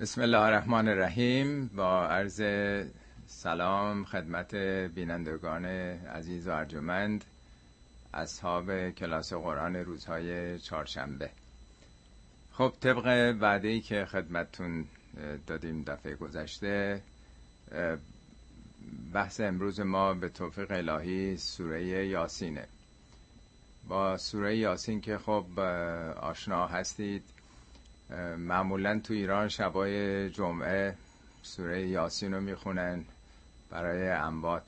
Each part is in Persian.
بسم الله الرحمن الرحیم. با عرض سلام خدمت بینندگان عزیز و ارجمند اصحاب کلاس قرآن روزهای چهارشنبه. خب طبق وعده ای که خدمتتون دادیم دفعه گذشته بحث امروز ما به توفیق الهی سوره یاسینه. با سوره یاسین که خب آشنا هستید معمولا تو ایران شبای جمعه سوره یاسین رو می‌خونن برای انبات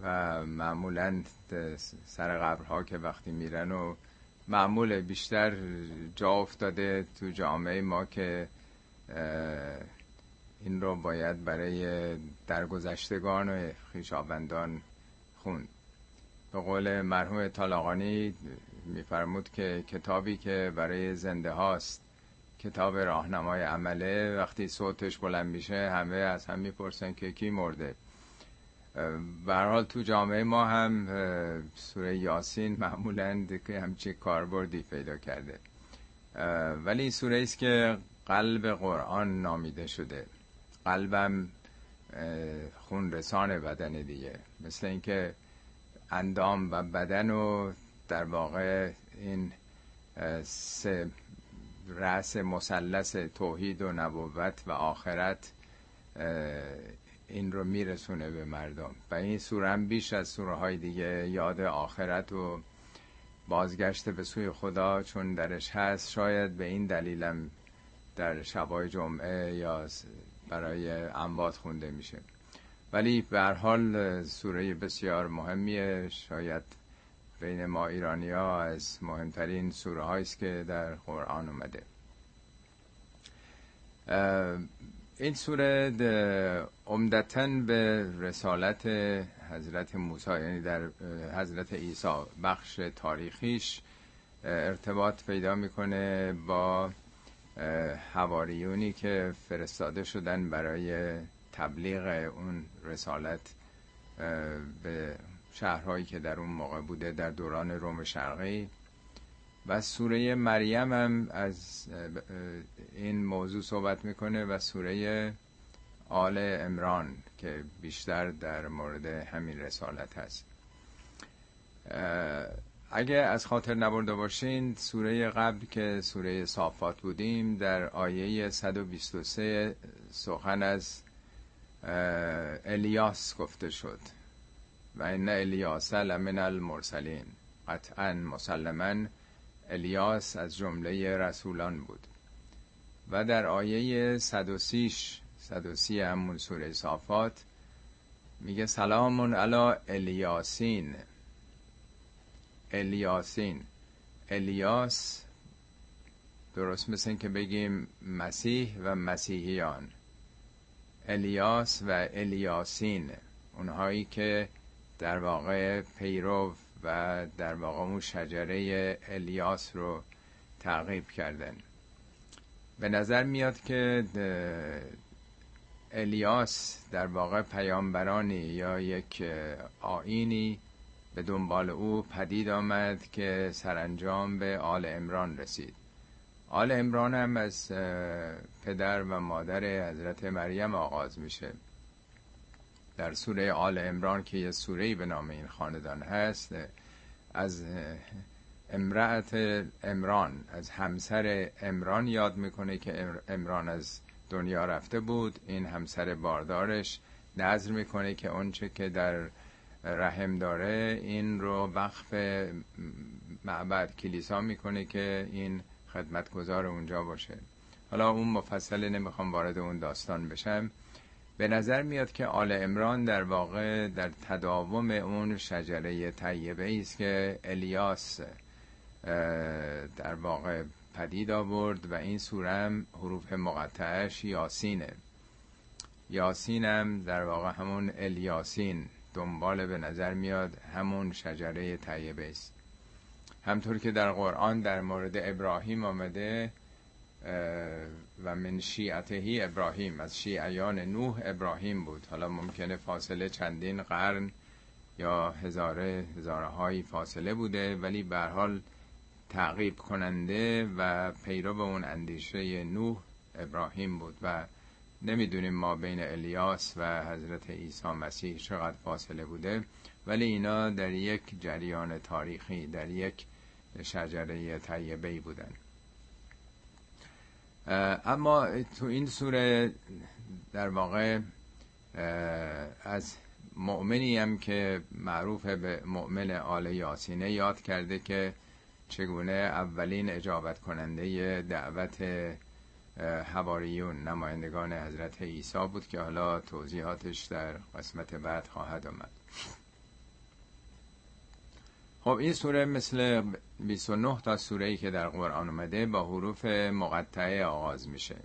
و معمولا سر قبرها که وقتی میرن و معمول بیشتر جا افتاده تو جامعه ما که این رو باید برای درگذشتگان و خیشاوندان خوند به قول مرحوم طالاقانی میفرمود که کتابی که برای زنده هاست کتاب راهنمای عمله وقتی صوتش بلند میشه همه از هم می‌پرسن که کی مرده. حال تو جامعه ما هم سوره یاسین معمولا که همچی کاربردی پیدا کرده. ولی این سوره است که قلب قرآن نامیده شده. قلبم خون رسان بدن دیگه. مثل اینکه اندام و بدن و در واقع این سه رأس مثلث توحید و نبوت و آخرت این رو میرسونه به مردم. و این سوره هم بیش از سوره های دیگه یاد آخرت و بازگشت به سوی خدا چون درش هست. شاید به این دلیلم در شبای جمعه یا برای انبات خونده میشه. ولی به حال سوره بسیار مهمیه. شاید بین ما ایرانی ها از مهمترین سوره است که در قرآن اومده. این سوره عمدتا به رسالت حضرت موسی یعنی در حضرت عیسی بخش تاریخیش ارتباط پیدا می‌کنه با هواریونی که فرستاده شدن برای تبلیغ اون رسالت به شهرهایی که در اون موقع بوده در دوران روم شرقی. و سوره مریم هم از این موضوع صحبت می‌کنه و سوره آل امران که بیشتر در مورد همین رسالت هست. اگه از خاطر نبرده باشین سوره قبل که سوره صافات بودیم در آیه 123 سخن از الیاس گفته شد. و این الیاس لمن المرسلین. قطعا مسلما الیاس از جمله رسولان بود. و در آیه 130 130 همون سوره صافات میگه سلام علی الیاسین. الیاسین. الیاس درست مثل که بگیم مسیح و مسیحیان. الیاس و الیاسین اونهایی که در واقع پیرو و در واقع اون شجره الیاس رو تعقیب کردن. به نظر میاد که الیاس در واقع پیامبرانی یا یک آینی به دنبال او پدید آمد که سرانجام به آل امران رسید. آل امران هم از پدر و مادر حضرت مریم آغاز میشه. در سوره آل امران که یه سوره به نام این خاندان هست از امرأت امران از همسر امران یاد می‌کنه که امران از دنیا رفته بود. این همسر باردارش نظر می‌کنه که اونچه که در رحم داره این رو وقف معبد کلیسا می‌کنه که این خدمتگزار اونجا باشه. حالا اون مفصل نمی‌خوام وارد اون داستان بشم. به نظر میاد که آل امران در واقع در تداوم اون شجره طیبه است که الیاس در واقع پدید آورد و این سورم حروف مقطعش یاسینه. یاسینم در واقع همون الیاسین دنبال به نظر میاد همون شجره طیبه است. همطور که در قرآن در مورد ابراهیم آمده و من شیعتهی ابراهیم. از شیعیان نوح ابراهیم بود. حالا ممکنه فاصله چندین قرن یا هزاره هزاره فاصله بوده ولی به حال تعقیب کننده و پیرو به اون اندیشه نوح ابراهیم بود. و نمی‌دونیم ما بین الیاس و حضرت عیسی مسیح چقدر فاصله بوده ولی اینا در یک جریان تاریخی در یک شجره طیبه بودن. اما تو این سوره در واقع از مؤمنی هم که معروف به مؤمن آل یاسینه یاد کرده که چگونه اولین اجابت کننده دعوت هواریون نمایندگان حضرت عیسی بود که حالا توضیحاتش در قسمت بعد خواهد آمد. خب این سوره مثل 29 تا سوره ای که در قرآن اومده با حروف مقطعه آغاز میشه.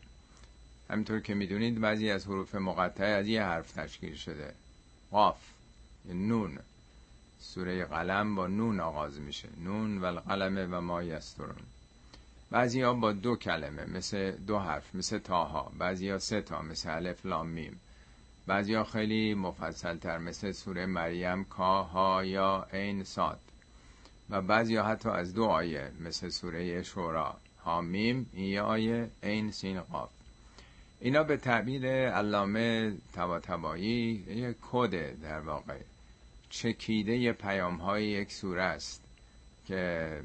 همینطور که می‌دونید بعضی از حروف مقطعه از یه حرف تشکیل شده. قاف نون. سوره قلم با نون آغاز میشه. نون و القلم و ما یسترون. بعضی ها با دو کلمه مثل دو حرف مثل تاها. بعضی ها سه تا مثل الف لام میم. بعضی ها خیلی مفصل تر مثل سوره مریم کا ها یا عین ساد و بعضی حتی از دو آیه مثل سوره شورا ها میم این یه آیه عین سین قاف. اینا به تعبیر علامه تبایی یک کد در واقع. چکیده پیام های یک سوره است که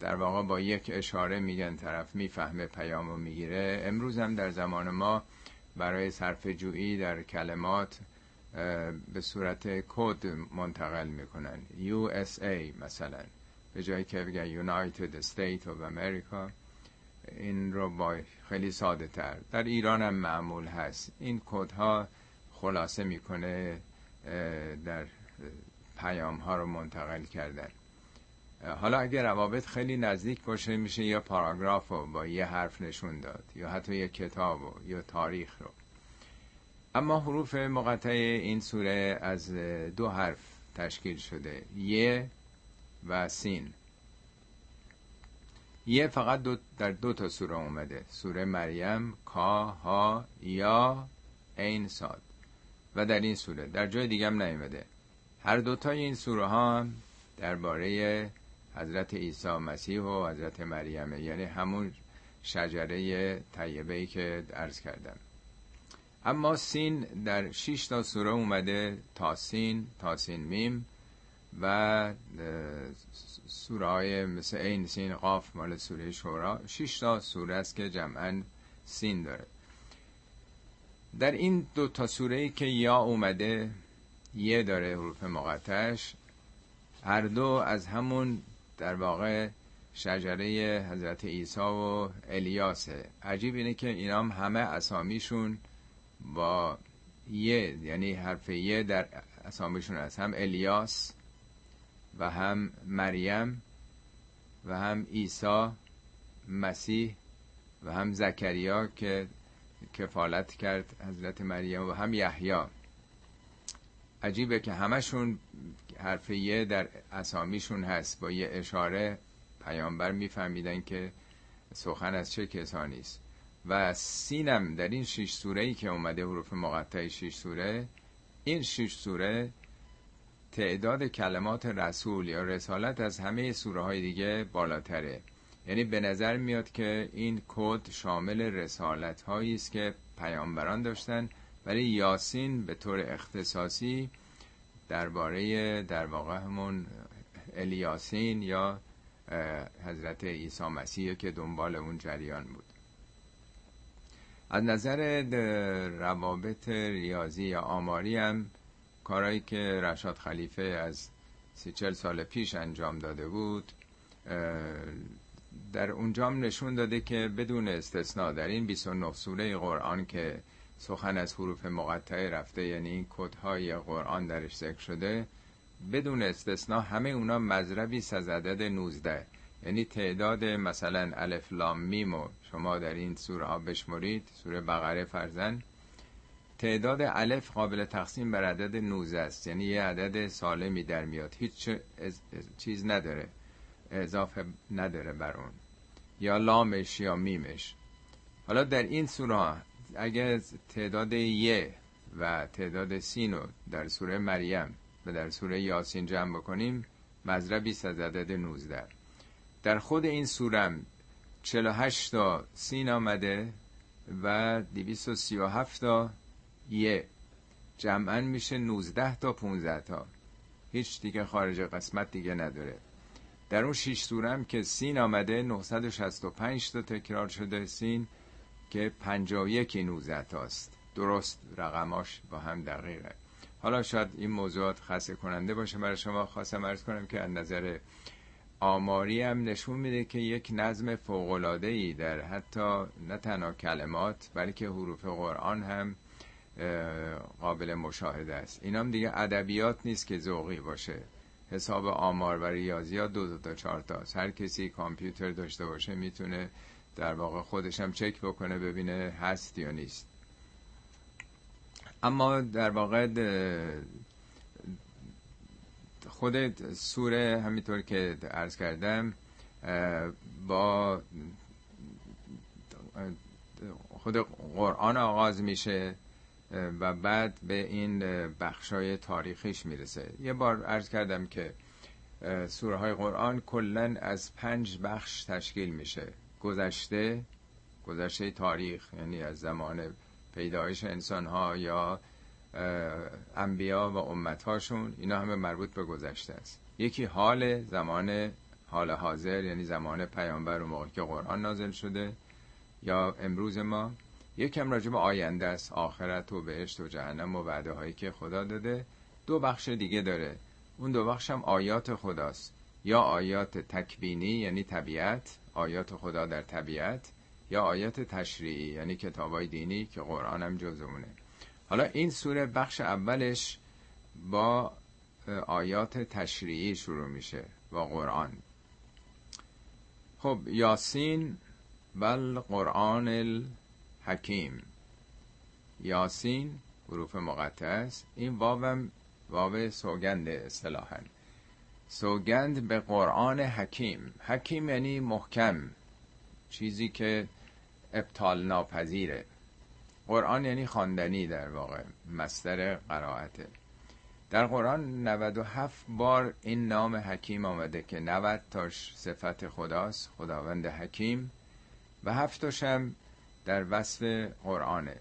در واقع با یک اشاره میگن طرف می‌فهمه پیام رو می‌گیره. امروز هم در زمان ما برای صرف جویی در کلمات به صورت کد منتقل می‌کنن. USA مثلا. به جایی که بگن United States of America این رو با خیلی ساده تر. در ایران هم معمول هست. این کودها خلاصه می‌کنه در پیام ها رو منتقل کردن. حالا اگر روابط خیلی نزدیک باشه میشه یا پاراگراف رو با یه حرف نشون داد یا حتی یه کتاب رو یا تاریخ رو. اما حروف مقطع این سوره از دو حرف تشکیل شده. یه و سین. یه فقط دو در دو تا سوره اومده. سوره مریم کا ها یا عین ساد. و در این سوره. در جای دیگه هم نیومده. هر دوتای این سوره ها درباره حضرت عیسی مسیح و حضرت مریمه یعنی همون شجره طیبه ای که عرض کردم. اما سین در 6 تا سوره اومده. تا سین تا سین میم. و سوره های مثل این سین قاف مال سوره شورا 6 تا سوره است که جمعا سین داره. در این دو تا سوره که یا اومده یه داره حروف مقطعش. هر دو از همون در واقع شجره حضرت عیسی و الیاسه. عجیب اینه که اینام همه اسامیشون با یه یعنی حرف یه در اسامیشون هست. هم الیاس و هم مریم و هم عیسی مسیح و هم زکریا که کفالت کرد حضرت مریم و هم یحیی. عجیبه که همشون حرف یه در اسامیشون هست. با یه اشاره پیامبر میفهمیدن که سخن از چه کسانی است و سینم در این شش سوره ای که اومده حروف مقطع شش سوره این شش سوره تعداد کلمات رسول یا رسالت از همه سوره های دیگه بالاتره. یعنی به نظر میاد که این کد شامل رسالت هایی است که پیامبران داشتن ولی یاسین به طور اختصاصی درباره در واقع همون الیاسین یا حضرت عیسی مسیح که دنبال اون جریان بود. از نظر روابط ریاضی یا آماری هم کارهایی که رشاد خلیفه از سی چل سال پیش انجام داده بود در اونجا نشون داده که بدون استثناء در این 29 سوره قرآن که سخن از حروف مقطعه رفته یعنی این کدهای قرآن درش ذکر شده بدون استثناء همه اونا مذربی از عدد 19 یعنی تعداد مثلا الف لام میم و شما در این سوره ها بشمرید سوره بقره فرزن تعداد الف قابل تقسیم بر عدد 19 است. یعنی یه عدد سالمی در میاد. هیچ چیز نداره. اضافه نداره بر اون. یا لامش یا میمش. حالا در این سوره اگر تعداد یه و تعداد سین رو در سوره مریم و در سوره یاسین جمع بکنیم مذربی از عدد 19 در خود این سورم 48 تا سین آمده و 237 تا یه. جمعا میشه 19 تا 15 تا. هیچ دیگه خارج قسمت دیگه نداره. در اون شیش هم که سین آمده 965 تا تکرار شده سین که 51 19 تاست. درست رقماش با هم دقیقه. حالا شاید این موضوعات خاصه کننده باشه برای شما. خواستم ارز کنم که از نظر آماری هم نشون میده که یک نظم فوقلاده ای در حتی نه تنها کلمات بلکه حروف قرآن هم قابل مشاهده است. این هم دیگه ادبیات نیست که ذوقی باشه. حساب آمار و ریاضیات دو تا چهار تا هر کسی کامپیوتر داشته باشه می‌تونه در واقع خودش هم چک بکنه ببینه هست یا نیست. اما در واقع خود سوره همینطور که عرض کردم با خود قرآن آغاز میشه. و بعد به این بخشای تاریخیش می‌رسه. یه بار عرض کردم که سوره های قرآن کلا از پنج بخش تشکیل میشه. گذشته گذشته تاریخ یعنی از زمان پیدایش انسان ها یا انبیا و امتهاشون اینا همه مربوط به گذشته است. یکی حال زمان حال حاضر یعنی زمان پیامبر و موقع که قرآن نازل شده یا امروز ما. یکم راجع به آینده است. آخرت و بهشت و جهنم و وعده هایی که خدا داده دو بخش دیگه داره. اون دو بخش هم آیات خداست. یا آیات تکبینی یعنی طبیعت آیات خدا در طبیعت یا آیات تشریعی یعنی کتابای دینی که قرآن هم جزمونه حالا این سوره بخش اولش با آیات تشریعی شروع میشه با قرآن. خب یاسین بل قرآن الحکیم یاسین حروف مقطع است این واوم واو سوگند اصطلاحا. سوگند به قرآن حکیم. حکیم یعنی محکم. چیزی که ابطال ناپذیره قرآن یعنی خواندنی در واقع. مستر قرائته. در قرآن 97 بار این نام حکیم آمده که 90 تاش صفت خداست خداوند حکیم. و هفتاش هم در وصف قرآنه.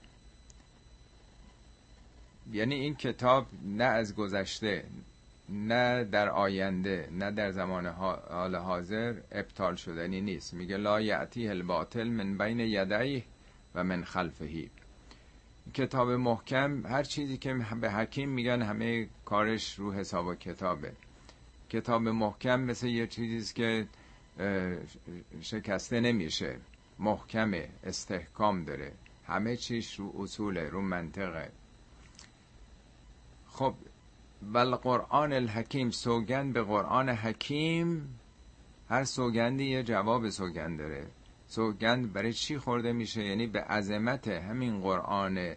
یعنی این کتاب نه از گذشته نه در آینده نه در زمان حال حاضر ابطال شدنی نیست. میگه لا یعتی الباطل من بین یدیه و من خلفهی. کتاب محکم هر چیزی که به حکیم میگن همه کارش رو حساب و کتابه. کتاب محکم مثل یه چیزی که شکسته نمیشه. محکمه استحکام داره. همه چیش رو اصوله رو منطقه. خب بل قرآن الحکیم سوگند به قرآن حکیم هر سوگندی یه جواب سوگند داره. سوگند برای چی خورده میشه؟ یعنی به عظمت همین قرآن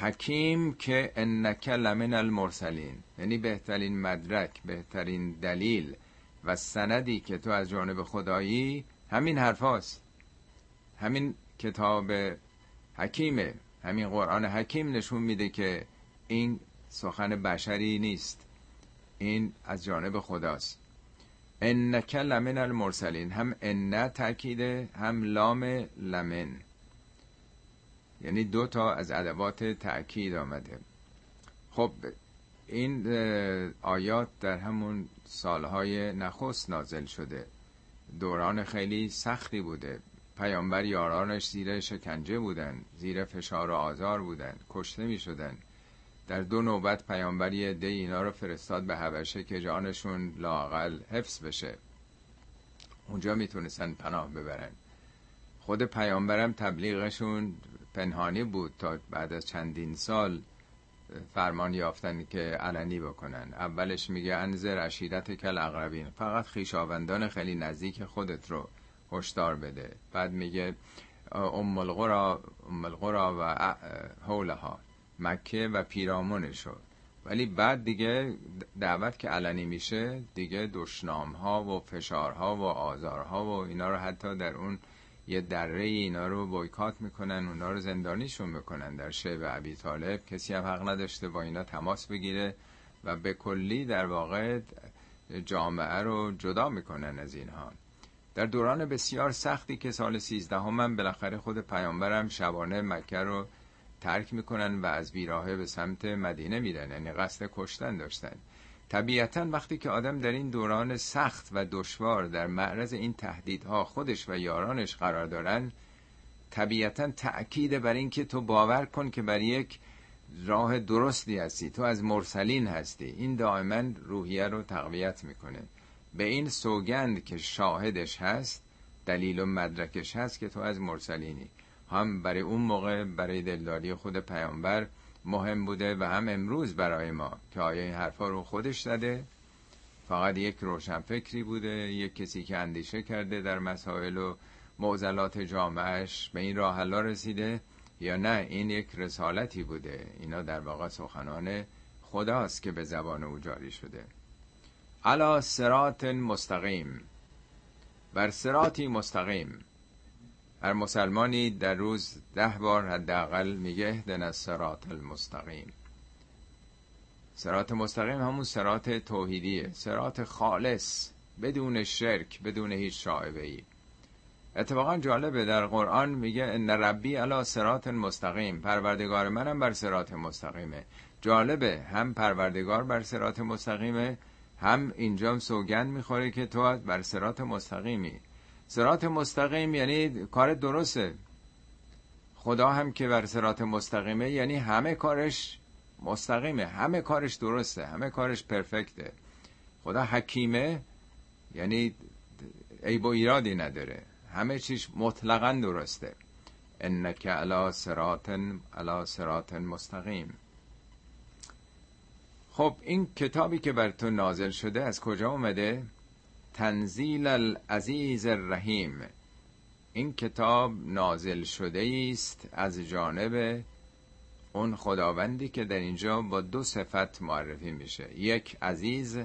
حکیم که انک لمن المرسلین. یعنی بهترین مدرک بهترین دلیل و سندی که تو از جانب خدایی همین حرفاست. همین کتاب حکیمه. همین قرآن حکیم نشون میده که این سخن بشری نیست. این از جانب خداست. انک لمن المرسلین. هم ان تاکیده هم لام لمن. یعنی دو تا از ادوات تأکید آمده. خب این آیات در همون سالهای نخست نازل شده. دوران خیلی سختی بوده. پیامبر یارانش زیر شکنجه بودن زیر فشار و آزار بودن کشته می شدن در دو نوبت پیامبری ده اینا رو فرستاد به حبشه که جانشون لاقل حفظ بشه. اونجا می‌تونستن پناه ببرن. خود پیامبرم تبلیغشون پنهانی بود تا بعد از چندین سال فرمان یافتن که علنی بکنن. اولش میگه انذر عشیرت کل اقربین. فقط خیشاوندان خیلی نزدیک خودت رو هشدار بده. بعد میگه ام القرا ام القرا و حولها مکه و پیرامونشو. ولی بعد دیگه دعوت که علنی میشه دیگه دشنام ها و فشارها و آزارها و اینا رو حتی در اون یه دره اینا رو بایکات می‌کنن اونا رو زندانیشون می‌کنن. در شعب عبی طالب کسی هم حق نداشته با اینا تماس بگیره و به کلی در واقع جامعه رو جدا می‌کنن از اینها. در دوران بسیار سختی که سال سیزدهم هم بالاخره خود پیامبرم شبانه مکه رو ترک می‌کنن و از بیراهه به سمت مدینه میرن یعنی قصد کشتن داشتن. طبیعتا وقتی که آدم در این دوران سخت و دشوار در معرض این تهدیدها خودش و یارانش قرار دارن طبیعتا تأکید بر این که تو باور کن که بر یک راه درستی هستی تو از مرسلین هستی. این دائما روحیه رو تقویت می‌کنه. به این سوگند که شاهدش هست دلیل و مدرکش هست که تو از مرسلینی. هم برای اون موقع برای دلداری خود پیامبر مهم بوده و هم امروز برای ما که آیا این حرفا رو خودش زده. فقط یک روشنفکری بوده یک کسی که اندیشه کرده در مسائل و معضلات جامعش به این راه رسیده یا نه این یک رسالتی بوده. اینا در واقع سخنان خداست که به زبان او جاری شده. علا سرات مستقیم. بر سراتی مستقیم. هر مسلمانی در روز ده بار حداقل میگه اهدنا الصراط المستقیم. سرات مستقیم همون سرات توحیدیه. سرات خالص بدون شرک بدون هیچ شاعبه ای اتفاقا جالبه در قرآن میگه ان ربی علی سرات مستقیم. پروردگار منم بر سرات مستقیمه. جالبه هم پروردگار بر سرات مستقیمه هم اینجا سوگند می‌خوره که تو بر سرات مستقیمی. سرات مستقیم یعنی کار درسته. خدا هم که بر سرات مستقیمه یعنی همه کارش مستقیمه. همه کارش درسته. همه کارش پرفکته. خدا حکیمه یعنی عیب و ایرادی نداره. همه چیش مطلقا درسته. انک علا سرات علا سرات مستقیم. خب این کتابی که بر تو نازل شده از کجا اومده؟ تنزیل العزیز الرحیم. این کتاب نازل شده است از جانب اون خداوندی که در اینجا با دو صفت معرفی میشه. یک عزیز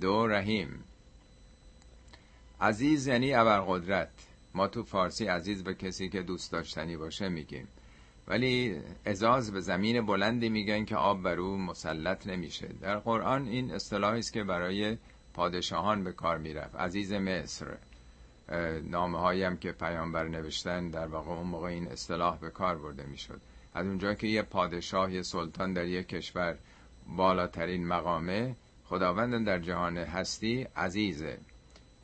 دو رحیم. عزیز یعنی ابرقدرت. ما تو فارسی عزیز به کسی که دوست داشتنی باشه میگیم. ولی ازاز به زمین بلندی میگن که آب بر او مسلط نمیشه. در قرآن این اصطلاحی است که برای پادشاهان به کار می‌رفت. عزیز مصر نامه هم که پیامبر نوشتن در واقع اون موقع این اصطلاح به کار برده می‌شد. از اونجا که یه پادشاه یه سلطان در یک کشور بالاترین مقامه خداوند در جهان هستی عزیزه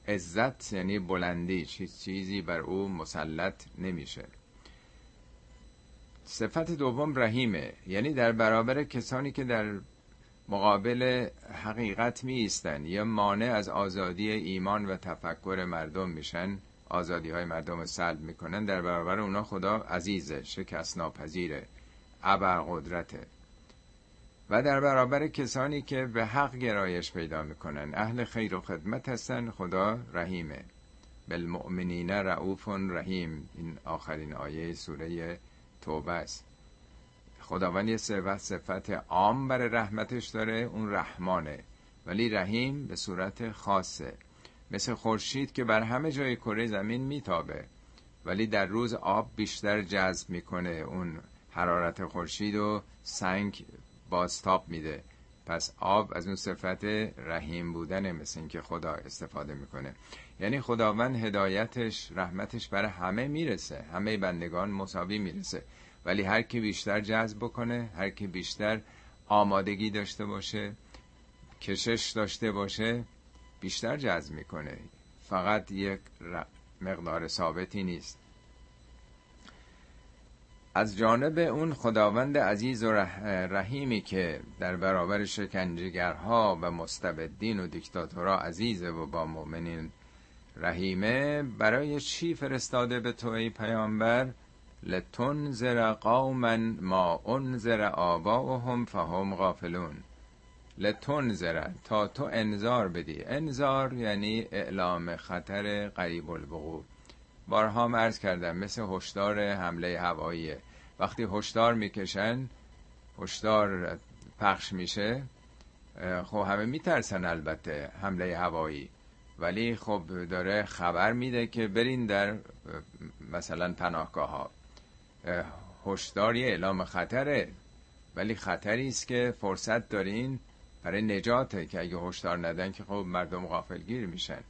عزت یعنی بلندی چیزی بر او مسلط نمیشه. صفت دوم رحیمه. یعنی در برابر کسانی که در مقابل حقیقت می ایستن یا مانع از آزادی ایمان و تفکر مردم میشن آزادی های مردم سلب می‌کنن در برابر اونا خدا عزیزه شکست ناپذیره ابر قدرته و در برابر کسانی که به حق گرایش پیدا می‌کنن اهل خیر و خدمت هستن خدا رحیمه. بالمؤمنین رعوف رحیم. این آخرین آیه سوره توبه است. خداوند یه صفت صفت عام برای رحمتش داره اون رحمانه. ولی رحیم به صورت خاصه. مثل خورشید که بر همه جای کره زمین میتابه. ولی در روز آب بیشتر جذب می‌کنه اون حرارت خورشید و سنگ بازتاب میده. پس آب از اون صفت رحیم بودن مثل اینکه خدا استفاده می‌کنه. یعنی خداوند هدایتش رحمتش برای همه می‌رسه. همه بندگان مساوی می‌رسه. ولی هر کی بیشتر جذب بکنه هر کی بیشتر آمادگی داشته باشه کشش داشته باشه بیشتر جذب می‌کنه. فقط یک مقدار ثابتی نیست. از جانب اون خداوند عزیز و رحیمی که در برابر شکنجگرها و مستبدین و دیکتاتورها عزیزه و با مؤمنین رحیمه برای چی فرستاده به تو ای پیامبر؟ لتنذر قوما ما انذر آباؤهم فهم غافلون. لتنذر تا تو انذار بدی. انذار یعنی اعلام خطر قریب الوقوع. بارها مرز کردم مثل هشدار حمله هوایی. وقتی هشدار می‌کشن هشدار پخش میشه خب همه میترسن البته حمله هوایی. ولی خب داره خبر میده که برین در مثلا پناهگاه ها هشدار یه اعلام خطره ولی خطری است که فرصت دارین برای نجاته که اگه هشدار ندن که خب مردم غافلگیر میشن.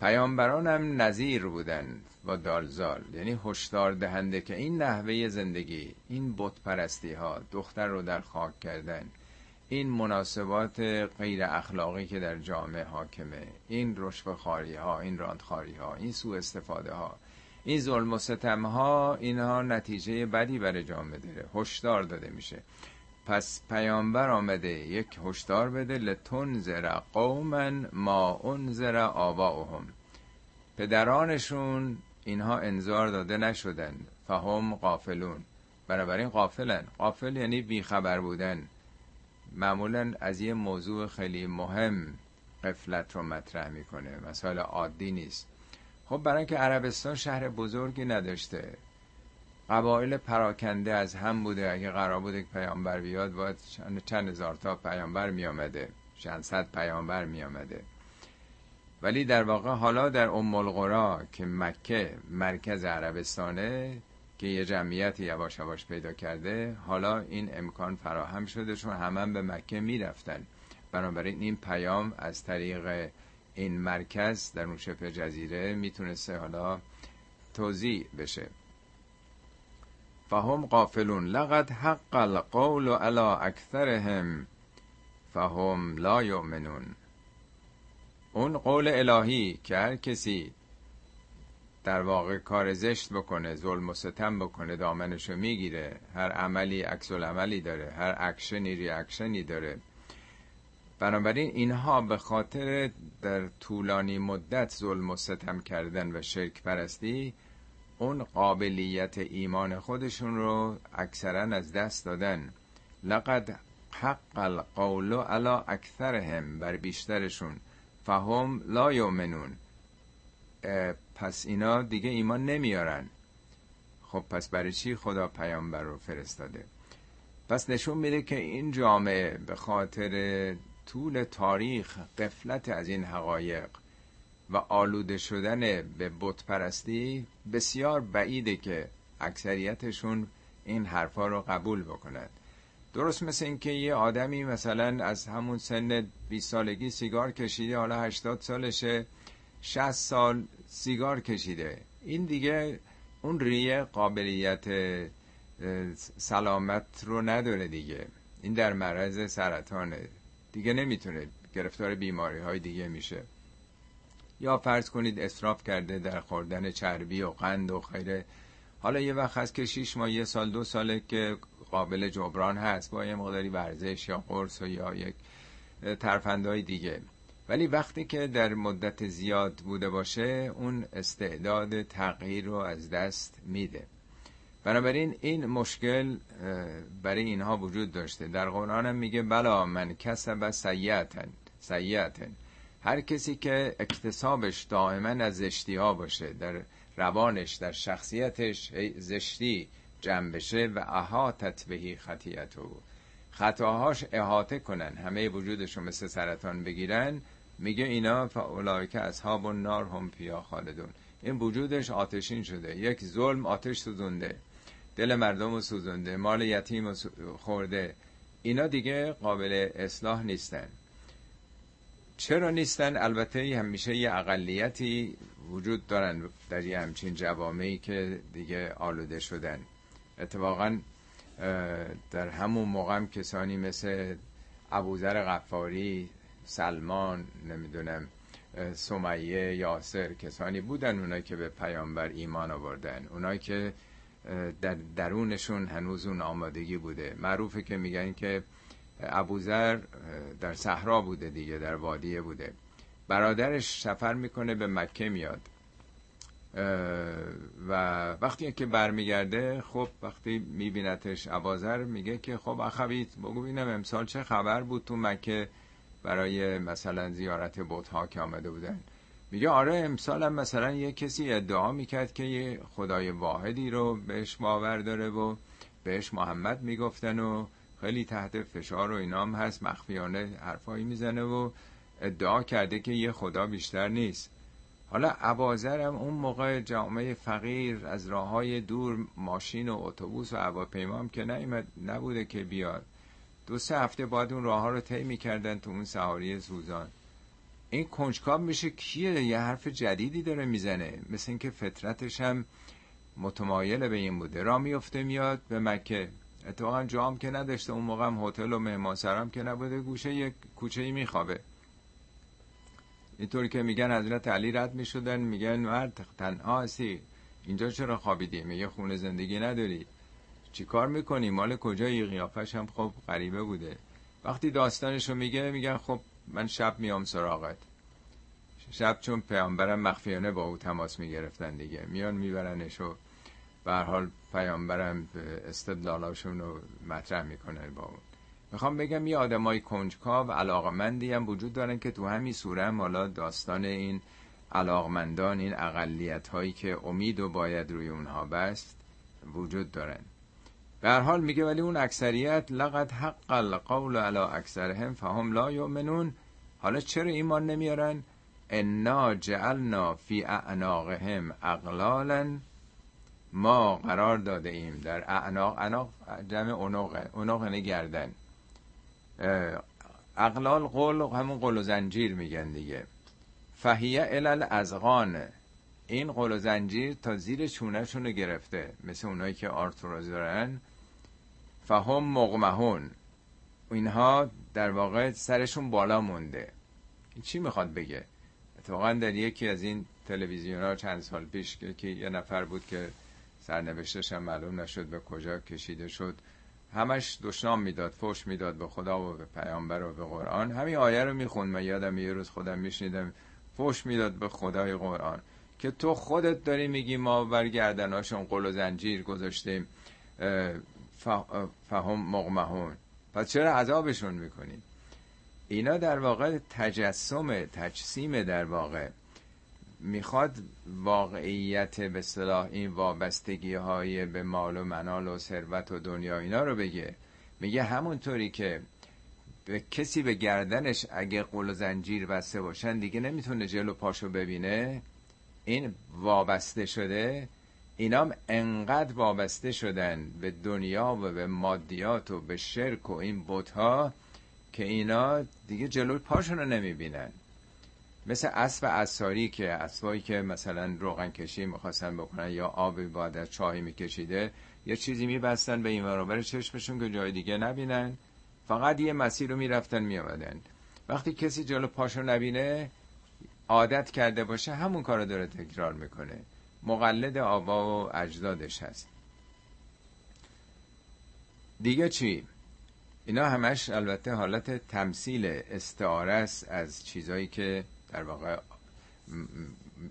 پیامبران هم نظیر بودن با دالزال. یعنی هشدار دهنده که این نحوه زندگی این بت پرستی ها دختر رو در خاک کردن این مناسبات غیر اخلاقی که در جامعه حاکمه این رشوه خاری ها این راندخاری ها این سوء استفاده ها این ظلم و ستم ها اینها نتیجه بدی برای جامعه داره. هشدار داده میشه. پس پیامبر آمده یک هشدار بده. لتنذر قوما ما انذر آباؤهم. پدرانشون اینها انذار داده نشدن فهم قافلون بنابراین قافلن قافل یعنی بیخبر بودن. معمولا از یه موضوع خیلی مهم قفلت رو مطرح می‌کنه مسائل عادی نیست. خب برای اینکه عربستان شهر بزرگی نداشته قبایل پراکنده از هم بوده. اگه قرار بوده که پیامبر بیاد باید چند هزار تا پیامبر می آمده چند صد پیامبر می آمده ولی در واقع حالا در ام القرا که مکه مرکز عربستانه که یه جمعیت یواش یواش پیدا کرده حالا این امکان فراهم شده چون همه به مکه می‌رفتن. بنابراین این پیام از طریق این مرکز در اون شبه جزیره می‌تونسته حالا توضیح بشه. فهم غافلون لقد حق القول على اکثرهم فهم لا یؤمنون. اون قول الهی که هر کسی در واقع کار زشت بکنه ظلم و ستم بکنه دامنشو می‌گیره. هر عملی عکس عملی داره هر اکشنی reaction ی داره. بنابراین اینها به خاطر در طولانی مدت ظلم و ستم کردن و شرک پرستی اون قابلیت ایمان خودشون رو اکثرا از دست دادن. لقد حق القول علی اکثرهم بر بیشترشون. فهم لا یؤمنون. پس اینا دیگه ایمان نمیارن. خب پس برای چی خدا پیامبر رو فرستاده؟ پس نشون میده که این جامعه به خاطر طول تاریخ قفلت از این حقایق و آلوده شدن به بت پرستی بسیار بعیده که اکثریتشون این حرفا رو قبول بکنند درست مثل اینکه یه آدمی مثلا از همون سن 20 سالگی سیگار کشیده حالا 80 سالشه 60 سال سیگار کشیده. این دیگه اون ریه قابلیت سلامت رو نداره دیگه. این در معرض سرطانه. دیگه نمی‌تونه. گرفتار بیماری های دیگه میشه. یا فرض کنید اصراف کرده در خوردن چربی و قند و خیره حالا یه وقت هست که شیش ماه یه سال دو ساله که قابل جبران هست. با یه مقداری ورزش یا قرص و یا یک ترفندهای دیگه. ولی وقتی که در مدت زیاد بوده باشه اون استعداد تغییر رو از دست میده. بنابراین این مشکل برای اینها وجود داشته. در قرآن هم میگه بلا من کسب سیعتن سیعتن هر کسی که اکتسابش دائما از زشتی ها باشه در روانش در شخصیتش زشتی جمع بشه و احاطت بهی خطیتو خطاهاش احاطه کنن. همه وجودشو مثل سرطان بگیرن. میگه اینا که اصحاب النار هم پیا خالدون. این وجودش آتشین شده. یک ظلم آتش سوزونده. دل مردم رو سوزونده. مال یتیم خورده. اینا دیگه قابل اصلاح نیستن. چرا نیستن؟ البته همیشه یه اقلیتی وجود دارن در یه همچین جوامعی که دیگه آلوده شدن. اتفاقا در همون موقع کسانی مثل ابوذر غفاری سلمان نمی‌دونم سمیه یاسر کسانی بودن اونایی که به پیامبر ایمان آوردن. اونایی که در درونشون هنوز اون آمادگی بوده. معروفه که میگن که ابوذر در صحرا بوده دیگه در وادیه بوده. برادرش سفر می‌کنه به مکه میاد. و وقتی که برمیگرده خب وقتی میبینتش ابازر میگه که خب اخویت بگو بینم امسال چه خبر بود تو مکه؟ برای مثلا زیارت بوت که آمده بودن. میگه آره امسال هم مثلا یه کسی ادعا می‌کرد که یه خدای واحدی رو بهش باور داره و بهش محمد می‌گفتن و خیلی تحت فشار و اینام هست مخفیانه حرفایی می‌زنه و ادعا کرده که یه خدا بیشتر نیست. حالا عبازرم اون موقع جامعه فقیر از راه های دور ماشین و اتوبوس و هواپیما هم که نبوده که بیاد. دو سه هفته بعد اون راه ها رو طی می‌کردن تو اون سهاری سوزان. این کنجکاو میشه کیه؟ یه حرف جدیدی داره می‌زنه. مثل اینکه فطرتش هم متمایل به این بوده. را میفته میاد به مکه. اتفاقا جام که نداشته اون موقع هم هتل و مهمانسرا که نبوده گوشه یک کوچه ای میخوابه. اینطوری که میگن حضرت علی رد می‌شدن میگن مرد تنها هستی. اینجا چرا خوابیدی؟ میگه خونه زندگی نداری. چی کار می‌کنی؟ مال کجایی؟ قیافش هم خب غریبه بوده. وقتی داستانشو میگه میگن خب من شب میام سراغت. شب چون پیامبرم مخفیانه با او تماس می‌گرفتن دیگه. میان میبرنش و به حال پیامبرم استدلالاشون رو مطرح می‌کنه با اون. می‌خوام بگم یه آدمای کنجکاو علاقمندی هم وجود دارن که تو همین سوره مالا داستان این علاقمندان این اقلیت هایی که امید و باید روی اونها بست وجود دارن. به هر حال میگه ولی اون اکثریت لقد حق القول علی اکثرهم فهم لا یؤمنون. حالا چرا ایمان نمیارن؟ انا جعلنا فی اعناقهم اقلالا ما قرار داده ایم در اعناق. اعناق جمع اوناق یعنی گردن. اقلال قول همون قول و زنجیر میگن دیگه. فهیه علل ازغان این قول و زنجیر تا زیر چونهشون گرفته. مثل اونایی که آرتروز دارن. فهم مغمهون. اینها در واقع سرشون بالا مونده. چی می‌خواد بگه؟ اتفاقا در یکی از این تلویزیون ها چند سال پیش که یه نفر بود که سرنوشتش هم معلوم نشد به کجا کشیده شد. همش دشنام می‌داد فوش می‌داد به خدا و به پیامبر و به قرآن. همین آیه رو می‌خوند. من یادم یه روز خودم میشنیدم. فوش می‌داد به خدای قرآن. که تو خودت داری میگی ما برگردناشون قل و زنجیر گذاشتیم. فهم مغمهون پس چرا عذابشون می‌کنیم؟ اینا در واقع تجسم تجسیم در واقع. می‌خواد واقعیت به صلاح این وابستگی های به مال و منال و ثروت و دنیا اینا رو بگه. میگه همونطوری که به کسی به گردنش اگه قل و زنجیر بسته باشن دیگه نمی‌تونه جلو پاشو ببینه. این وابسته شده اینام انقدر وابسته شدن به دنیا و به مادیات و به شرک و این بوتها که اینا دیگه جلو پاشون رو نمی‌بینن. مثل اسب اساری که اسبایی که مثلا روغن کشی می‌خواستن بکنن یا آبی بعد از چاهی میکشیده یه چیزی میبستن به این برابر چشمشون که جای دیگه نبینن. فقط یه مسیر رو می‌رفتن میامدن وقتی کسی جلو پاشو نبینه عادت کرده باشه همون کار رو داره تکرار می‌کنه. مقلد آبا و اجدادش هست. دیگه چی؟ اینا همش البته حالت تمثیل استعاره است از چیزایی که در واقع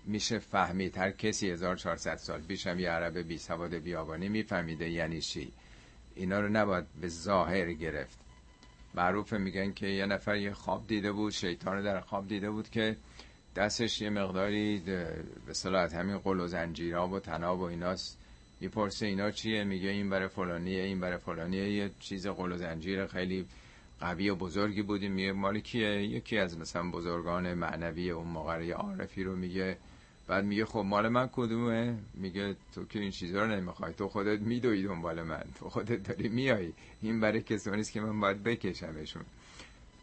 میشه فهمید هر کسی 1400 سال پیش هم یه عرب بی سواد بیابانی میفهمیده یعنی چی. اینا رو نباید به ظاهر گرفت. معروف میگن که یه نفر یه خواب دیده بود شیطان در خواب دیده بود که دستش یه مقداری به صلاحت همین قل و زنجیرها و تناب و ایناست. می‌پرسه اینا چیه؟ میگه این برای فلانیه این برای فلانیه. یه چیز قل و زنجیر خیلی قوی و بزرگی بودیم. میگه مال کیه؟ یکی از مثلا بزرگان معنوی اون موقع عارفی رو میگه. بعد میگه خب مال من کدومه؟ میگه تو که این چیزا رو نمی‌خوای. تو خودت میدوی دنبال من. تو خودت داری میای این برای کسانی است که من باید بکشمشون.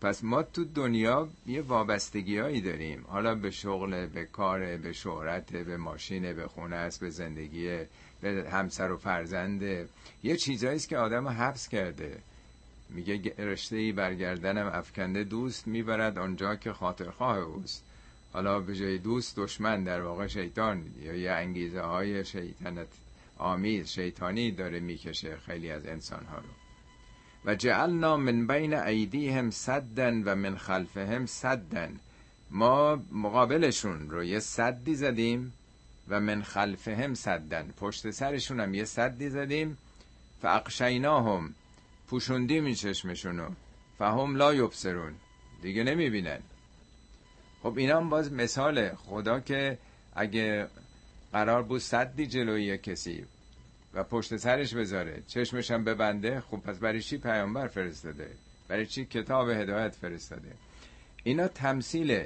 پس ما تو دنیا یه وابستگی هایی داریم. حالا به شغل به کار به شهرت به ماشین به خونه است به زندگی به همسر و فرزنده یه چیزایی است که آدم حبس کرده. میگه رشته ای برگردنم افکنده دوست می‌برد آنجا که خاطرخواه اوست. حالا به جای دوست دشمن در واقع شیطان. یا یه انگیزه های شیطنت آمیز شیطانی داره می‌کشه خیلی از انسان ها رو. و جعلنا من بین ایدیهم صدن و من خلفهم صدن ما مقابلشون رو یه صدی زدیم و من خلفهم صدن پشت سرشون هم یه صدی زدیم. فاقشیناهم. پوشوندیم این چشمشونو. فهم لا یبصرون. دیگه نمی‌بینن. خب اینا هم باز مثال خدا که اگه قرار بود صدی جلوی کسی و پشت سرش بذاره. چشمش هم ببنده. خب پس برای چی پیامبر فرستاده؟ برای چی کتاب هدایت فرستاده؟ اینا تمثیل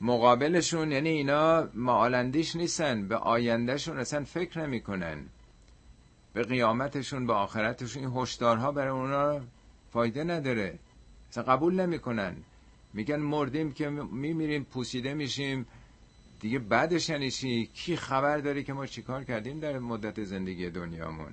مقابلشون یعنی اینا معالندیش نیستن. به آیندهشون اصلا فکر نمی‌کنن. به قیامتشون به آخرتشون. این هشدارها برای اونا فایده نداره. اصلا قبول نمی‌کنن. میگن مردیم که میمیریم پوسیده میشیم. دیگه بعدش یعنی کی خبر داره که ما چیکار کردیم در مدت زندگی دنیامون؟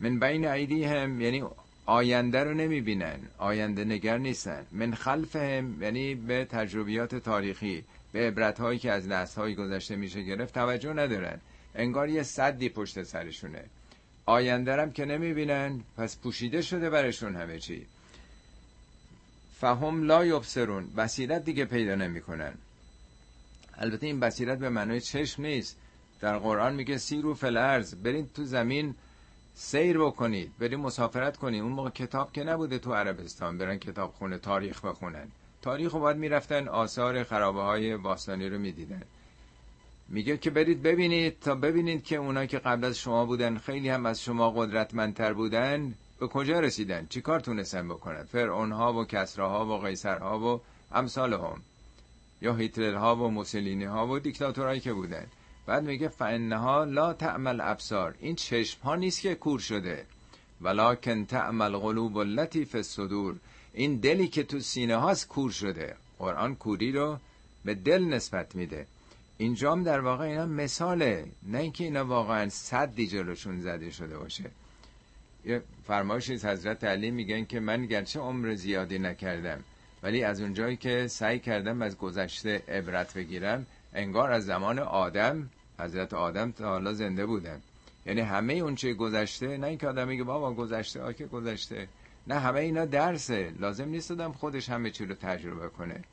من بین عیدی هم یعنی آینده رو نمی‌بینن آینده نگر نیستن. من خلف هم یعنی به تجربیات تاریخی به عبرت هایی که از نسل های گذشته میشه گرفت توجه ندارن. انگار یه صدی پشت سرشونه. آینده هم که نمی‌بینن پس پوشیده شده برشون همه چی. فهم لا یبصرون بصیرت دیگه پیدا نمی‌کنن. البته این بصیرت به معنای چشم نیست. در قرآن میگه سیرو فلرز برین تو زمین سیر بکنید بریم مسافرت کنید. اون موقع کتاب که نبوده تو عربستان برن کتاب خونه تاریخ بخونن. تاریخ رو باید می‌رفتن آثار خرابه های باستانی رو می‌دیدن. میگه که برید ببینید تا ببینید که اونا که قبل از شما بودن خیلی هم از شما قدرتمندتر بودن به کجا رسیدن؟ چی کار تونستن بکنن؟ فرعون ها و کسراها و قیصر ها و امثال هم یا هیتلر ها و موسولینی ها و دیکتاتورهایی که بودن بعد میگه فانها لا تعمل ابصار این چشم ها نیست که کور شده. ولکن تعمل قلوب التي فی الصدور. این دلی که تو سینه هاست کور شده. قرآن کوری رو به دل نسبت میده. اینجام در واقع اینا مثاله. نه اینکه اینا واقعا صدی جلوشون زده شده باشه. یه فرمایشی از حضرت علی میگن که من گرچه عمر زیادی نکردم ولی از اونجایی که سعی کردم از گذشته عبرت بگیرم انگار از زمان آدم حضرت آدم تا حالا زنده بودم یعنی همه اون چه گذشته نه اینکه آدم میگه بابا گذشته آکه گذشته. نه همه اینا درسه. لازم نیست آدم خودش همه چی رو تجربه کنه.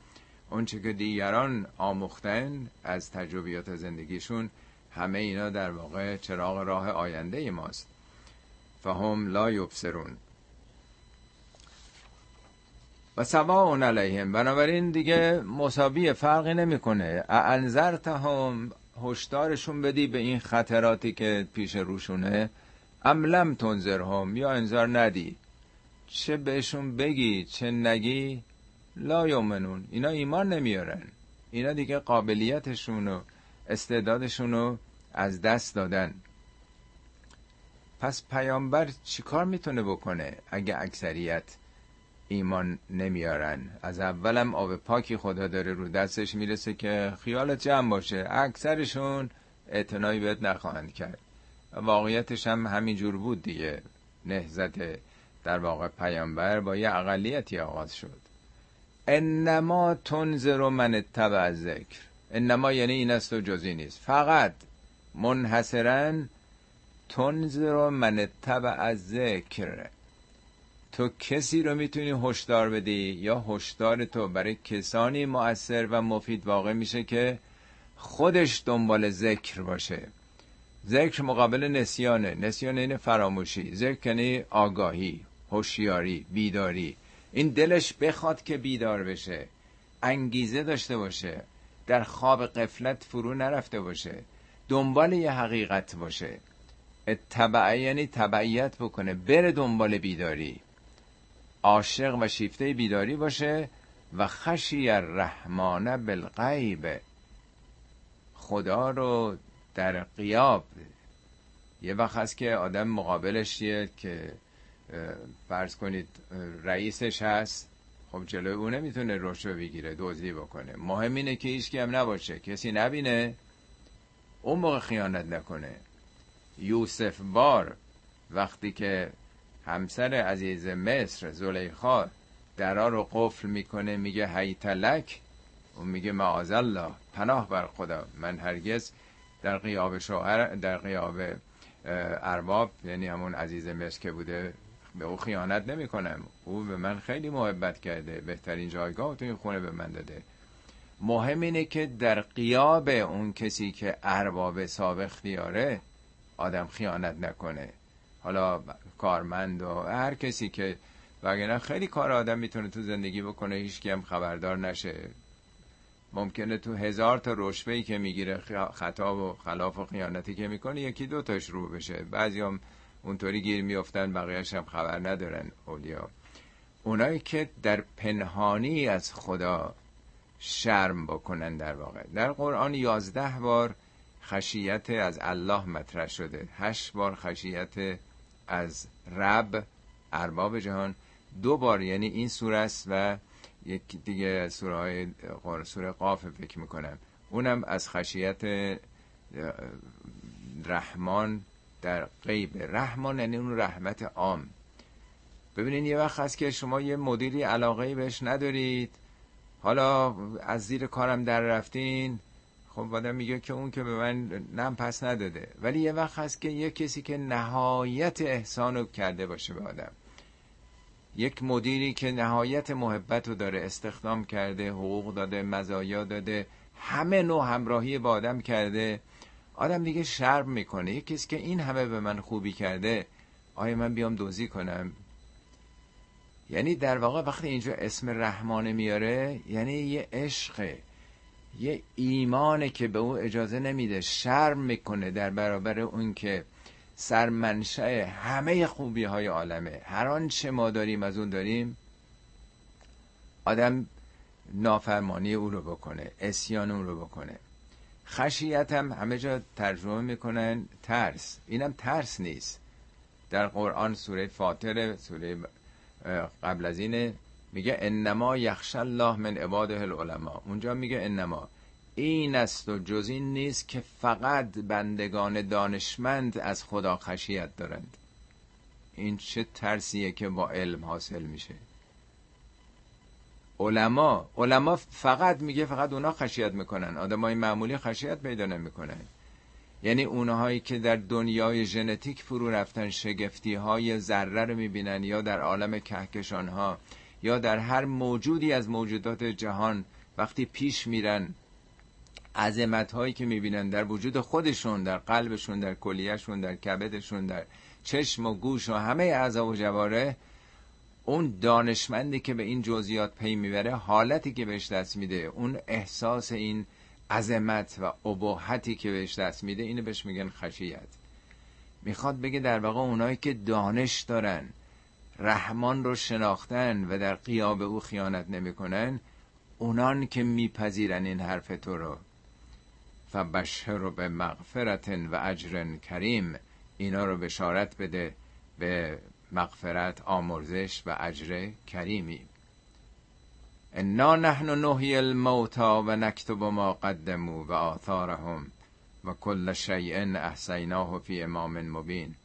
اون چه که دیگران آموختن از تجربیات زندگیشون همه اینا در واقع چراغ راه آینده ماست. فهم لا یبصرون. و سواء علیهم. بنابراین دیگه مساوی فرقی نمی‌کنه. انذرتهم هشدارشون بدی به این خطراتی که پیش روشونه. ام لم تنذرهم یا انذار ندی. چه بهشون بگی چه نگی؟ لا یومنون اینا ایمان نمیارن. اینا دیگه قابلیتشون و استعدادشون رو از دست دادن. پس پیامبر چیکار می‌تونه بکنه اگه اکثریت؟ ایمان نمیارن. از اولم آب پاکی خدا داره رو دستش می‌رسه که خیالت جمع باشه. اکثرشون اعتنایی بهت نخواهند کرد. واقعیتش هم همینجور بود دیگه. نهزت در واقع پیامبر با یه اقلیتی آغاز شد. انما تنظر من اتبع ذکر انما یعنی این است و جزی نیست. فقط منحصرا تنظر من اتبع ذکر تو کسی رو می‌تونی هشدار بدی یا هشدار تو برای کسانی مؤثر و مفید واقع میشه که خودش دنبال ذکر باشه؟ ذکر مقابل نسیانه. نسیان این فراموشی. ذکر یعنی آگاهی هوشیاری بیداری. این دلش بخواد که بیدار بشه انگیزه داشته باشه در خواب قفلت فرو نرفته باشه دنبال یه حقیقت باشه. اتبع یعنی تبعیت بکنه بره دنبال بیداری. عاشق و شیفته بیداری باشه و خشی الرحمن بالغیب. خدا رو در قیاب. یه وقت هست که آدم مقابلش یه که فرض کنید رئیسش هست. خب جلوی اون نمی‌تونه روشو بگیره دزدی بکنه. مهم اینه که هیچ هم نباشه. کسی نبینه اون موقع خیانت نکنه. یوسف بار وقتی که همسر عزیز مصر زلیخا درا رو قفل می‌کنه میگه هیتلک. اون میگه معاذ الله پناه بر خدا. من هرگز در قیاب شوهر در قیاب ارباب یعنی همون عزیز مصر که بوده به او خیانت نمی کنم او به من خیلی محبت کرده بهترین جایگاه تو این خونه به من داده. مهم اینه که در قیاب اون کسی که ارباب سابق خیاره آدم خیانت نکنه. حالا کارمند و هر کسی که وگرنه خیلی کار آدم می‌تونه تو زندگی بکنه هیچ هم خبردار نشه. ممکنه تو هزار تا رشبهی که می‌گیره خطا و خلاف و خیانتی که می‌کنه یکی دو تاش رو بشه. بعضی هم اونطوری گیر میفتن بقیهش هم خبر ندارن اولیا. اونایی که در پنهانی از خدا شرم بکنن در واقع. در قرآن یازده بار خشیت از الله مطرح شده. هشت بار خشیت از رب ارباب جهان. دو بار یعنی این سوره است و یک دیگه سوره های سوره قاف فکر می‌کنم. اونم از خشیت رحمان در غیب. رحمان یعنی اون رحمت عام. ببینین یه وقت هست که شما یه مدیری علاقه بهش ندارید. حالا از زیر کارم در رفتین. خب آدم میگه که اون که به من نم پس نداده. ولی یه وقت هست که یه کسی که نهایت احسان کرده باشه به آدم. یک مدیری که نهایت محبت رو داره استخدام کرده حقوق داده مزایا داده همه نوع همراهی با آدم کرده. آدم دیگه شرم می‌کنه. یک کسی که این همه به من خوبی کرده آیا من بیام دوزی کنم؟ یعنی در واقع وقتی اینجا اسم رحمانه میاره یعنی یه عشقه. یه ایمانه که به او اجازه نمیده شرم می‌کنه در برابر اون که سرمنشه همه خوبی های عالمه. هر آنچه ما داریم از اون داریم. آدم نافرمانی او رو بکنه اسیان او رو بکنه. خشیت هم همه جا ترجمه می‌کنن ترس. اینم ترس نیست. در قرآن سوره فاطر سوره قبل از اینه. میگه انما یخش الله من عباده العلماء. اونجا میگه انما. این است و جز این نیست که فقط بندگان دانشمند از خدا خشیت دارند. این چه ترسیه که با علم حاصل میشه. علما علما فقط میگه فقط اونا خشیت می‌کنن. آدمای معمولی خشیت پیدا نمی‌کنن. یعنی اونهایی که در دنیای ژنتیک فرو رفتن شگفتی های ذره رو می‌بینن یا در عالم کهکشان ها یا در هر موجودی از موجودات جهان وقتی پیش میرن عظمت هایی که می‌بینن در وجود خودشون در قلبشون در کلیهشون در کبدشون در چشم و گوش و همه اعضا و جواره اون دانشمندی که به این جزئیات پی می‌بره حالتی که بهش دست میده اون احساس این عظمت و ابهتی که بهش دست میده اینو بهش میگن خشیت. می‌خواد بگه در واقع اونایی که دانش دارن رحمان رو شناختن و در قیاب او خیانت نمی‌کنن اونان که میپذیرن این حرف تو رو. فبشر رو به مغفرت و اجر کریم اینا رو بشارت بده به مغفرت آمرزش و اجر کریمی. انا نحن نحی الموتا و نکتب ما قدمو و آثارهم و کل شیء احسیناه فی امام مبین.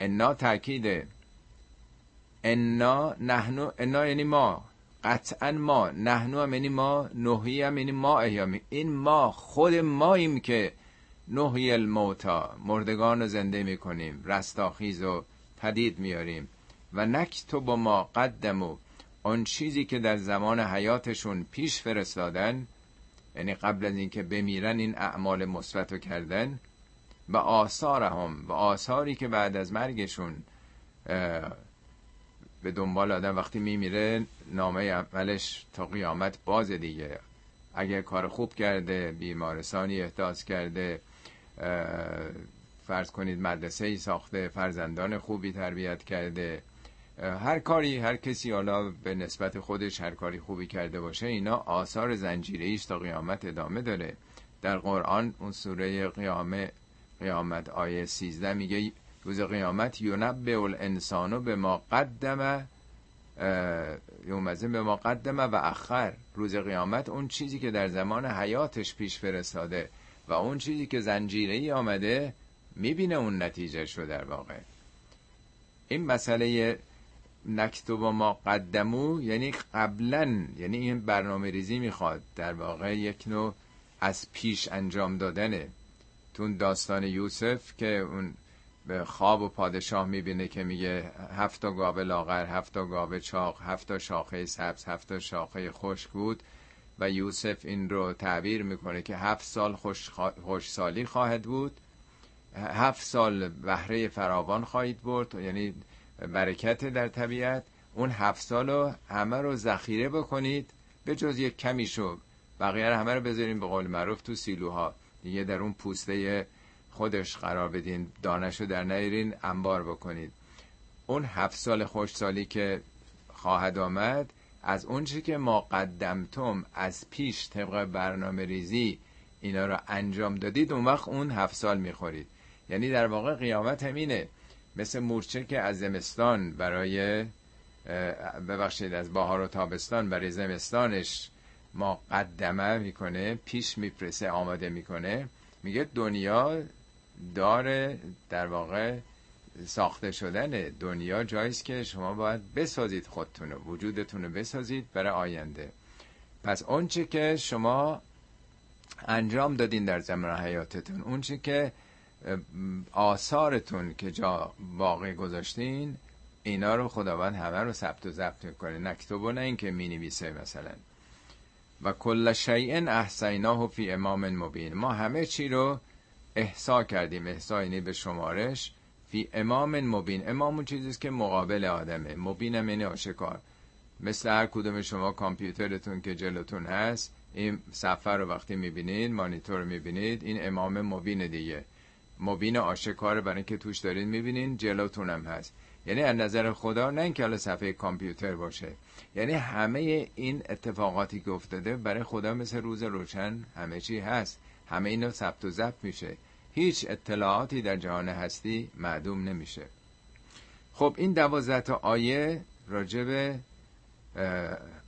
انا تاکیده انا نحن انا یعنی ما قطعا ما نحنو هم یعنی ما نهی هم یعنی ما احیامی این ما خود ماییم که نهی الموتا مردگان رو زنده می‌کنیم رستاخیز و پدید میاریم و نکتب با ما قدمو آن چیزی که در زمان حیاتشون پیش فرستادن یعنی قبل از اینکه بمیرن این اعمال مثبت کردن و آثار هم و آثاری که بعد از مرگشون به دنبال آدم وقتی میمیره نامه عملش تا قیامت باز دیگه. اگه کار خوب کرده بیمارستانی احداث کرده فرض کنید مدرسه ای ساخته فرزندان خوبی تربیت کرده. هر کاری هر کسی حالا به نسبت خودش هر کاری خوبی کرده باشه اینا آثار زنجیره ایش تا قیامت ادامه داره. در قرآن اون سوره قیامه قیامت آیه 13 میگه روز قیامت یونبه الانسانو به ما قدمه یومزه به ما قدمه و اخر. روز قیامت اون چیزی که در زمان حیاتش پیش فرستاده و اون چیزی که زنجیره ای آمده می‌بینه اون نتیجه شو در واقع. این مسئله نکتب ما قدمو یعنی قبلا یعنی این برنامه ریزی می‌خواد در واقع یک نوع از پیش انجام دادنه. تون داستان یوسف که اون به خواب و پادشاه می‌بینه که میگه هفت گاوه لاغر هفت گاوه چاق هفت شاخه سبز هفت شاخه خشک بود و یوسف این رو تعبیر می‌کنه که هفت سال خوش, خوش سالی خواهد بود. هفت سال بهره فراوان خواهید برد یعنی برکت در طبیعت. اون هفت سال رو همه رو ذخیره بکنید به جز یک کمی شو بقیه رو همه رو بذاریم به قول معروف تو سیلوها. دیگه در اون پوسته خودش قرار بدین دانش رو در نیرین انبار بکنید. اون هفت سال خوشسالی که خواهد آمد از اون چی که ما قدمتم از پیش طبق برنامه ریزی اینا رو انجام دادید اون وقت اون هفت سال می‌خورید. یعنی در واقع قیامت همینه. مثل مورچه که از زمستان برای ببخشید از بهار و تابستان برای زمستانش ما قدمه می‌کنه پیش میفرسه آماده می‌کنه. میگه دنیا داره در واقع ساخته شدن دنیا جاییست که شما باید بسازید خودتون وجودتون رو بسازید برای آینده. پس اونچه که شما انجام دادین در زمان حیاتتون اونچه که آثارتون که جا باقی گذاشتین اینا رو خداوند همه رو ثبت و ضبط می‌کنه. نکتب و نه اینکه می نویسه مثلا. و کل شیء احسیناه فی امام مبین. ما همه چی رو احسا کردیم احسا یعنی به شمارش. فی امام مبین امام اون چیزیست که مقابل آدمه. مبین هم یعنی آشکار. مثل هر کدوم شما کامپیوترتون که جلوتون هست این صفحه رو وقتی می‌بینید مانیتور می‌بینید این امام مبین دیگه. مبین آشکار برای اینکه توش دارید می‌بینید جلوتون هم هست. یعنی از نظر خدا نه اینکه حالا صفحه کامپیوتر باشه. یعنی همه این اتفاقاتی که افتاده برای خدا مثل روز روشن همه چی هست. همه اینا ثبت و ضبط میشه. هیچ اطلاعاتی در جهان هستی معدوم نمیشه. خب این دوازده تا آیه راجب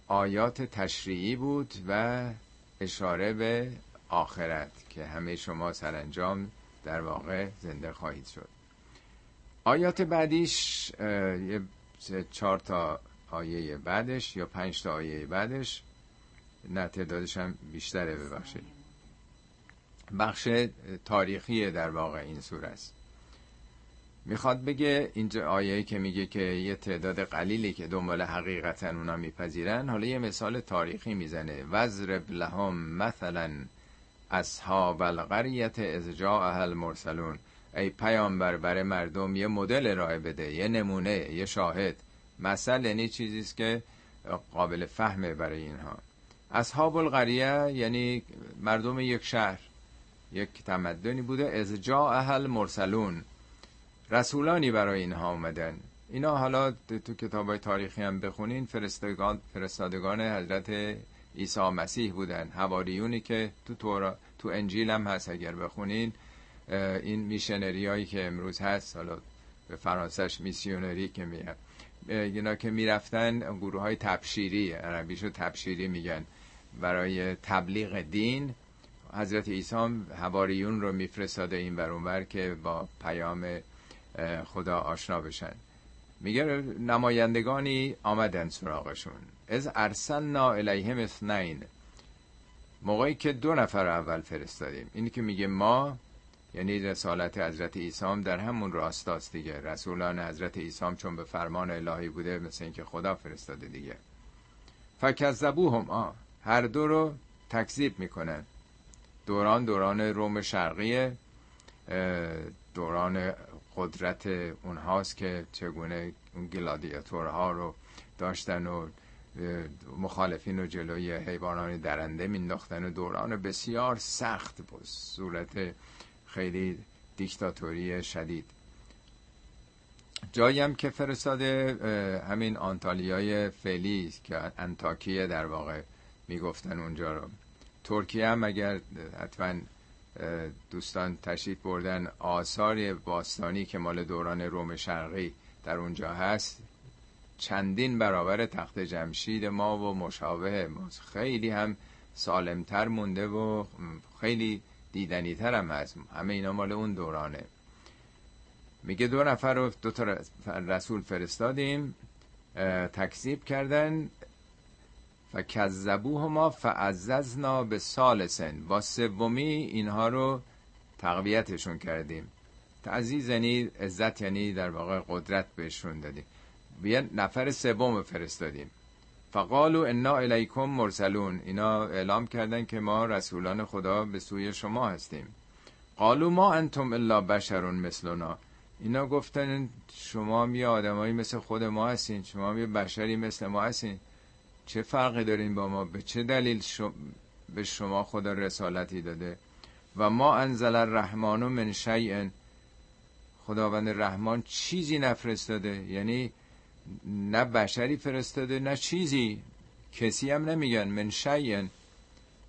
آیات تشریعی بود و اشاره به آخرت که همه شما سرانجام در واقع زنده خواهید شد. آیات بعدیش یه چهار تا آیه بعدش یا پنج تا آیه بعدش. نه تعدادش هم بیشتره ببخشید. بخش تاریخی در واقع این سوره است. می‌خواد بگه اینجا آیه که میگه که یه تعداد قلیلی که دنبال حقیقتا اونا میپذیرن حالا یه مثال تاریخی می‌زنه. وزرب لهم مثلا اصحاب القریت از اهل مرسلون ای پیامبر برای مردم یه مدل ارائه بده یه نمونه یه شاهد. مثل یعنی چیزیست که قابل فهمه برای اینها. اصحاب القریه یعنی مردم یک شهر. یک تمدنی بوده از جا اهل مرسلون رسولانی برای اینها آمدن. اینا حالا تو کتاب های تاریخی هم بخونین فرستادگان, فرستادگان حضرت عیسی مسیح بودن. هواریونی که تو تورا تو انجیل هم هست اگر بخونین. این میشنری هایی که امروز هست حالا به فرانسهش میسیونری که میگن اینا که می‌رفتن گروه های تبشیری عربیشو تبشیری میگن برای تبلیغ دین. حضرت عیسی هواریون رو میفرستاده این برونور که با پیام خدا آشنا بشن. میگه نمایندگانی آمدن سراغشون. از ارسلنا الیهم اثنین. موقعی که دو نفر اول فرستادیم. اینی که میگه ما یعنی رسالت حضرت عیسی در همون راستاست دیگه. رسولان حضرت عیسی چون به فرمان الهی بوده مثل اینکه خدا فرستاده دیگه. فکذبوهم. آ هر دو رو تکذیب می‌کنن. دوران دوران روم شرقی دوران قدرت اونهاست که چگونه اون گلادیاتورها رو داشتن و مخالفین و جلوی حیوانان درنده مینداختن و دوران بسیار سخت بود صورت خیلی دیکتاتوری شدید. جاییم که فرستاده همین آنتالیای فعلی که انتاکیه در واقع می‌گفتن اونجا رو. ترکیه هم اگر حتما دوستان تشریف بردن آثار باستانی که مال دوران روم شرقی در اونجا هست چندین برابر تخت جمشید ما و مشابه ما. خیلی هم سالمتر مونده و خیلی دیدنی تر هم هست. همه اینا مال اون دورانه. میگه دو نفر رو دو تا رسول فرستادیم تکذیب کردن. و کذبوه ما فعززنا به سالسن با سومی اینها رو تقویتشون کردیم. تعزیز یعنی عزت یعنی در واقع قدرت بهشون دادیم. یه نفر سوم فرستادیم. فقالو انا الیکم مرسلون. اینا اعلام کردن که ما رسولان خدا به سوی شما هستیم. قالو ما انتم الا بشرون مثلنا. اینا گفتن شما می آدمایی مثل خود ما هستین شما می بشری مثل ما هستین. چه فرقی دارین با ما؟ به چه دلیل به شما خدا رسالتی داده؟ و ما انزل الرحمن من شیء خداوند رحمان چیزی نفرستاده. یعنی نه بشری فرستاده نه چیزی. کسی هم نمیگن من شیء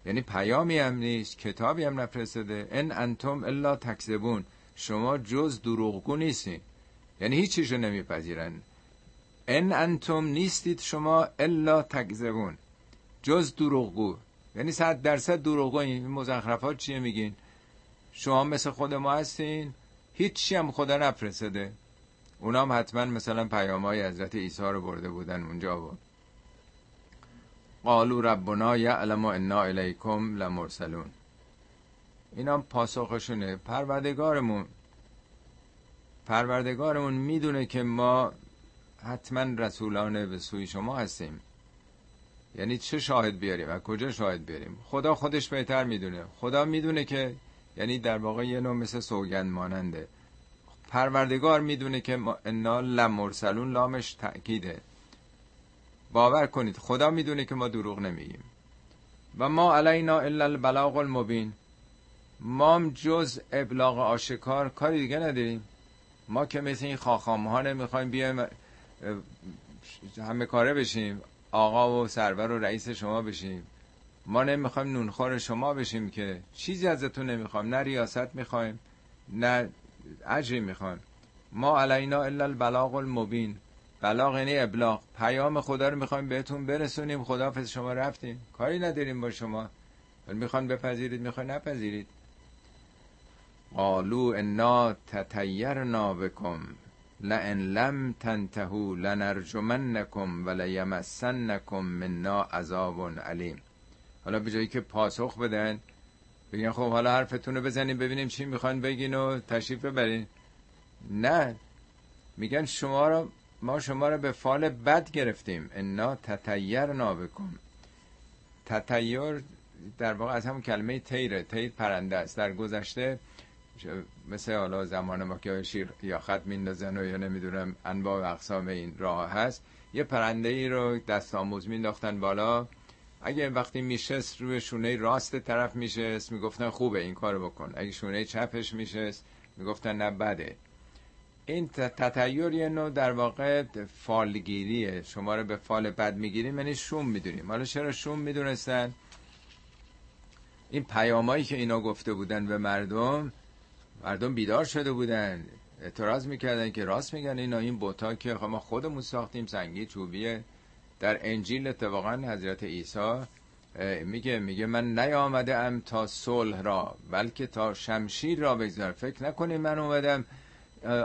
یعنی پیامی هم نیست کتابی هم نفرستاده. ان انتم الا تکذبون. شما جز دروغگو نیستین. یعنی هیچ چیزو نمیپذیرن. ان انتم نیستید شما الا تکذبون. جز دروغگو. یعنی صد درصد دروغگو. این مزخرفات چیه میگین؟ شما مثل خود ما هستین. هیچی هم خدا نفرستده اونا هم حتما مثلا پیام های حضرت عیسی رو برده بودن اونجا بود قالو ربنا یعلم انا الیکم لمرسلون. اینا پاسخشونه. پروردگارمون پروردگارمون می‌دونه که ما حتما رسولانه به سوی شما هستیم. یعنی چه شاهد بیاریم و کجا شاهد بیاریم؟ خدا خودش بهتر می‌دونه. خدا می‌دونه که یعنی در واقع یه نوع مثل سوگند ماننده. پروردگار می‌دونه که انا لمرسلون لامش تأکیده. باور کنید خدا می‌دونه که ما دروغ نمیگیم. و ما علینا الا البلاغ المبین. ما جز ابلاغ آشکار کاری دیگه نداریم. ما که مثل این خاخام ها نمی‌خوایم بیایم همه کاره بشیم. آقا و سرور و رئیس شما بشیم. ما نمی‌خوایم نونخور شما بشیم که چیزی ازتون نمی‌خوایم نه ریاست می‌خوایم نه اجری می‌خوایم ما علینا الا البلاغ المبین. بلاغ یعنی ابلاغ. پیام خدا رو می‌خوایم بهتون برسونیم. خدافظ شما رفتیم کاری نداریم با شما. ولی می‌خوان بپذیرید می‌خوان نپذیرید. قالو انا تطیرنا بکم. لئن لم تنتهو لنرجمنکم ولیمسنکم منا عذاب علیم. حالا به جایی که پاسخ بدن بگن خب حالا حرفتون رو بزنیم ببینیم چی می‌خوان بگین و تشریف ببرین. نه. میگن شما رو ما شما رو به فال بد گرفتیم. انا تطیر نابکم تطیر در واقع از همون کلمه تیره تیر پرنده است. در گذشته مثل حالا زمان ما که شیر یا خط میندازن و یا نمی‌دونم انواع و اقسام این راه هست یه پرنده ای رو دست آموز مینداختن بالا. اگه وقتی میشست روی شونه راست طرف میشست می‌گفتن خوبه این کارو بکن. اگه شونه چپش میشست می‌گفتن نه بده. این تطیر یه نوع در واقع فالگیریه. شما رو به فال بد می‌گیریم یعنی شوم می‌دونیم. حالا چرا شوم می‌دونستن؟ این پیامایی که اینا گفته بودن به مردم مردم بیدار شده بودن. اعتراض می‌کردن که راست میگن اینا این بوتا که خب ما خودمون ساختیم سنگی چوبیه. در انجیل اتفاقا حضرت عیسی میگه میگه من نیامده ام تا صلح را بلکه تا شمشیر را بگذار فکر نکنید من اومدم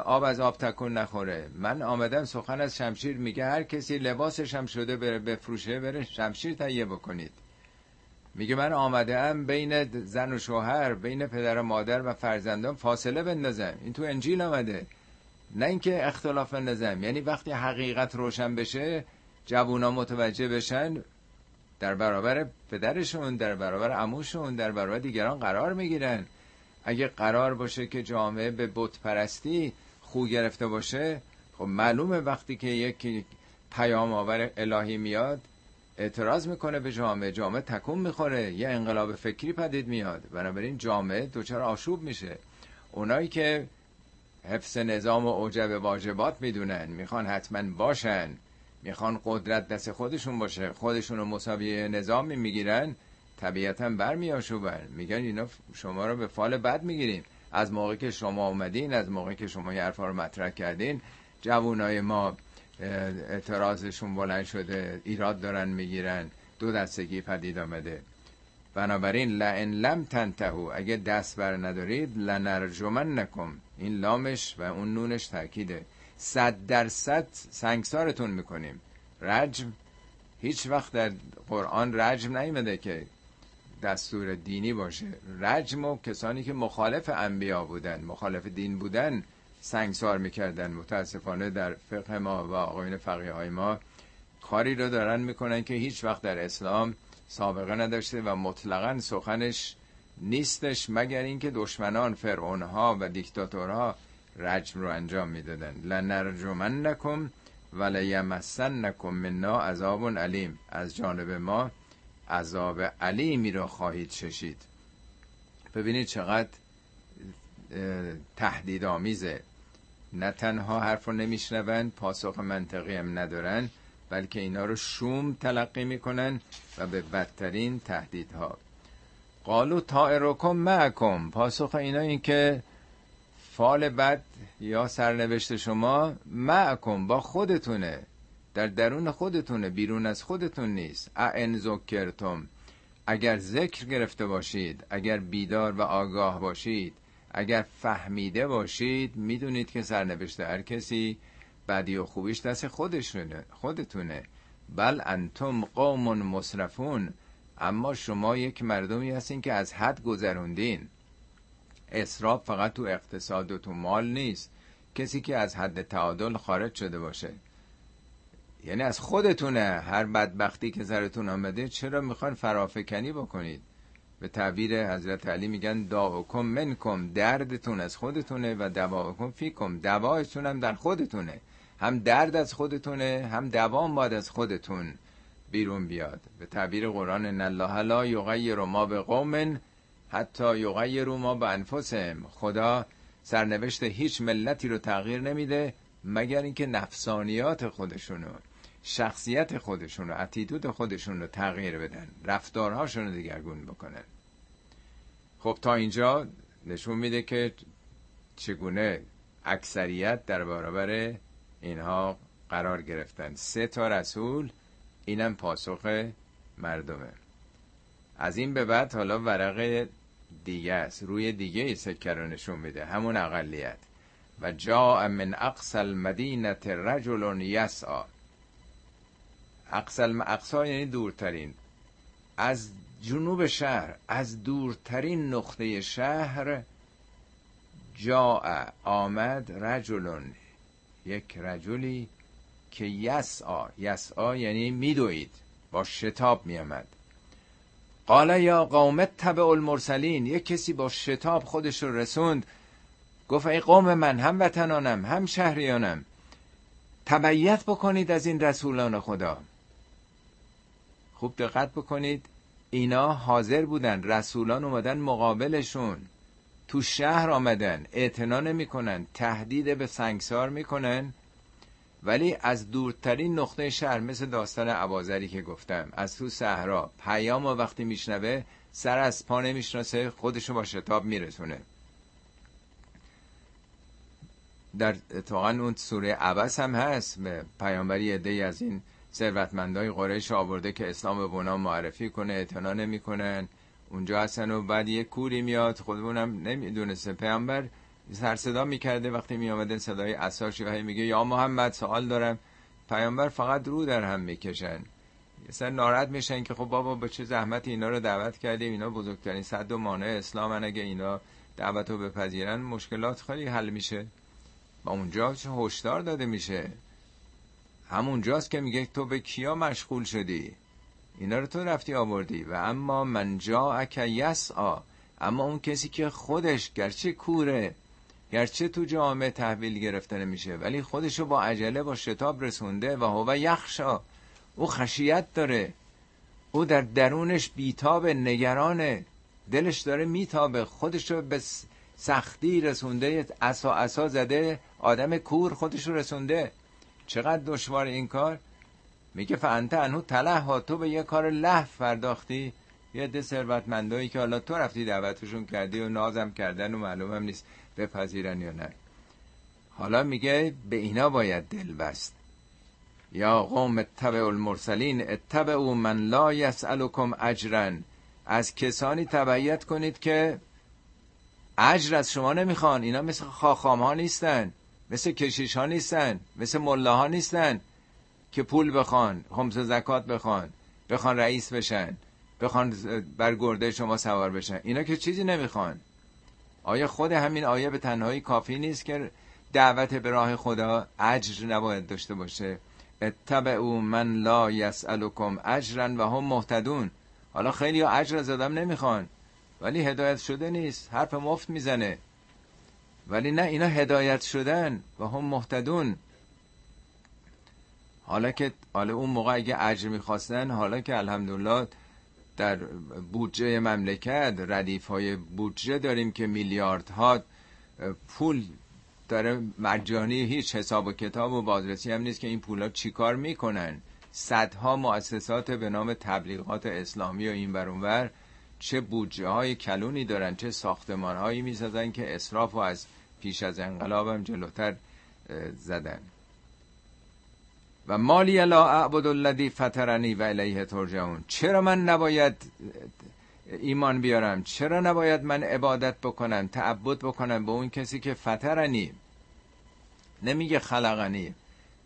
آب از آب تکون نخوره. من آمدم سخن از شمشیر میگه. هر کسی لباسش هم شده بره بفروشه بره شمشیر تهیه بکنید. میگه من آمده ام بین زن و شوهر بین پدر و مادر و فرزندان فاصله بندازم. این تو انجیل آمده. نه اینکه اختلاف بندازم. یعنی وقتی حقیقت روشن بشه جوونا متوجه بشن در برابر پدرشون در برابر عموشون در برابر دیگران قرار می‌گیرن. اگه قرار باشه که جامعه به بت پرستی خو گرفته باشه خب معلومه وقتی که یک پیام آور الهی میاد اعتراض می‌کنه به جامعه. جامعه تکون می‌خوره. یه انقلاب فکری پدید میاد. بنابراین جامعه دوچار آشوب میشه. اونایی که حفظ نظام و اوجب واجبات می‌دونن می‌خوان حتما باشن می‌خوان قدرت دست خودشون باشه خودشون رو مساوی نظامی می‌گیرن طبیعتا برمیاشوبن میگن اینا شما رو به فال بد می‌گیریم. از موقع که شما اومدین از موقع که شما یه حرفا رو مطرح کردین جوانای ما اعتراضشون بلند شده ایراد دارن می‌گیرن. دو دستگی پدید آمده. بنابراین لئن لم تنتهو اگه دست بر ندارید لنرجمن نکم این لامش و اون نونش تاکیده صد درصد سنگسارتون می‌کنیم. رجم هیچ وقت در قرآن رجم نیمده که دستور دینی باشه. رجم و کسانی که مخالف انبیا بودن مخالف دین بودن سنگسار می‌کردن. متاسفانه در فقه ما و آقاین فقیه های ما کاری رو دارن می‌کنن که هیچ وقت در اسلام سابقه نداشته و مطلقا سخنش نیستش مگر اینکه دشمنان فرعون ها و دیکتاتورها رجم رو انجام می‌دادن. لنرجمن نکم و لیمسن نکم منا عذاب علیم. از جانب ما عذاب علیمی را خواهید چشید. ببینید چقدر تهدید آمیزه نه تنها حرف رو نمیشنون پاسخ منطقی هم ندارن بلکه اینا رو شوم تلقی می‌کنن و به بدترین تهدیدها. قالو طائرکم معکم. پاسخ اینا این که فال بد یا سرنوشت شما معکم با خودتونه. در درون خودتونه بیرون از خودتون نیست. ان ذکرتم. اگر ذکر گرفته باشید اگر بیدار و آگاه باشید اگر فهمیده باشید می‌دونید که سرنوشت هر کسی بدی و خوبیش دست خودشونه خودتونه. بل انتم قوم مصرفون. اما شما یک مردمی هستین که از حد گذروندین. اسراف فقط تو اقتصاد و تو مال نیست. کسی که از حد تعادل خارج شده باشه. یعنی از خودتونه. هر بدبختی که سرتون آمده چرا می‌خوان فرافکنی بکنید؟ به تعبیر حضرت علی میگن داوکم منکم دردتون از خودتونه و دواکم فیکم. دوایتون هم در خودتونه. هم درد از خودتونه هم دوام باید از خودتون بیرون بیاد. به تعبیر قرآن ان الله لا یغیر ما به قوم حتی یغیر ما به انفسهم. خدا سرنوشت هیچ ملتی رو تغییر نمیده مگر اینکه نفسانیات خودشونو. شخصیت خودشون رو اتیتود خودشون رو تغییر بدن رفتارهاشون رو دیگرگون بکنن. خب تا اینجا نشون میده که چگونه اکثریت در برابر اینها قرار گرفتن. سه تا رسول اینم پاسخ مردمه. از این به بعد حالا ورق دیگه است روی دیگه ای سکه رو نشون میده همون اقلیت. و جا من اقصى المدینه رجل یسعا اقصال اقصا یعنی دورترین. از جنوب شهر از دورترین نقطه شهر جا آمد رجلون. یک رجلی که یسعا یسعا یعنی میدوید با شتاب میامد قال یا قوم تبع المرسلین. یک کسی با شتاب خودش رو رسوند. گفت ای قوم من هم وطنانم هم شهریانم. تبعیت بکنید از این رسولان خدا. خوب دقت بکنید. اینا حاضر بودن رسولان اومدن مقابلشون. تو شهر آمدن اعتنا نمی‌کنن تهدید به سنگسار می‌کنن. ولی از دورترین نقطه شهر مثل داستان عبازری که گفتم از تو صحرا پیام و وقتی میشنوه سر از پا نمی‌شناسه خودشو با شتاب میرسونه. در اتفاقا اون سوره عبس هم هست به پیامبری عده از این ثروتمندای قریش آورده که اسلام به بنا معرفی کنه اعتنا نمی‌کنن. اونجا هستن و بعد یه کوری میاد خودمونم نمی‌دونسته پیامبر سر صدا می‌کرده وقتی میامده صدای اساشی و میگه یا محمد سوال دارم. پیامبر فقط رو در هم می‌کشن. سر ناراحت میشن که خب بابا به چه زحمت اینا رو دعوت کردیم؟ اینا بزرگترین صد و مانع اسلام اگه اینا دعوت رو بپذیرن مشکلات خیلی حل میشه. و اونجا چه هشدار داده میشه؟ همونجاست که میگه تو به کیا مشغول شدی؟ اینا رو تو رفتی آوردی و اما من جا اک یسعا اما اون کسی که خودش گرچه کوره گرچه تو جامعه تحویل گرفته نمیشه ولی خودشو با عجله با شتاب رسونده و هو یخشا. او خشیت داره. او در درونش بیتاب نگرانه. دلش داره میتابه. خودشو به سختی رسونده اسا اسا زده آدم کور خودشو رسونده. چقدر دشوار این کار؟ میگه فانت انو تله ها تو به یه کار له پرداختی. یه ده ثروتمندایی که حالا تو رفتی دعوتشون کردی و نازم کردن و معلومم نیست بپذیرن یا نه. حالا میگه به اینا باید دل بست. یا قوم اتبع المرسلین اتبعوا من لا یسألکم اجرا از کسانی تبعیت کنید که اجر از شما نمی‌خوان. اینا مثل خاخام ها نیستن. مثل کشیش ها نیستن مثل مله ها نیستن که پول بخوان خمس زکات بخوان بخوان رئیس بشن بخوان بر گرده شما سوار بشن. اینا که چیزی نمی‌خوان. آیا خود همین آیه به تنهایی کافی نیست که دعوت به راه خدا اجر نباید داشته باشه؟ اتبعو من لا یسألکم اجرا و هم محتدون حالا خیلی اجر از آدم نمی‌خوان ولی هدایت شده نیست. حرف مفت می‌زنه. ولی نه اینا هدایت شدن و هم محتدون حالا که حالا اون موقع اگه اجر می‌خواستن حالا که الحمدلله در بودجه مملکت ردیف های بودجه داریم که میلیاردها پول داره مجانی هیچ حساب و کتاب و بازرسی هم نیست که این پولا چیکار می‌کنن. صدها مؤسسات به نام تبلیغات اسلامی و این برونور چه بودجه های کلونی دارن چه ساختمان هایی می‌سازن که اصراف و از پیش از انقلاب هم جلوتر زدن. و مالی لا اعبد الذی فطرنی و الیه ترجعون. چرا من نباید ایمان بیارم؟ چرا نباید من عبادت بکنم تعبد بکنم به اون کسی که فطرنی؟ نمیگه خلقنی.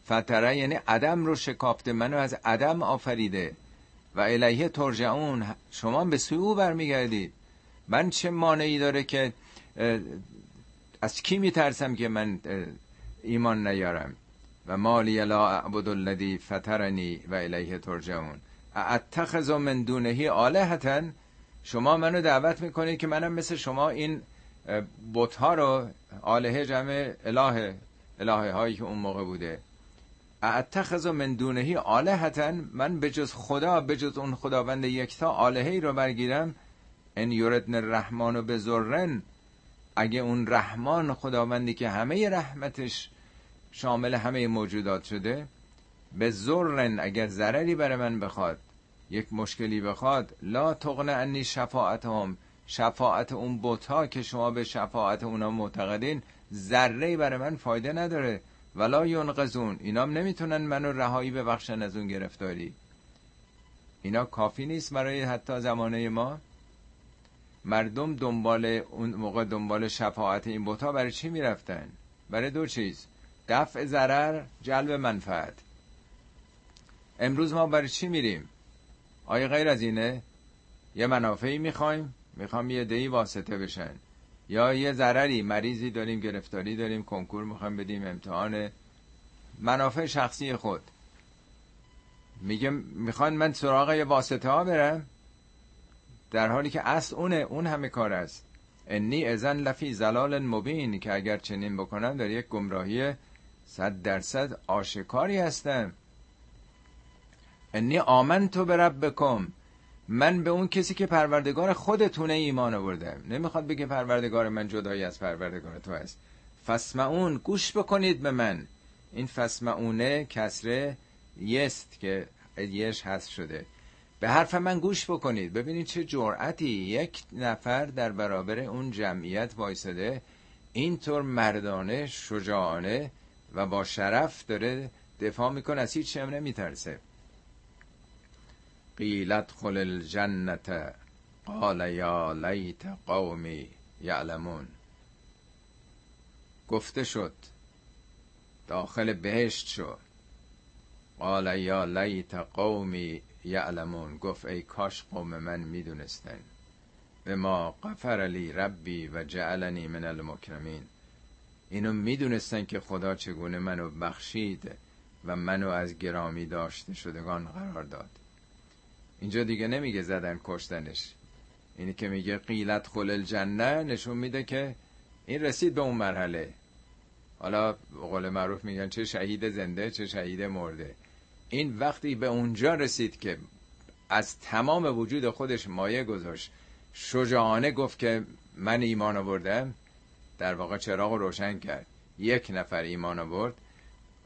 فطره یعنی عدم رو شکافته منو از عدم آفریده. و الیه ترجعون شما به سوی او برمیگردید من چه مانعی داره که از کی میترسم که من ایمان نیارم؟ و مالی لا اعبد الذی فطرنی و الیه ترجعون. اتخذ من دونهی آلهتا شما منو دعوت می‌کنید که منم مثل شما این بتها رو آلهه جمع اله الهه هایی که اون موقع بوده. اتخذ من دونهی آلهتا من به جز خدا به جز اون خداوند یکتا آلهه رو برگیرم. ان یردن الرحمن به زرن اگه اون رحمان خداوندی که همه رحمتش شامل همه موجودات شده به زرن اگر ضرری برای من بخواد یک مشکلی بخواد لا تغنه انی شفاعتهم. شفاعت اون بوتا که شما به شفاعت اونا معتقدین ذره برای من فایده نداره. ولا ینقذون اینام نمی‌تونن منو رهایی ببخشن از اون گرفتاری. اینا کافی نیست برای حتی زمانه ما. مردم دنبال اون موقع دنبال شفاعت این بوتا برای چی می‌رفتن؟ برای دو چیز دفع ضرر جلب منفعت. امروز ما برای چی میریم؟ آیا غیر از اینه؟ یه منافعی می‌خوایم؟ می‌خوام یه دهی واسطه بشن. یا یه ضرری مریضی داریم گرفتاری داریم کنکور می‌خوایم بدیم امتحان منافع شخصی خود. میگه می‌خوان من سراغ یه واسطه ها برم؟ در حالی که اصل اونه اون همه کار است. انی ازن لفی زلال مبین که اگر چنین بکنم در یک گمراهی صد درصد آشکاری هستم. انی آمن تو برب بکم من به اون کسی که پروردگار خودتونه ایمان آوردم. نمی‌خواد بگه پروردگار من جدایی از پروردگار تو است. فسمعون گوش بکنید به من. این فسمعونه کسره یست که یش هست شده. به حرف من گوش بکنید. ببینید چه جرأتی. یک نفر در برابر اون جمعیت وایساده. اینطور مردانه شجاعانه و با شرف داره دفاع می‌کنه. از هیچ نمیترسه. قیلت خل الجنت قال یا لیت قومی یعلمون. گفته شد. داخل بهشت شد قال یا لیت قومی یعلمون. گفت ای کاش قوم من می‌دونستن. به ما قفر لی ربی و جعلنی من المکرمین. اینو می‌دونستن که خدا چگونه منو بخشید و منو از گرامی داشته شدگان قرار داد. اینجا دیگه نمیگه زدن کشتنش. اینی که میگه قیلت خل الجنه نشون میده که این رسید به اون مرحله. حالا قول معروف میگن چه شهید زنده چه شهید مرده. این وقتی به اونجا رسید که از تمام وجود خودش مایه گذاشت شجاعانه گفت که من ایمان آوردم در واقع چراغ روشن کرد. یک نفر ایمان آورد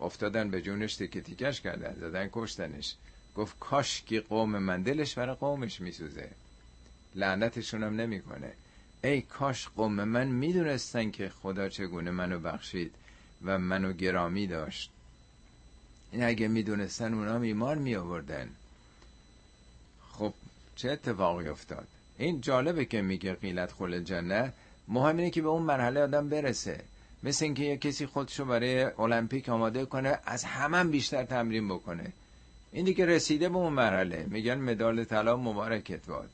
افتادن به جونش تیکه تیکش کردن زدن کشتنش. گفت کاش که قوم من دلش برای قومش میسوزه. لعنتشون هم نمی‌کنه. ای کاش قوم من می‌دونستن که خدا چگونه منو بخشید و منو گرامی داشت. این اگه می‌دونستن اونا ایمان می آوردن خب چه اتفاقی افتاد؟ این جالبه که میگه قیلت خل جنه مهم اینه که به اون مرحله آدم برسه. مثل اینکه یه کسی خودشو برای المپیک آماده کنه از همه بیشتر تمرین بکنه. این دیگه رسیده به اون مرحله. میگن مدال طلا مبارکت باد.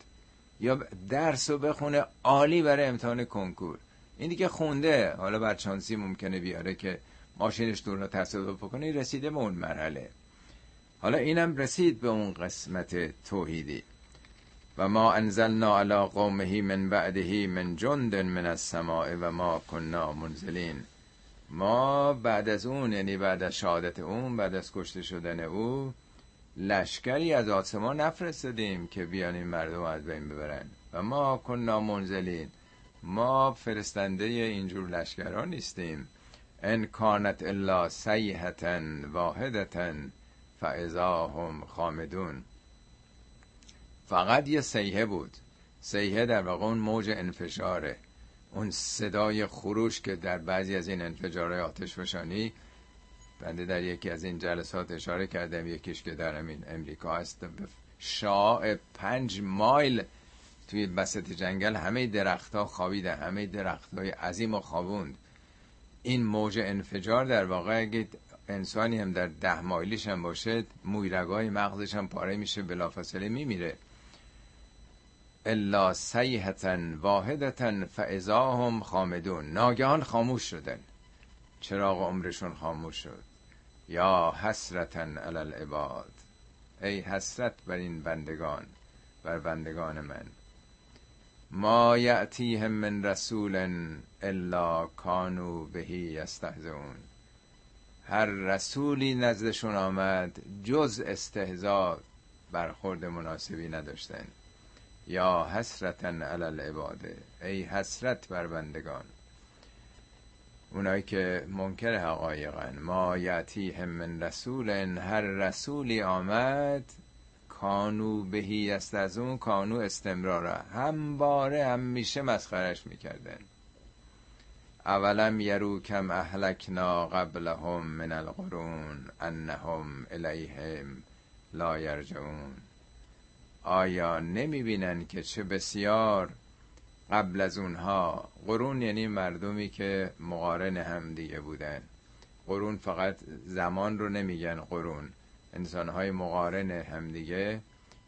یا درس رو بخونه عالی برای امتحان کنکور. این دیگه خونده. حالا برچانسی ممکنه بیاره که ماشینش دور رو تصادف بکنه رسیده به اون مرحله. حالا اینم رسید به اون قسمت توحیدی. و ما انزلنا علی قومه من بعده من جند من السماء و ما کنا منزلین. ما بعد از اون یعنی بعد از شهادت اون بعد از کشته شدن او لشکری از آسمان نفرستادیم که بیان این مردم از بین ببرن. و ما کنا منزلین. ما فرستنده اینجور لشکران نیستیم. ان کانت الا سیحتا واحدتا فاذا هم خامدون. فقط یه سیحه بود. سیحه در واقع اون موج انفجاره. اون صدای خروش که در بعضی از این انفجارهای آتش فشانی بنده در یکی از این جلسات اشاره کردم یکیش که در همین امریکا هست شاع پنج مایل توی بسط جنگل همه درختها خوابیده همه درخت های عظیم و خوابوند. این موج انفجار در واقع اگه انسانی هم در ده مایلیش هم باشه مویرگای مغزش هم پاره میشه بلافاصله میمیره. الا سیحتن واحدتن فاذا هم خامدون. ناگهان خاموش شدن. چراغ عمرشون خاموش شد. یا حسرتن علی العباد. ای حسرت بر این بندگان بر بندگان من. ما یعتیهم من رسول الا کانو بهی یستهزئون. هر رسولی نزدشون آمد جز استهزا برخورد مناسبی نداشتن. یا حسرتن علی العباده ای حسرت بر بندگان. اونایی که منکر حقایقن ما یعتیهم من رسول هر رسولی آمد کانو بهی است از اون کانو استمراره هم باره هم میشه مسخرش می‌کردن. اولم یرو کم اهلکنا قبلهم من القرون انهم الیهم لا یرجعون. آیا نمی‌بینن که چه بسیار قبل از اونها قرون یعنی مردمی که مقارن هم دیگه بودن. قرون فقط زمان رو نمیگن قرون. انسانهای مقارن همدیگه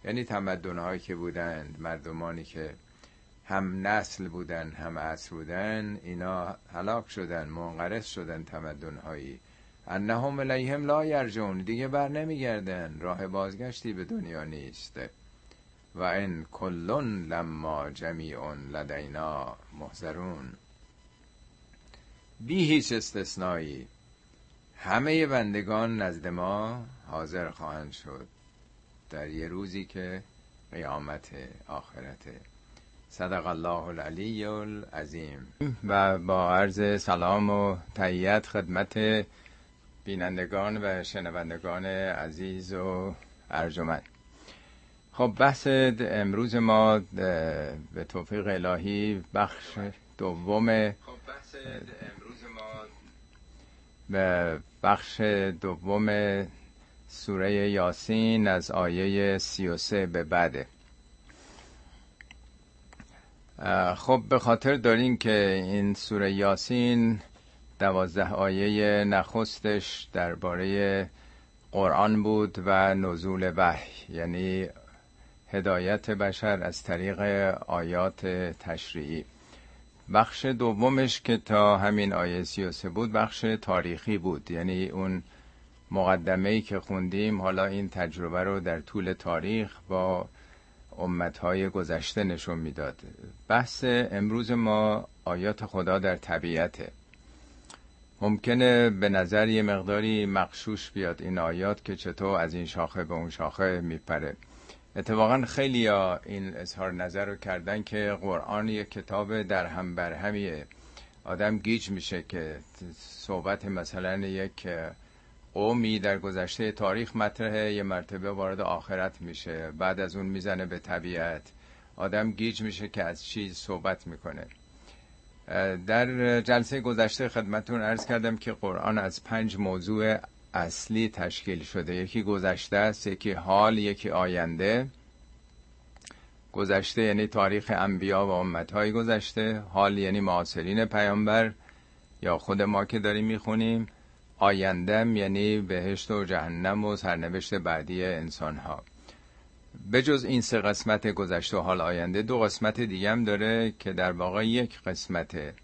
یعنی تمدنهایی که بودند مردمانی که هم نسل بودن هم عصر بودن اینا هلاک شدن منقرض شدن تمدنهایی. انهم الیهم لا یرجون دیگه بر نمیگردن. راه بازگشتی به دنیا نیست. و این کلون لما جمیعون لدینا محضرون. بی هیچ استثنایی. همه بندگان نزد ما حاضر خواهند شد در یه روزی که قیامت آخرته. صدق الله العلی العظیم. و با عرض سلام و تهیت خدمت بینندگان و شنوندگان عزیز و ارجمند. خب بحث امروز ما به توفیق الهی بخش دوم خب بحث امروز ما به بخش دوم سوره یاسین از آیه سی و سه به بعده. خب به خاطر دارین که این سوره یاسین دوازده آیه نخستش درباره قرآن بود و نزول وحی یعنی هدایت بشر از طریق آیات تشریعی بخش دومش که تا همین آیه 33 بود بخش تاریخی بود یعنی اون مقدمه ای که خوندیم حالا این تجربه رو در طول تاریخ با امتهای گذشته نشون می‌داد. بحث امروز ما آیات خدا در طبیعته. ممکنه به نظر یه مقداری مقشوش بیاد این آیات که چطور از این شاخه به اون شاخه میپره. اتفاقا خیلی ها این اظهار نظر رو کردن که قرآن یک کتاب در هم بر همیه. آدم گیج میشه که صحبت مثلا یک قومی در گذشته تاریخ مطرحه یه مرتبه وارد آخرت میشه. بعد از اون می‌زنه به طبیعت. آدم گیج میشه که از چیز صحبت می‌کنه. در جلسه گذشته خدمتون ارز کردم که قرآن از پنج موضوع اصلی تشکیل شده. یکی گذشته است یکی حال یکی آینده. گذشته یعنی تاریخ انبیا و امتهای گذشته. حال یعنی معاصرین پیامبر یا خود ما که داریم می‌خونیم. آیندم یعنی بهشت و جهنم و سرنوشت بعدی انسان ها جز این سه قسمت گذشته و حال آینده دو قسمت دیگه هم داره که در واقع یک قسمت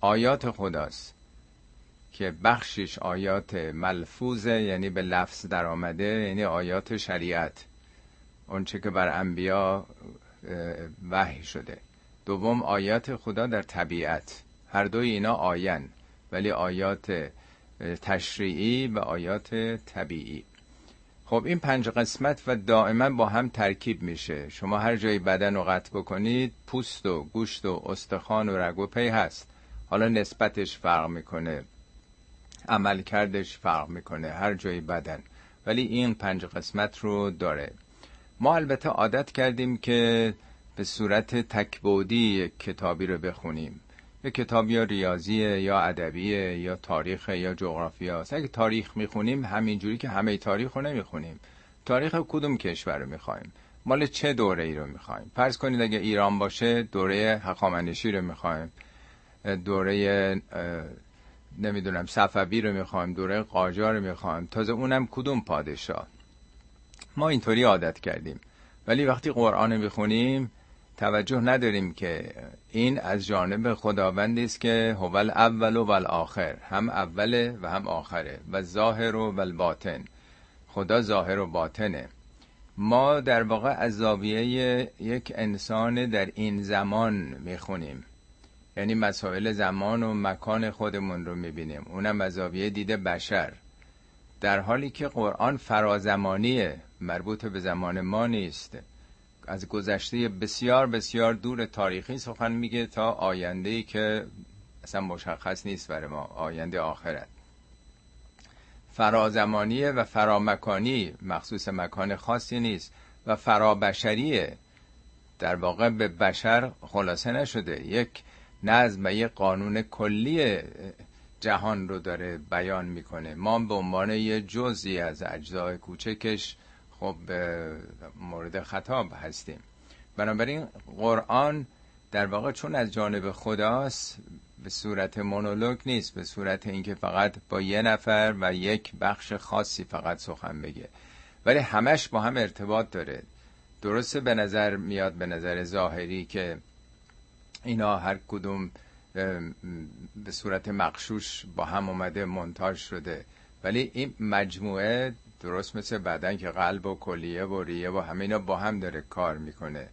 آیات خداست که بخشش آیات ملفوظه یعنی به لفظ در آمده یعنی آیات شریعت. اونچه که بر انبیا وحی شده. دوم آیات خدا در طبیعت. هر دوی اینا آین ولی آیات تشریعی و آیات طبیعی. خب این پنج قسمت و دائما با هم ترکیب میشه. شما هر جایی بدن رو قطع بکنید پوست و گوشت و استخوان و رگ و پی هست. حالا نسبتش فرق می‌کنه عمل کردش فرق می‌کنه هر جای بدن. ولی این پنج قسمت رو داره. ما البته عادت کردیم که به صورت تکبودی کتابی رو بخونیم. یه کتاب یا ریاضیه یا ادبیه یا تاریخ یا جغرافیا اگه تاریخ می‌خونیم همینجوری که همه تاریخ رو نمی‌خونیم. تاریخ کدوم کشور رو می‌خوایم؟ مال چه دوره ای رو می‌خوایم؟ فرض کنید اگه ایران باشه دوره حقامنشی رو می‌خوایم. دوره نمی‌دونم صفوی رو می‌خوایم دوره قاجار رو می‌خوایم. تازه اونم کدوم پادشاه؟ ما اینطوری عادت کردیم. ولی وقتی قرآن می‌خونیم توجه نداریم که این از جانب خداوندی است که هو اول و آخر هم اوله و هم آخره و ظاهر و الباطن خدا ظاهر و باطنه. ما در واقع از زاویه یک انسان در این زمان می‌خونیم. یعنی مسائل زمان و مکان خودمون رو می‌بینیم. اونم از زاویه دیده بشر. در حالی که قرآن فرازمانیه مربوط به زمان ما نیست. از گذشته بسیار بسیار دور تاریخی سخن میگه تا آینده ای که اصلا مشخص نیست برای ما آینده آخرت. فرازمانیه و فرامکانی مخصوص مکان خاصی نیست و فرابشریه در واقع به بشر خلاصه نشده. یک نظم و یک قانون کلی جهان رو داره بیان می‌کنه. ما به عنوان یه جزی از اجزای کوچکش خب مورد خطاب هستیم. بنابراین قرآن در واقع چون از جانب خداست به صورت مونولوگ نیست به صورت اینکه فقط با یه نفر و یک بخش خاصی فقط سخن بگه. ولی همش با هم ارتباط داره. درسته به نظر میاد به نظر ظاهری که اینا هر کدوم به صورت مقشوش با هم اومده منتاج شده. ولی این مجموعه درست مثل بدن که قلب و کلیه و ریه و همه اینا با هم داره کار می‌کنه.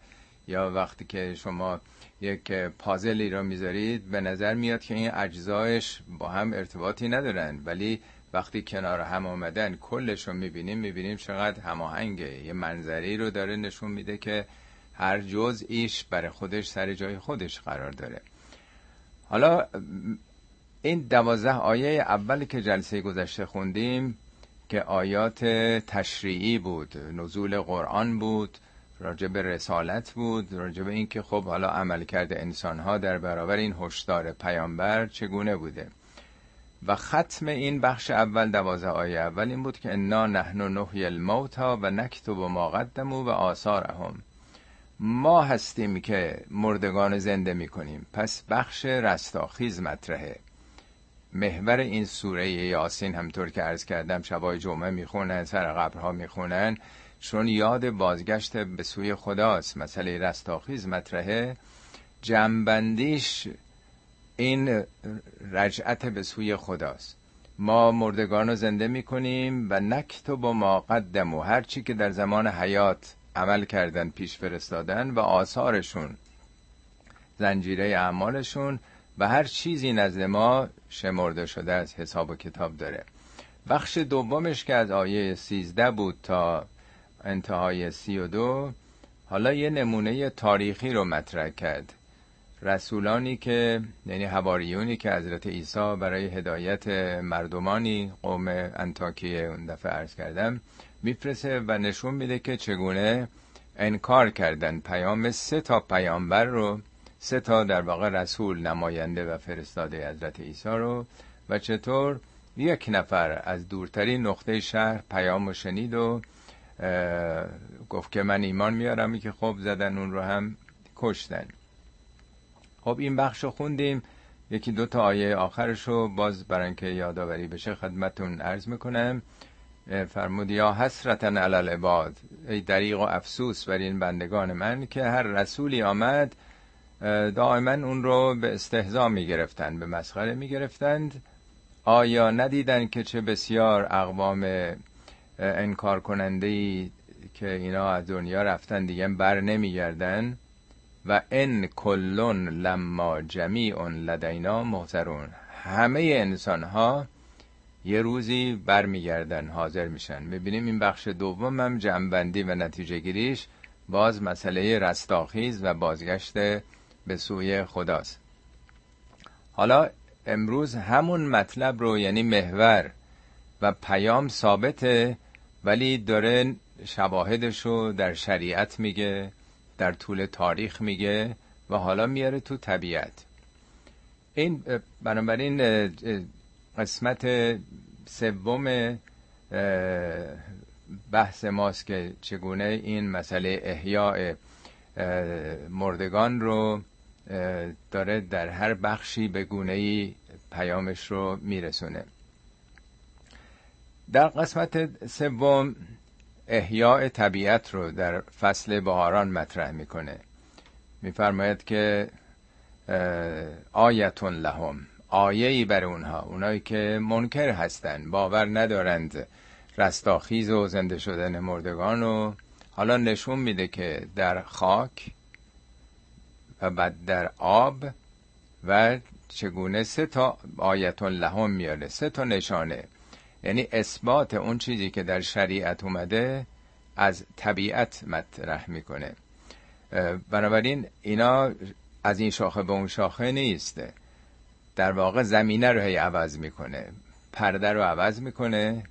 یا وقتی که شما یک پازلی رو می‌ذارید به نظر میاد که این اجزایش با هم ارتباطی ندارن. ولی وقتی کنار هم آمدن کلش رو می‌بینیم می‌بینیم چقدر هماهنگه. یه منظری رو داره نشون میده که هر ایش برای خودش سر جای خودش قرار داره. حالا این دوازده آیه اولی که جلسه گذشته خوندیم که آیات تشریعی بود نزول قرآن بود راجع به رسالت بود راجع به اینکه خب حالا عمل کرده انسان ها در برابر این هشدار پیامبر چگونه بوده. و ختم این بخش اول دوازه آیه اول این بود که انا نحن نحی الموتا و نکتب ما قدمو و آثارهم. ما هستیم که مردگان زنده می‌کنیم. پس بخش رستاخیز مطرحه. محور این سوره یاسین همطور که عرض کردم شبای جمعه می‌خونن سر قبرها می‌خونن چون یاد بازگشت به سوی خداست مسئله رستاخیز مطرحه. جنبندیش این رجعت به سوی خداست. ما مردگان رو زنده می‌کنیم و نکتب و ما قدم و هرچی که در زمان حیات عمل کردن پیش فرستادن و آثارشون زنجیره اعمالشون و هر چیزی نزد ما شمرده شده از حساب و کتاب داره. بخش دومش که از آیه 13 بود تا انتهای 32 حالا یه نمونه تاریخی رو مطرح کرد. رسولانی که یعنی حواریونی که حضرت عیسی برای هدایت مردمانی قوم انتاکیه اون دفعه عرض کردم میفرسه و نشون میده که چگونه انکار کردن. پیام سه تا پیامبر رو سه تا در واقع رسول نماینده و فرستاده حضرت عیسی رو و چطور یک نفر از دورترین نقطه شهر پیام و شنید و گفت که من ایمان میارم که خب زدن اون رو هم کشتن. خب این بخش رو خوندیم. یکی دو تا آیه آخرش رو باز برای اینکه یادآوری بشه خدمتون عرض می‌کنم. فرمود یا حسرتن علال عباد ای دریغ و افسوس بر این بندگان من که هر رسولی آمد دائما اون رو به استهزا می گرفتن به مسخره می گرفتند آیا ندیدن که چه بسیار اقوام انکار کننده ای که اینا از دنیا رفتن دیگه بر نمیگردن؟ و ان کلون لما جمیع لدینا محضرون. همه انسان ها یه روزی برمیگردن حاضر میشن. می‌بینیم این بخش دوم هم و نتیجه گیریش باز مسئله رستاخیز و بازگشت به سوی خداست. حالا امروز همون مطلب رو یعنی محور و پیام ثابته ولی داره شواهدش رو در شریعت میگه در طول تاریخ میگه و حالا میاره تو طبیعت. این بنابراین قسمت سوم بحث ماست که چگونه این مسئله احیاء مردگان رو داره در هر بخشی به گونه ای پیامش رو میرسونه. در قسمت سوم احیاء طبیعت رو در فصل بهاران مطرح می‌کنه. میفرماید که آیتون لهم آیهی بر اونها اونایی که منکر هستند باور ندارند رستاخیز و زنده شدن مردگان و حالا نشون میده که در خاک و بعد در آب و چگونه سه تا آیتون لهم میاره سه تا نشانه. یعنی اثبات اون چیزی که در شریعت اومده از طبیعت مطرح می‌کنه. بنابراین اینا از این شاخه به اون شاخه نیست. در واقع زمینه رو هی عوض می‌کنه پرده رو عوض می‌کنه.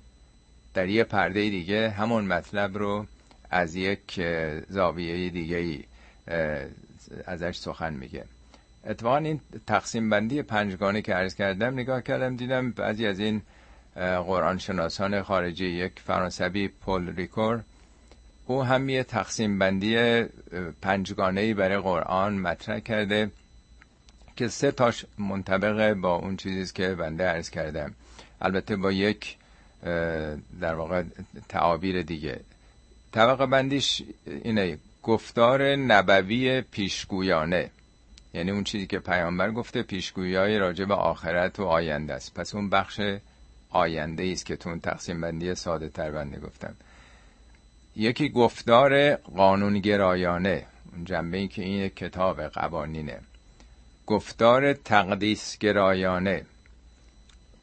در یه پرده دیگه همون مطلب رو از یک زاویه دیگه ازش سخن میگه. اتفاقا این تقسیم بندی پنجگانه که عرض کردم نگاه کردم دیدم بعضی از این قرآن شناسان خارجی یک فرانسوی پل ریکور او هم یه تقسیم بندی پنجگانه ای برای قرآن مطرح کرده که سه تاش منطبقه با اون چیزی که بنده عرض کردم. البته با یک در واقع تعابیر دیگه. طبقه بندیش اینه گفتار نبوی پیشگویانه. یعنی اون چیزی که پیامبر گفته پیشگویی راجع به آخرت و آینده است. پس اون بخش آینده است که تو اون تقسیم بندی ساده تر بنده گفتم. یکی گفتار قانونگرایانه. اون جنبه این که این کتاب قوانینه. گفتار تقدیس گرایانه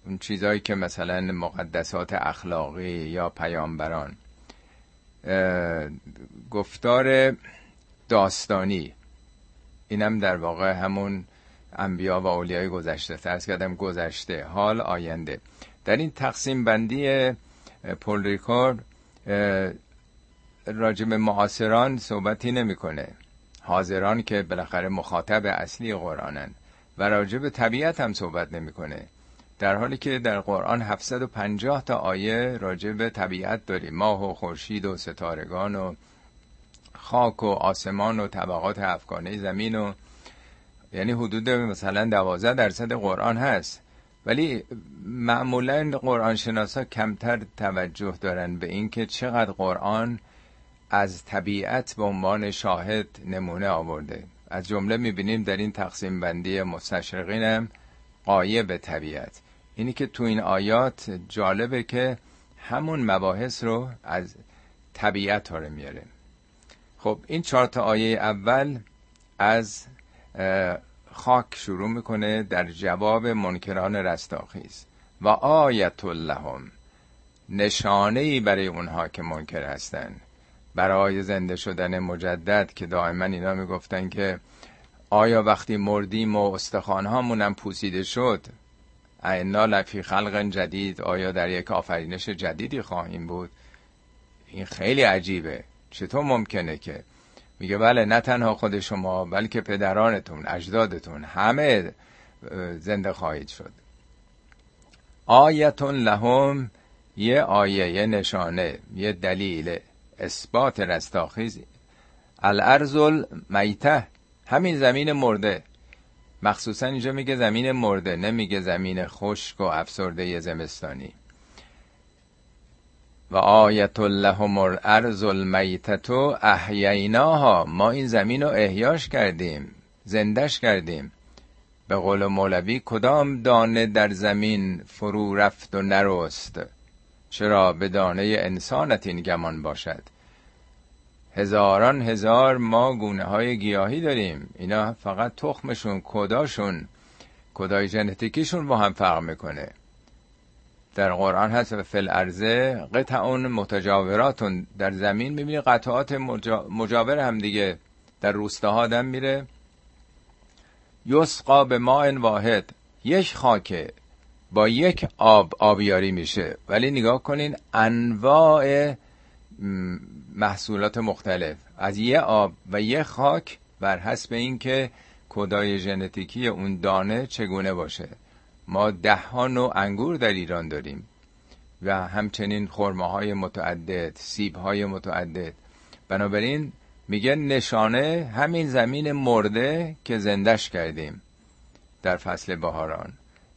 اون چیزهایی که مثلا مقدسات اخلاقی یا پیامبران گفتار داستانی. اینم در واقع همون انبیا و اولیای گذشته. ترس کردم گذشته حال آینده. در این تقسیم بندی پول ریکورد راجب معاصران صحبتی نمی‌کنه. حاضران که بالاخره مخاطب اصلی قرآنن. و راجب طبیعت هم صحبت نمی‌کنه. در حالی که در قرآن 750 تا آیه راجع به طبیعت داریم ماه و خورشید و ستارگان و خاک و آسمان و طبقات افغانه زمین و یعنی حدود مثلا 12 درصد قرآن هست. ولی معمولا قرآن شناسا کمتر توجه دارن به اینکه چقدر قرآن از طبیعت به عنوان شاهد نمونه آورده. از جمله می‌بینیم در این تقسیم بندی مستشرقین هم قایب طبیعت. اینی که تو این آیات جالبه که همون مباحث رو از طبیعت ها میاره. خب این چهار تا آیه اول از خاک شروع می‌کنه در جواب منکران رستاخیز. و آیت لهم نشانه ای برای اونها که منکر هستن. برای زنده شدن مجدد که دائما اینا می‌گفتن که آیا وقتی مردیم و استخوانهامونم پوسیده شد اینا لفی خلق جدید آیا در یک آفرینش جدیدی خواهیم بود؟ این خیلی عجیبه. چطور ممکنه که؟ میگه بله نه تنها خود شما بلکه پدرانتون اجدادتون همه زنده خواهید شد. آیتون لهم یه آیه یه نشانه یه دلیل اثبات رستاخیز. الارض المیته همین زمین مرده. مخصوصا اینجا میگه زمین مرده نمیگه زمین خشک و افسرده زمستانی. و آیت لهم الارض المیتتو احییناها. ما این زمین رو احیاش کردیم زندش کردیم. به قول مولوی کدام دانه در زمین فرو رفت و نرست؟ چرا به دانه انسانت این گمان باشد؟ هزاران هزار ما گونه های گیاهی داریم. اینا فقط تخمشون کداشون کدای ژنتیکیشون با هم فرق می‌کنه. در قرآن هست و فل ارزه قطعون متجاوراتون. در زمین می‌بینی قطعات مجاور هم دیگه. در روستاها دم میره. یسقا به ماء واحد. یک خاکه. با یک آب آبیاری میشه. ولی نگاه کنین انواع محصولات مختلف. از یه آب و یه خاک بر حسب اینکه کدای ژنتیکی اون دانه چگونه باشه. ما ده ها نوع انگور در ایران داریم و همچنین های متعدد سیب های متعدد. بنابراین میگه نشانه همین زمین مرده که زندش کردیم در فصل بهاران.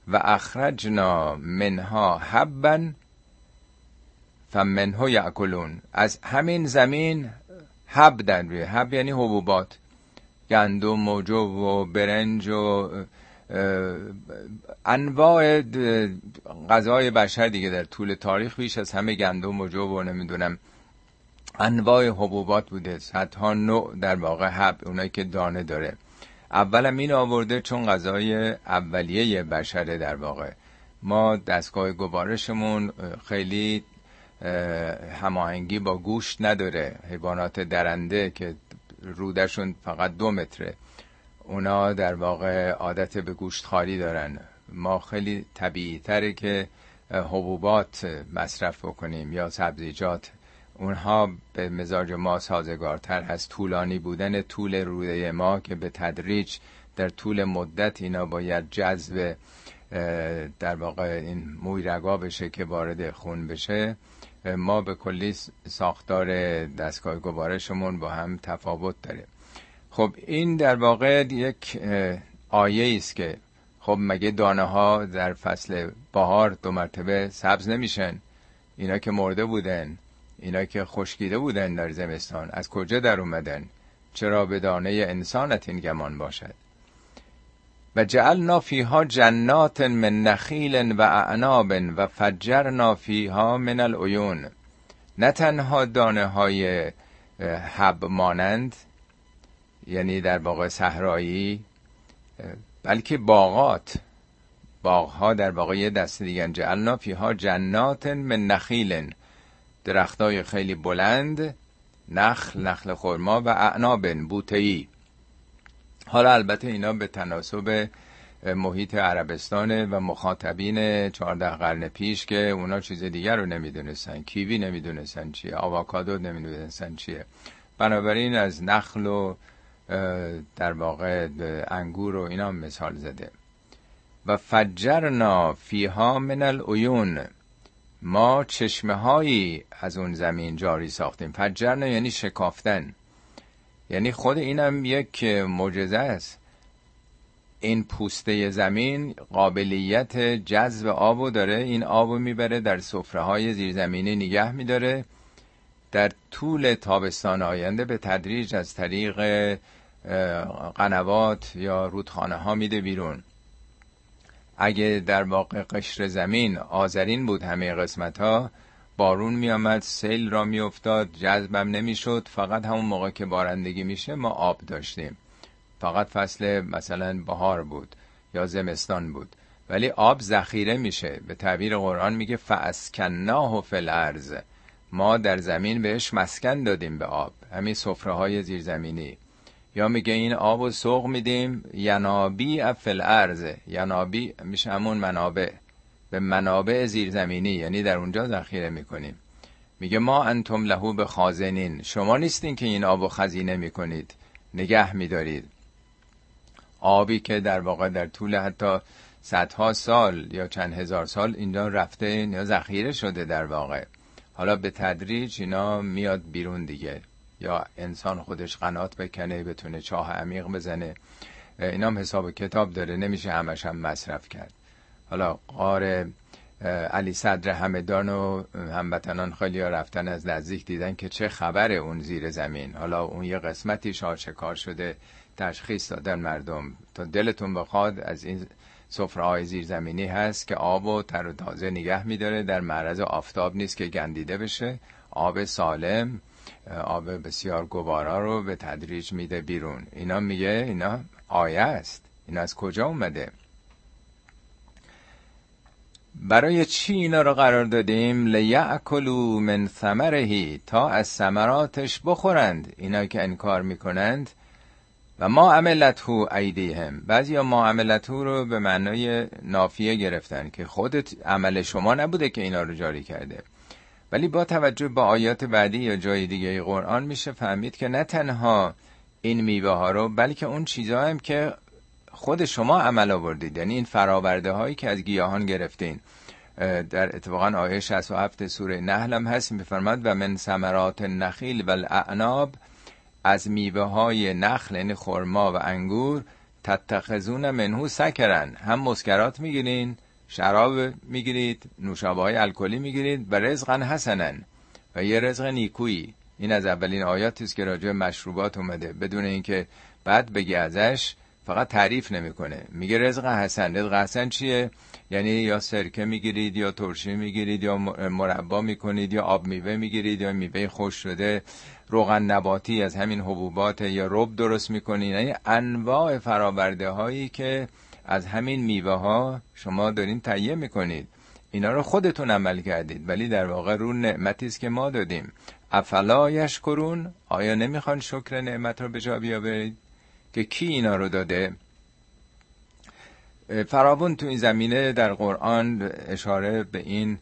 و اخرجنا منها حبا فمنه یعکلون از همین زمین حب در روی. حب یعنی حبوبات. گندم و جو و برنج و انواع غذای بشر دیگه در طول تاریخ بیش از همه گندم و جو و نمی‌دونم. انواع حبوبات بوده. صدها نوع در واقع حب اونایی که دانه داره. اولم این آورده چون غذای اولیه بشره در واقع. ما دستگاه گوارشمون خیلی هماهنگی با گوشت نداره. حیوانات درنده که رودشون فقط دو متره. اونا در واقع عادت به گوشت خاری دارن. ما خیلی طبیعی تره که حبوبات مصرف بکنیم یا سبزیجات. اونها به مزاج ما سازگارتر هست. طولانی بودن طول روده ما که به تدریج در طول مدت اینا باید جذب در واقع این موی رگا بشه که وارد خون بشه. ما به کلی ساختار دستگاه گوارشمون با هم تفاوت داره. خب این در واقع یک آیه است که خب مگه دانه ها در فصل بهار دو مرتبه سبز نمیشن؟ اینا که مرده بودن اینا که خشکیده بودن در زمستان از کجا در اومدن؟ چرا به دانه انسانت این گمان باشد؟ جعلنا فیها جنات من نخیل و اعناب و فجرنا فیها من العیون. نه تنها دانه های حب مانند یعنی در واقع صحرایی بلکه باغات. باغها در واقع یه دست دیگه جعلنا فیها جنات من نخیل. درختای خیلی بلند نخل نخل خرما و اعناب بوتهی حالا البته اینا به تناسب محیط عربستانه و مخاطبین چهارده قرن پیش که اونا چیز دیگر رو نمی‌دونستن. کیوی نمی‌دونستن چیه آواکادو نمی‌دونستن چیه. بنابراین از نخل و در واقع انگور و اینا مثال زده. و فجرنا فیها من العیون. ما چشمه هایی از اون زمین جاری ساختیم. فجرنا یعنی شکافتن. یعنی خود اینم یک معجزه است. این پوسته زمین قابلیت جذب آبو داره. این آبو می‌بره در سفره های زیرزمینی نگه میداره. در طول تابستان آینده به تدریج از طریق قنوات یا رودخانه ها میده بیرون. اگه در واقع قشر زمین آذرین بود همه قسمت ها بارون میآمد سیل را میافتاد جذبم نمی‌شد فقط همون موقع که بارندگی میشه ما آب داشتیم. فقط فصل مثلا بهار بود یا زمستان بود. ولی آب ذخیره میشه. به تعبیر قرآن میگه فاسکناه فی الارض ما در زمین بهش مسکن دادیم به آب. همین سفره های زیرزمینی. یا میگه این آب و سوق میدیم. ینابی فی الارض ینابی میشه همون منابع. به منابع زیرزمینی یعنی در اونجا ذخیره می‌کنیم. میگه ما انتم لهو به خازنین. شما نیستین که این آب و خزینه می‌کنید. نگه میدارید. آبی که در واقع در طول حتی صدها سال یا چند هزار سال اینجا رفته یا ذخیره شده در واقع. حالا به تدریج اینا میاد بیرون دیگه. یا انسان خودش قنات بکنه بتونه چاه عمیق بزنه. اینا هم حساب کتاب داره. نمیشه همش هم مصرف کرد. حالا قار علی صدر همدان و هموطنان خیلی رفتن از نزدیک دیدن که چه خبر اون زیر زمین. حالا اون یه قسمتی شاچکار شده تشخیص دادن مردم. تا دلتون بخواد از این سفره های زیرزمینی هست که آب و تر و تازه نگه میداره. در معرض آفتاب نیست که گندیده بشه. آب سالم آب بسیار گوارا رو به تدریج میده بیرون. اینا میگه اینا آیه است. اینا از کجا اومده؟ برای چی اینا رو قرار دادیم؟ لیعکلو من ثمرهی تا از ثمراتش بخورند. اینا که انکار می‌کنند. و ما عملته ایدیهم. بعضی ما عملته رو به معنای نافیه گرفتن که خودت عمل شما نبوده که اینا رو جاری کرده. ولی با توجه به آیات بعدی یا جای دیگه قرآن میشه فهمید که نه تنها این میوه ها رو بلکه اون چیزها هم که خود شما عمل آوردید. یعنی این فراورده هایی که از گیاهان گرفتین. در اتفاقا آیه 67 سوره نحل هم هست میفرماد و من ثمرات النخیل و الاعناب از میوه های نخل یعنی خرما و انگور تتخذون منهو سکرن هم مسکرات می‌گیرین شراب می‌گیرید نوشابه های الکلی می‌گیرید و رزقا حسنن و یه رزق نیکویی. این از اولین آیاتی است که راجع مشروبات اومده. بدون اینکه بعد بگی ازش فقط تعریف نمی‌کنه. میگه رزق حسن. رزق حسن چیه؟ یعنی یا سرکه می‌گیرید یا ترشی می‌گیرید یا مربا می‌کنید یا آب میوه می‌گیرید یا میوه خوش شده. روغن نباتی از همین حبوبات یا رب درست می‌کنید. یعنی انواع فراورده هایی که از همین میوه ها شما دارین تهیه می‌کنید. اینا رو خودتون عمل کردید. ولی در واقع رو نعمتی است که ما دادیم. افلا یشکرون؟ آیا نمی‌خوان شکر نعمت رو به جا بیاورید؟ که کی اینا رو داده؟ فراون تو این زمینه در قرآن اشاره به این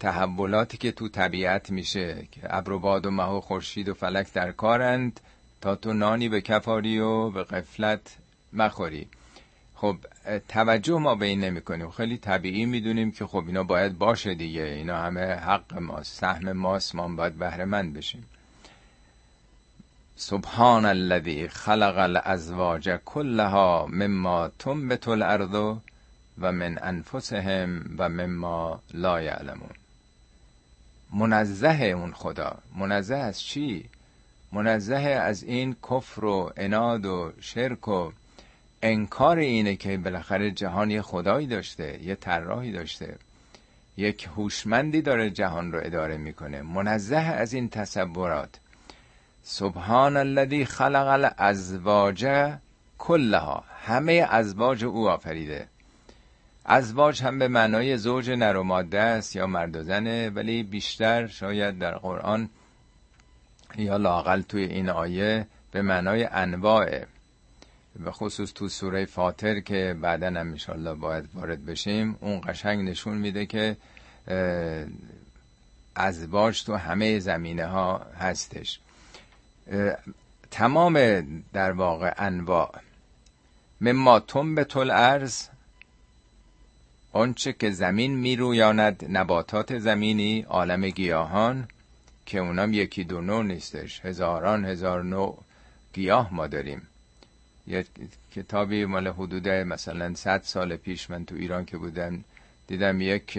تحولاتی که تو طبیعت میشه که ابر و باد و مه و خورشید و فلک در کارند تا تو نانی به کفاری و به قفلت مخوری. خب توجه ما به این نمی کنیم. خیلی طبیعی می‌دونیم که خب اینا باید باشه دیگه. اینا همه حق ماست سهم ماست ما باید بهره مند بشیم. سبحان الذي خلق الازواج كلها مما تنبت الارض و من انفسهم و مما لا یعلمون. منزه اون خدا. منزه از چی؟ منزه از این کفر و اناد و شرک و انکار اینه که بالاخره جهان یه خدایی داشته یه طراحی داشته. یک هوشمندی داره جهان رو اداره می‌کنه. منزه از این تصورات. سبحان الذی خلق الازواج کلها. همه ازواج او آفریده. ازواج هم به معنای زوج نر و ماده است یا مرد و زنه ولی بیشتر شاید در قرآن یا لاقل توی این آیه به معنای انواعه. به خصوص تو سوره فاطر که بعدا هم انشالله باید وارد بشیم اون قشنگ نشون میده که ازواج تو همه زمینه ها هستش. تمام در واقع انواع. مما به طول ارز آنچه که زمین میرویاند نباتات زمینی عالم گیاهان که اونم یکی دو نوع نیستش. هزاران هزار نوع گیاه ما داریم. یه کتابی مال حدود مثلا صد سال پیش من تو ایران که بودم دیدم یک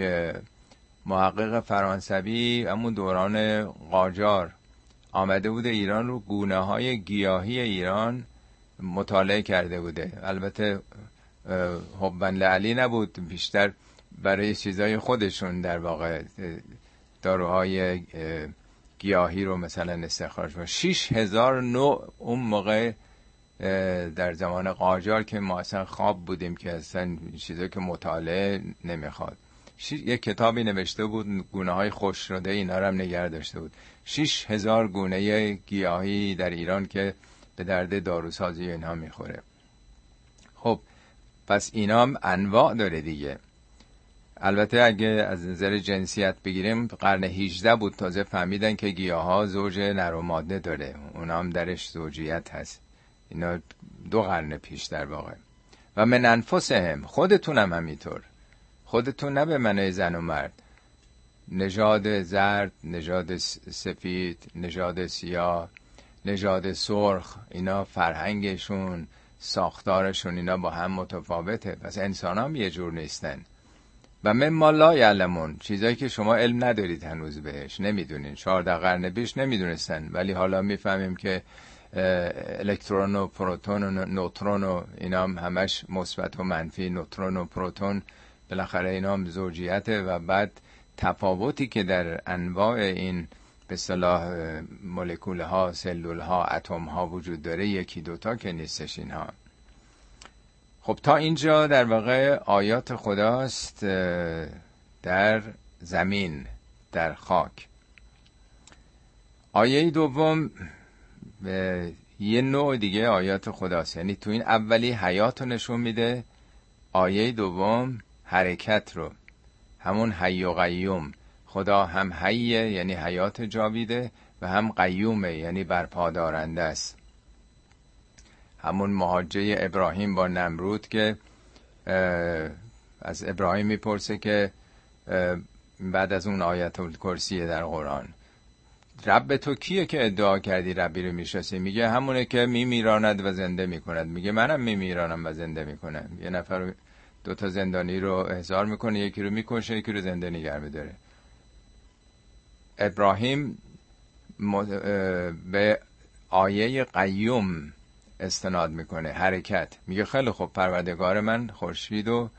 محقق فرانسوی همون دوران قاجار. آمده بوده ایران رو گونه های گیاهی ایران مطالعه کرده بوده. البته حبن لعلی نبود بیشتر برای چیزای خودشون در واقع داروهای گیاهی رو مثلا استخراج کنه. شیش هزار نوع اون موقع در زمان قاجار که ما اصلا خواب بودیم که اصلا چیزایی که مطالعه نمی‌خواد. یک کتابی نوشته بود گونه های خوش شده اینا رو هم نگه داشته بود. شیش هزار گونه گیاهی در ایران که به درد داروسازی اینها می‌خوره. خب پس اینا هم انواع داره دیگه. البته اگه از نظر جنسیت بگیریم قرن 18 بود تازه فهمیدن که گیاه ها زوج نر و ماده داره. اونا هم درش زوجیت هست. اینا دو قرن پیش در واقع. و من انفسهم خودتونم همینطور. خودتون نه به منای زن و مرد. نژاد زرد نژاد سفید نژاد سیاه نژاد سرخ اینا فرهنگشون ساختارشون اینا با هم متفاوته. پس انسان هم یه جور نیستن. و من ما لا یعلمون. چیزایی که شما علم ندارید هنوز بهش. نمی‌دونین. چهارده قرن پیش نمی‌دونستن. ولی حالا می‌فهمیم که الکترون و پروتون و نوترون و اینا هم همش مثبت و منفی. نوترون و پروتون بالاخره اینا هم زوجیته و بعد تفاوتی که در انواع این به صلاح مولکول ها سلول ها اتم ها وجود داره یکی دوتا که نیستش اینها. خب تا اینجا در واقع آیات خداست در زمین در خاک. آیه دوم یه نوع دیگه آیات خداست. یعنی تو این اولی حیات رو نشون میده آیه دوم حرکت رو. همون حی و قیوم. خدا هم حیه یعنی حیات جاویده و هم قیومه یعنی برپادارنده است. همون مهاجه ابراهیم با نمرود که از ابراهیم می‌پرسه که بعد از اون آیت الکرسیه در قرآن رب تو کیه که ادعا کردی ربی رو می‌شناسی؟ میگه همونه که میمیراند و زنده می‌کند. میگه منم میمیرانم و زنده می‌کنم. یه نفر دو تا زندانی رو احضار می‌کنه یکی رو می‌کشه یکی رو زنده نگر میداره. ابراهیم به آیه قیوم استناد می‌کنه حرکت. میگه خیلی خوب پروردگار من خورشید و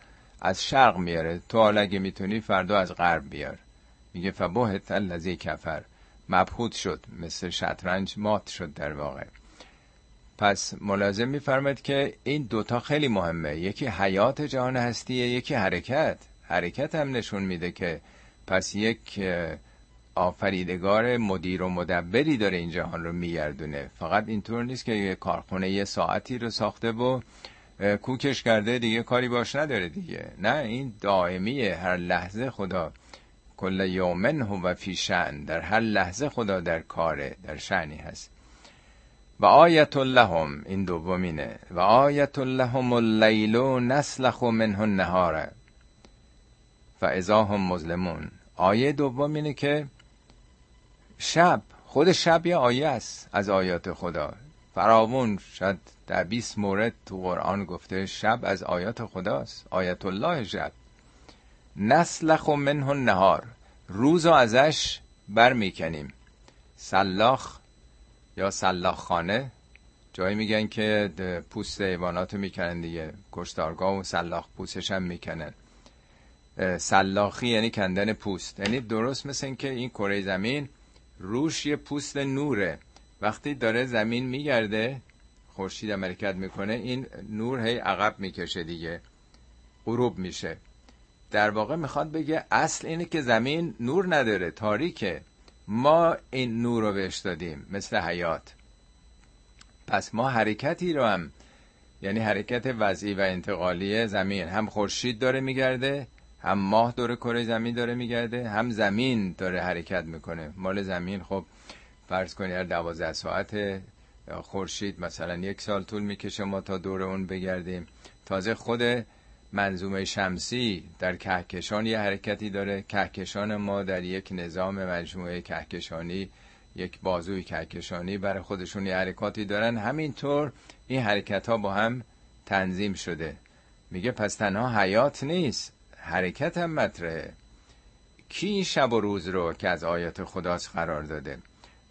از شرق میاره تو حالا اگه می‌تونی فردا از غرب بیار. میگه فبهت الذی کفر. مبهوت شد مثل شطرنج مات شد در واقع. پس ملازم میفرمد که این دوتا خیلی مهمه. یکی حیات جهان هستیه یکی حرکت. حرکت هم نشون میده که پس یک آفریدگار مدیر و مدبری داره این جهان رو میگردونه. فقط اینطور نیست که یه کارخونه یه ساعتی رو ساخته و کوکش کرده دیگه کاری باش نداره دیگه. نه این دائمیه. هر لحظه خدا کل یومن و فی در هر لحظه خدا در کاره در شعنی هست. و آیت لهم این دومینه و آیت لهم اللیل نسلخ منه النهار. فاذا هم مظلمون. آیه دوم اینه که شب خود شب یه آیه است از آیات خدا. فراوون شد در 20 مورد تو قرآن گفته شب از آیات خداست. آیت الله شب. نسلخ منه نهار روز ازش بر می‌کنیم سلاخ یا سلاخ خانه جایی میگن که پوست حیوانات می‌کنن دیگه. کشتارگاه و سلاخ پوستش هم می‌کنن. سلاخی یعنی کندن پوست. یعنی درست مثل این که این کره زمین روش یه پوست نوره. وقتی داره زمین میگرده خورشید حرکت می‌کنه این نور هی عقب می‌کشه دیگه. غروب میشه. در واقع می‌خواد بگه اصل اینه که زمین نور نداره تاریکه. ما این نور رو بهش دادیم مثل حیات. پس ما حرکتی رو هم یعنی حرکت وضعی و انتقالی زمین هم خورشید داره میگرده هم ماه داره کره زمین داره میگرده هم زمین داره حرکت می‌کنه. مال زمین خب فرض کنید هر دوازده ساعت خورشید مثلا یک سال طول می‌کشه ما تا دور اون بگردیم. تازه خود منظومه شمسی در کهکشان یه حرکتی داره. کهکشان ما در یک نظام مجموعه کهکشانی یک بازوی کهکشانی برای خودشون یه حرکاتی دارن. همینطور این حرکت ها با هم تنظیم شده. میگه پس تنها حیات نیست حرکت هم مطرحه. کی شب و روز رو که از آیات خداست قرار داده؟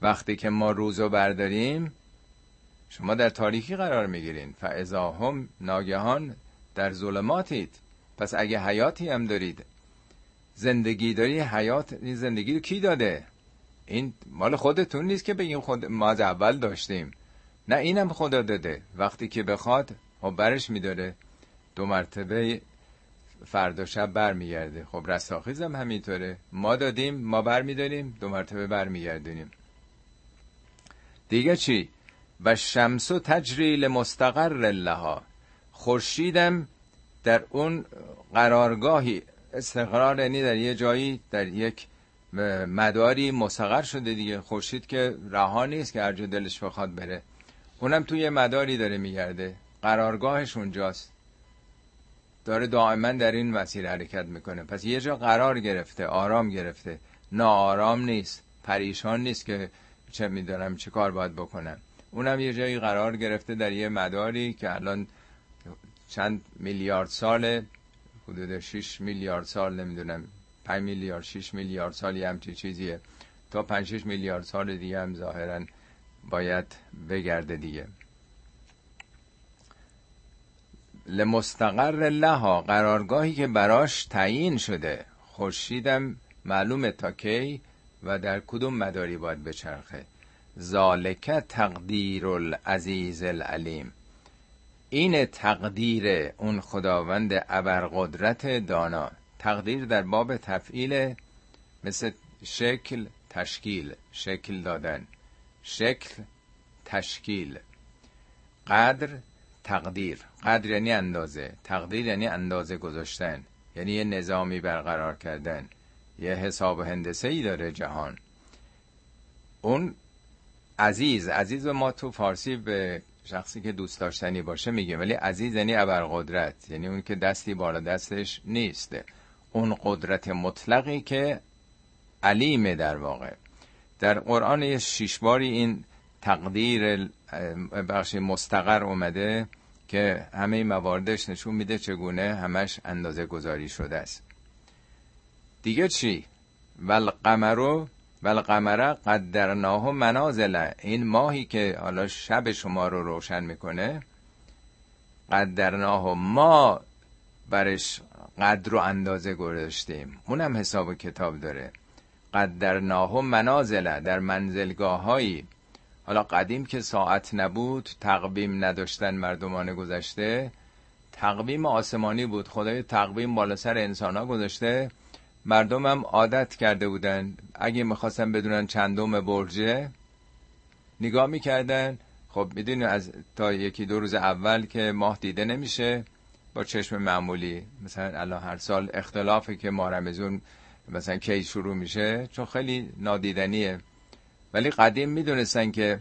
وقتی که ما روز رو برداریم شما در تاریکی قرار می‌گیرین. فعضا هم ناگهان در ظلماتید. پس اگه حیاتی هم دارید زندگی داری حیات این زندگی رو کی داده؟ این مال خودتون نیست که بگیم خود ما از اول داشتیم. نه اینم خدا داده. وقتی که بخواد خب برش میداره. دو مرتبه فردا شب برمیگرده. خب رستاخیز هم همینطوره. ما دادیم ما برمیداریم دو مرتبه برمیگردونیم. دیگه چی؟ و شمس و تجریل مستقر لها. خورشیدم در اون قرارگاهی استقرار یعنی در یه جایی در یک مداری مستقر شده دیگه. خورشید که رها نیست که هر دلش بخواد بره. اونم توی مداری داره میگرده. قرارگاهش اونجاست. داره دائما در این مسیر حرکت می‌کنه. پس یه جا قرار گرفته آرام گرفته. ناآرام نیست پریشان نیست که چه میدارم چه کار باید بکنم. اونم یه جایی قرار گرفته در یه مداری که الان چند میلیارد سال حدود 6 میلیارد سال نمی‌دونم 5 میلیارد 6 میلیارد سالی همچی چیزیه. تا 5 6 میلیارد سال دیگه هم ظاهرا باید بگرده دیگه. لمستقر لها قرارگاهی که براش تعیین شده. خورشیدم معلومه تا کی و در کدوم مداری باید بچرخه. ذالک تقدیر العزیز العلیم. این تقدیر اون خداوند ابرقدرت دانا تقدیر در باب تفعیل مثل شکل تشکیل شکل دادن. شکل تشکیل. قدر تقدیر. قدر یعنی اندازه. تقدیر یعنی اندازه گذاشتن. یعنی یه نظامی برقرار کردن. یه حساب هندسه ای داره جهان. اون عزیز عزیز ما تو فارسی به شخصی که دوست داشتنی باشه میگه ولی عزیز یعنی ابرقدرت یعنی اون که دستی بالا دستش نیست. اون قدرت مطلقی که علیمه در واقع. در قرآن یه باری این تقدیر بخش مستقر اومده که همه مواردش نشون میده چگونه همش اندازه گذاری شده است. دیگه چی؟ والقمرو والقمره قدرناه منازل این ماهی که حالا شب شما رو روشن می‌کنه قدرناه ما برش قدر و اندازه گذاشتیم. اونم حساب و کتاب داره. قدرناه منازل در منزلگاه هایی حالا قدیم که ساعت نبود تقویم نداشتن مردمان گذشته تقویم آسمانی بود. خدای تقویم بالا سر انسان ها گذاشته. مردم هم عادت کرده بودن اگه می‌خواستن بدونن چندم برجه نگاه می‌کردن. خب می‌دونی از تا یکی دو روز اول که ماه دیده نمیشه با چشم معمولی. مثلا الان هر سال اختلافه که ماه رمزون مثلا کی شروع میشه چون خیلی نادیدنیه. ولی قدیم می‌دونستن که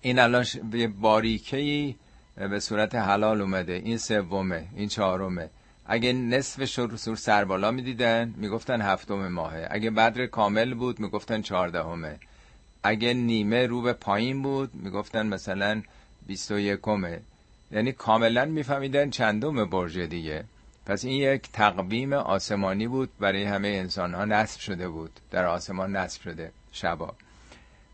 این الان به باریکهی به صورت حلال اومده. این سومه این چهارمه. اگه نصف سور سربالا می‌دیدن می‌گفتن هفتم ماهه. اگه بدر کامل بود می‌گفتن چهاردهمه. اگه نیمه رو به پایین بود می‌گفتن مثلا بیست و یکمه. یعنی کاملا میفهمیدن چندم برج دیگه. پس این یک تقویم آسمانی بود برای همه انسان ها نصب شده بود. در آسمان نصب شده شبا.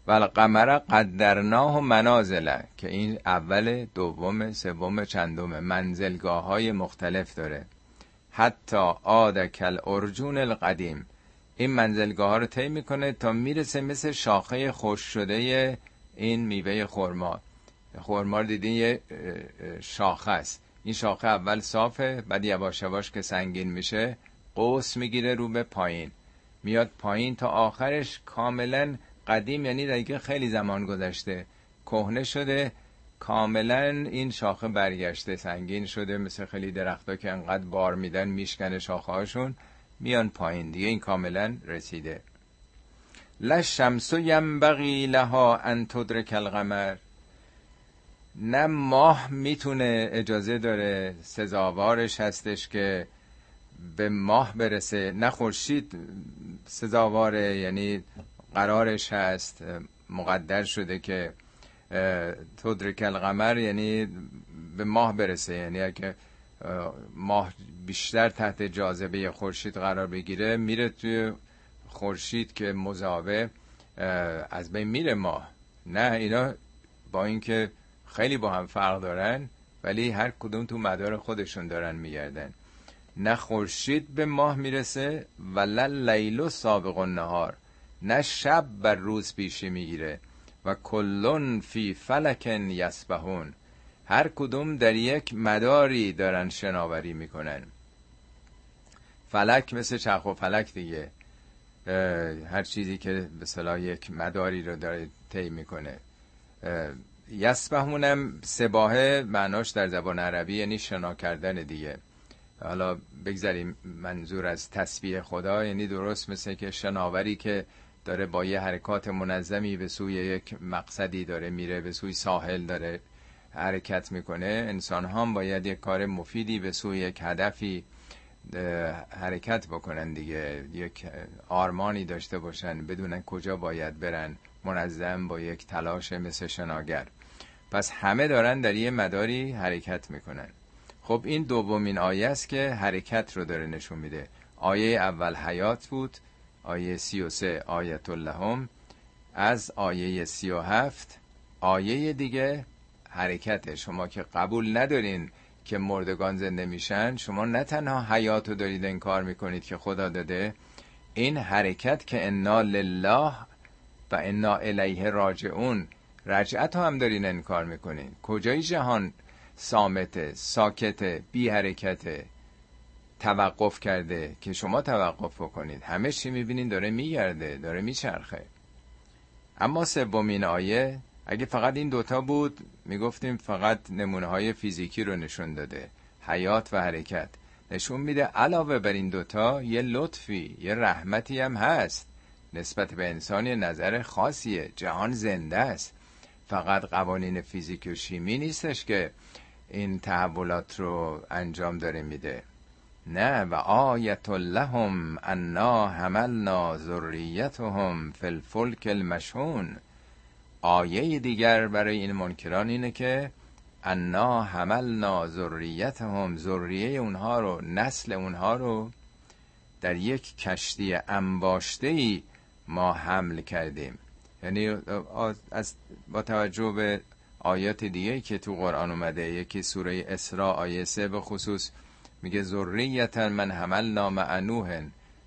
و القمر قدرناه و منازله که این اول دوم سوم چندم منزلگاه های مختلف داره. حتی آد کل ارجون القدیم. این منزلگاه ها رو طی می‌کنه تا می‌رسه مثل شاخه خوش شده این میوه خورما خورما رو دیدین یه شاخه است. این شاخه اول صافه بعد یواش یواش که سنگین میشه قوس می‌گیره رو به پایین. میاد پایین تا آخرش کاملا قدیم یعنی دیگه خیلی زمان گذشته. کهنه شده کاملا این شاخه برگشته سنگین شده مثل خیلی درختا که انقدر بار میدن میشکنه شاخه هاشون میان پایین دیگه این کاملا رسیده. لشمس ینبغی لها ان تدرک القمر. نه ماه می‌تونه اجازه داره سزاوارش هستش که به ماه برسه. نه خورشید سزاواره یعنی قرارش هست مقدر شده که تدرک القمر یعنی به ماه برسه. یعنی اگه ماه بیشتر تحت جاذبه خورشید قرار بگیره میره توی خورشید که مزاوه از بین میره ماه. نه اینا با اینکه خیلی با هم فرق دارن ولی هر کدوم تو مدار خودشون دارن میگردن. نه خورشید به ماه می‌رسه و لیل سابق النهار. نه شب بر روز پیشی می‌گیره. و کلون فی فلکن یسبهون هر کدوم در یک مداری دارن شناوری می‌کنن. فلک مثل چرخ و فلک دیگه. هر چیزی که به صلاح یک مداری رو داره طی می‌کنه. یسبهونم سباهه معناش در زبان عربی یعنی شنا کردن دیگه. حالا بگذاریم منظور از تسبیح خدا یعنی درست مثل که شناوری که داره با یه حرکات منظمی به سوی یک مقصدی داره میره به سوی ساحل داره حرکت می‌کنه. انسان هم باید یک کار مفیدی به سوی یک هدفی حرکت بکنن دیگه. یک آرمانی داشته باشن بدونن کجا باید برن منظم با یک تلاش مثل شناگر. پس همه دارن در یه مداری حرکت می‌کنن. خب این دومین آیه است که حرکت رو داره نشون میده. آیه اول حیات بود آیه سی و سه آیت اللهم از آیه سی و هفت آیه دیگه حرکته شما که قبول ندارین که مردگان زنده میشن شما نه تنها حیات رو دارید انکار می‌کنید که خدا داده این حرکت که انا لله و انا الیه راجعون رجعت هم دارین انکار می‌کنین. کجای جهان؟ سامته ساکته بی حرکته توقف کرده که شما توقف بکنید. همه چی می‌بینین داره میگرده داره میچرخه. اما سومین آیه اگه فقط این دوتا بود می‌گفتیم فقط نمونه های فیزیکی رو نشون داده. حیات و حرکت. نشون میده علاوه بر این دوتا یه لطفی یه رحمتی هم هست. نسبت به انسان نظر خاصیه. جهان زنده است. فقط قوانین فیزیک و شیمی نیستش که این تحولات رو انجام داره میده. نه و آیت لهم انا حملنا ذریتهم فی الفلک المشحون. آیه دیگر برای این منکران اینه که انا حملنا ذریتهم ذریه اونها رو نسل اونها رو در یک کشتی انباشته ای ما حمل کردیم. یعنی از با توجه به آیات دیگه که تو قرآن اومده یکی سوره اسراء آیه سه به خصوص میگه ذریتا من حملنا مع نوح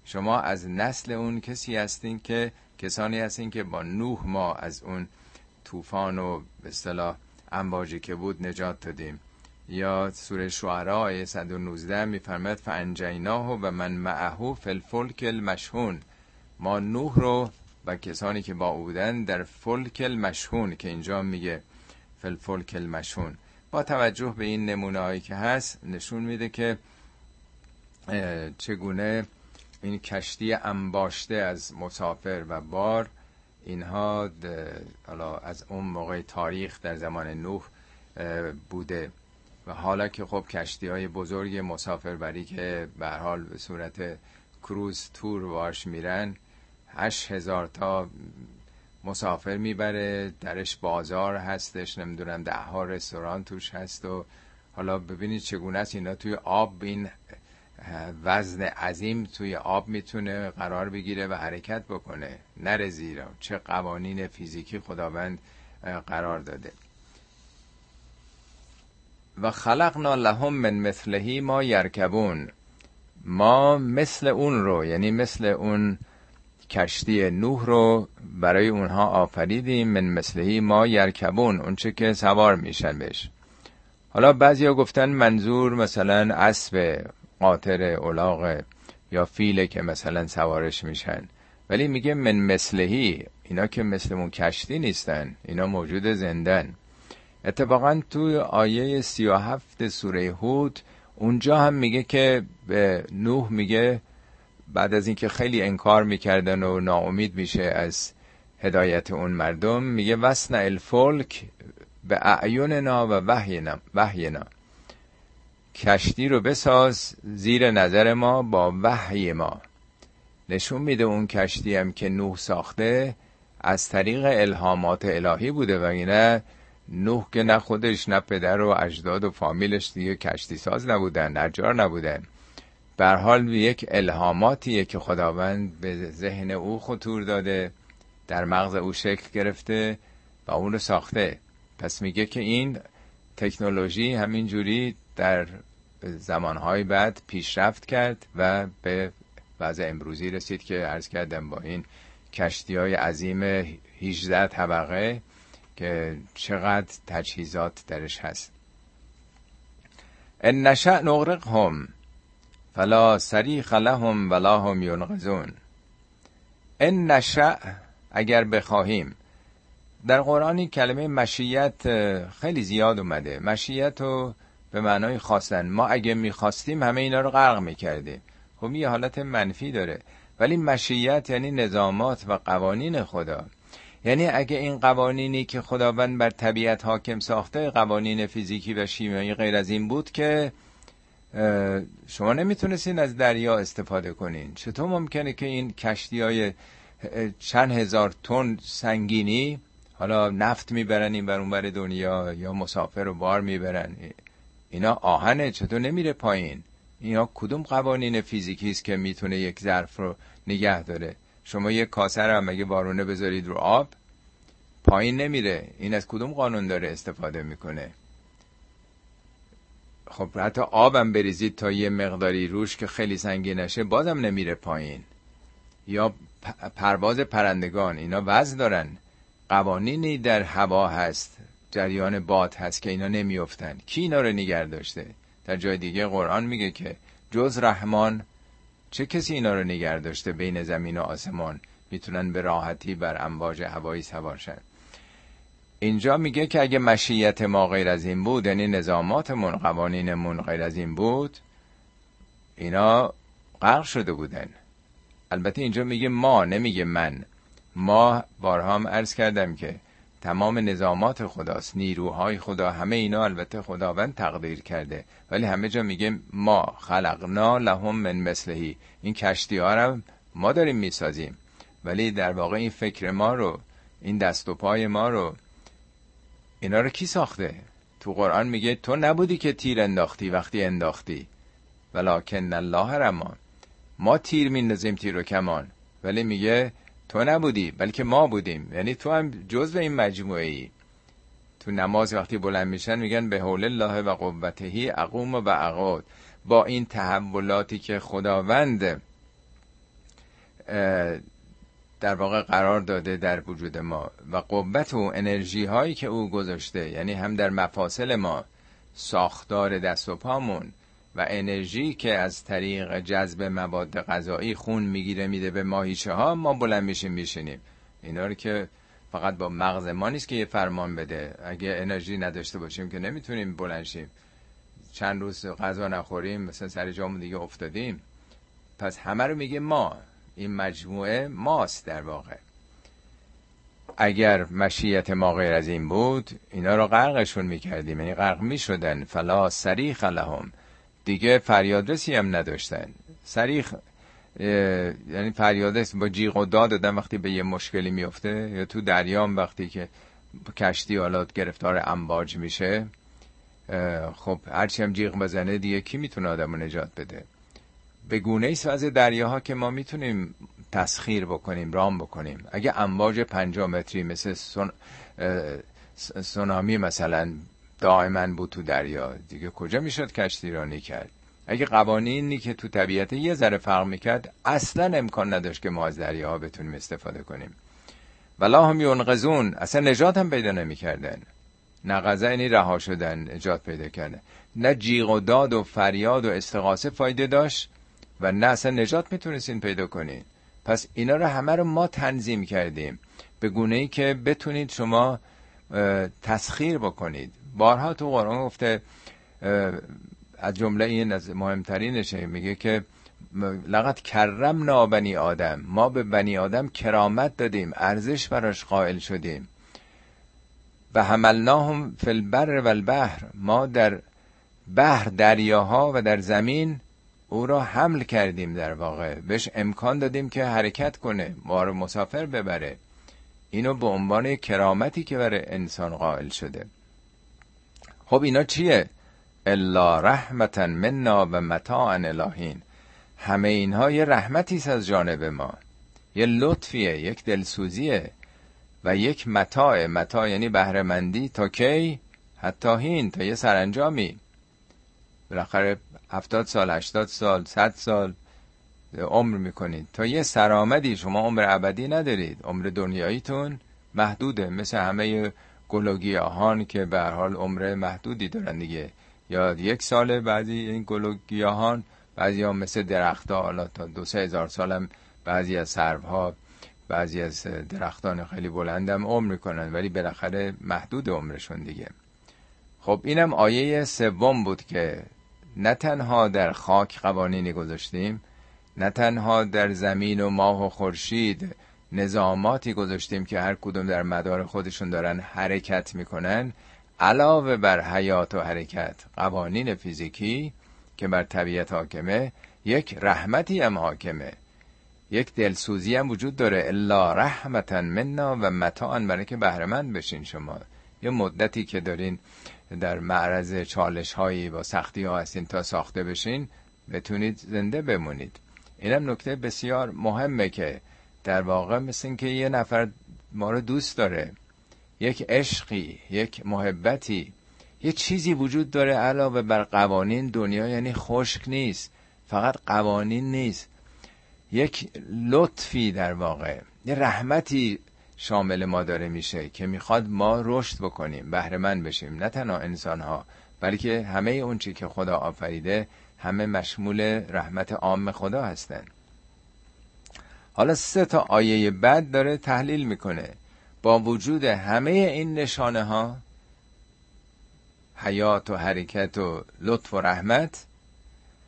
شما از نسل اون کسی هستین که کسانی هستین که با نوح ما از اون طوفان و به اصطلاح انباجی که بود نجات دادیم. یا سوره شعراء آیه 119 میفرماد فانجیناه و من معه فی الفلک المشحون. ما نوح رو و کسانی که با او بودن در فلک المشحون که اینجا میگه فی الفلک المشحون. با توجه به این نمونه هایی که هست نشون میده که چگونه این کشتی انباشته از مسافر و بار اینها حالا از اون موقع تاریخ در زمان نوح بوده. و حالا که خب کشتی های بزرگ مسافربری که به حال به صورت کروز تور واش میرن هشت هزار تا مسافر می‌بره درش بازار هستش نمی‌دونم ده ها رستوران توش هست و حالا ببینید چگونه است. اینا توی آب این وزن عظیم توی آب می‌تونه قرار بگیره و حرکت بکنه. نره زیرا چه قوانین فیزیکی خداوند قرار داده. و خلقنا لهم من مثلهی ما یرکبون. ما مثل اون رو یعنی مثل اون کشتی نوح رو برای اونها آفریدیم من مثلهی ما یرکبون اونچه که سوار میشن بهش. حالا بعضیا گفتن منظور مثلا اسب قاطر اولاغ یا فیله که مثلا سوارش میشن. ولی میگه من مثلهی اینا که مثل اون کشتی نیستن اینا موجود زندن. اتفاقا توی آیه سی و هفت سوره هود اونجا هم میگه که به نوح میگه بعد از اینکه خیلی انکار می‌کردن و ناامید میشه از هدایت اون مردم میگه وسن الفلک به اعیوننا و وحینا, وحینا. کشتی رو بساز زیر نظر ما با وحی ما. نشون میده اون کشتی هم که نوح ساخته از طریق الهامات الهی بوده و اینه نوح که نه خودش نه پدر و اجداد و فامیلش دیگه کشتی ساز نبودن نجار نبودن. بر حال یک الهاماتیه که خداوند به ذهن او خطور داده در مغز او شکل گرفته و اون رو ساخته. پس میگه که این تکنولوژی همینجوری در زمانهای بعد پیشرفت کرد و به وضع امروزی رسید که عرض کردم با این کشتی های عظیم 18 طبقه که چقدر تجهیزات درش هست. ان نشأ نغرقهم. فلا سریخ لهم ولا هم ینقذون ان نشأ اگر بخواهیم. در قرآنی کلمه مشیت خیلی زیاد اومده. مشیت رو به معنای خواستن. ما اگه می‌خواستیم همه اینا رو غرق می‌کردیم. خب یه حالت منفی داره. ولی مشیت یعنی نظامات و قوانین خدا. یعنی اگه این قوانینی که خداوند بر طبیعت حاکم ساخته قوانین فیزیکی و شیمیایی غیر از این بود که شما نمی‌تونستین از دریا استفاده کنین. چطور ممکنه که این کشتی های چند هزار تن سنگینی حالا نفت می‌برن این بر اونور دنیا یا مسافر رو بار می‌برن. اینا آهنه چطور نمیره پایین؟ اینا کدوم قوانین فیزیکی است که می‌تونه یک ظرف رو نگه داره؟ شما یک کاسه رو مگه بارونه بذارید رو آب پایین نمیره. این از کدوم قانون داره استفاده می‌کنه؟ خب حتی آبم بریزید تا یه مقداری روش که خیلی سنگین نشه بازم نمیره پایین. یا پرواز پرندگان اینا وزن دارن. قوانینی در هوا هست جریان باد هست که اینا نمیافتن. کی اینا رو نگر داشته؟ در جای دیگه قرآن میگه که جز رحمان چه کسی اینا رو نگر داشته بین زمین و آسمان؟ می‌تونن به راحتی بر امواج هوایی سوار شن. اینجا میگه که اگه مشیت ما غیر از این بود یعنی نظاماتمون قوانینمون غیر از این بود اینا غرق شده بودن. البته اینجا میگه ما نمیگه من. ما بارها هم عرض کردم که تمام نظامات خداست نیروهای خدا همه اینا البته خداوند تقدیر کرده. ولی همه جا میگه ما خلقنا لهم من مثلهی. این کشتی ها رو ما داریم می‌سازیم. ولی در واقع این فکر ما رو این دست و پای ما رو اینا رو کی ساخته؟ تو قرآن میگه تو نبودی که تیر انداختی وقتی انداختی. ولکن الله رمان. ما تیر میندازیم تیر و کمان. ولی میگه تو نبودی بلکه ما بودیم. یعنی تو هم جزء این مجموعه ای تو نماز وقتی بلند میشن میگن به حول الله و قوتهی اقوم و اقاد با این تحولاتی که خداوند در واقع قرار داده در وجود ما و قوت و انرژی هایی که او گذاشته یعنی هم در مفاصل ما ساختار دست و پامون و انرژی که از طریق جذب مواد غذایی خون می‌گیره میده به ماهیچه ها ما بلند میشیم میشینیم. اینا رو که فقط با مغز ما نیست که یه فرمان بده. اگه انرژی نداشته باشیم که نمی‌تونیم بلند شیم. چند روز غذا نخوریم مثلا سر جامون دیگه افتادیم. پس همه رو میگه ما. این مجموعه ماست در واقع. اگر مشیت ما غیر از این بود اینا رو غرقشون می‌کردیم. یعنی غرق می‌شدن. فلا سریخ لهم. دیگه فریادرسی هم نداشتن. سریخ یعنی فریادرس با جیغ و داد دادن وقتی به یه مشکلی میفته یا تو دریام وقتی که کشتی حالا گرفتار امواج میشه خب هرچی هم جیغ بزنه دیگه کی می‌تونه آدم رو نجات بده؟ به گونه ایست از دریاها که ما می‌تونیم تسخیر بکنیم رام بکنیم. اگه امواج پنجا متری مثل سون... سونامی مثلا دائما بود تو دریا دیگه کجا می‌شد کشتی رانی کرد اگه قوانینی که تو طبیعت یه ذره فرق می‌کرد اصلا امکان نداشت که ما از دریاها بتونیم استفاده کنیم. ولا هم یونقزون اصلا نجات هم پیدا نمی‌کردن. نقضه اینی رها شدن نجات پیدا کردن. نه جیغ و داد و فریاد و استغاثه فایده داشت. و نه اصلا نجات می‌تونستین پیدا کنین. پس اینا رو همه رو ما تنظیم کردیم. به گونه ای که بتونید شما تسخیر بکنید. بارها تو قرآن گفته از جمله این از مهمترینشه میگه که لقد کرم بنی آدم. ما به بنی آدم کرامت دادیم ارزش براش قائل شدیم. و حملناهم فی البر و البحر. ما در بحر دریاها و در زمین او را حمل کردیم در واقع. بهش امکان دادیم که حرکت کنه ما رو مسافر ببره. اینو به عنوان کرامتی که برای انسان قائل شده. خب اینا چیه؟ الا رحمتا منا و متاعا الهین. همه اینها یه رحمتی از جانب ما. یه لطفیه یک دلسوزیه و یک متاع. متاع یعنی بهرهمندی تا کی؟ حتی هین تا یه سرانجامی. بالاخره هفتاد سال هشتاد سال صد سال عمر می‌کنید. تا یه سرآمدی شما عمر ابدی ندارید. عمر دنیاییتون محدوده. مثل همه گلوگیاهان که به حال عمر محدودی دارن دیگه. یا یک سال بعضی این گلوگیاهان بعضی ها مثل درختها. حالا تا دو سه هزار سالم بعضی از سروها بعضی از درختان خیلی بلندم عمر می‌کنن. ولی بالاخره محدود عمرشون دیگه. خب اینم آیه سوم بود که نه تنها در خاک قوانینی گذاشتیم نه تنها در زمین و ماه و خورشید نظاماتی گذاشتیم که هر کدوم در مدار خودشون دارن حرکت می‌کنن علاوه بر حیات و حرکت قوانین فیزیکی که بر طبیعت حاکمه یک رحمتی هم حاکمه. یک دلسوزی هم وجود داره. الا رحمتا منا و متاعا برای که بهرمند بشین شما. یه مدتی که دارین در معرض چالش هایی با سختی ها هستین تا ساخته بشین بتونید زنده بمونید. اینم نکته بسیار مهمه که در واقع مثل که یه نفر ما رو دوست داره یک عشقی یک محبتی یه چیزی وجود داره علاوه بر قوانین دنیا یعنی خشک نیست فقط قوانین نیست. یک لطفی در واقع یه رحمتی شامل ما داره میشه که می‌خواد ما رشد بکنیم بهره بشیم. نه تنها انسان ها بلکه همه اون چی که خدا آفریده همه مشمول رحمت عام خدا هستن. حالا سه تا آیه بعد داره تحلیل می‌کنه. با وجود همه این نشانه ها حیات و حرکت و لطف و رحمت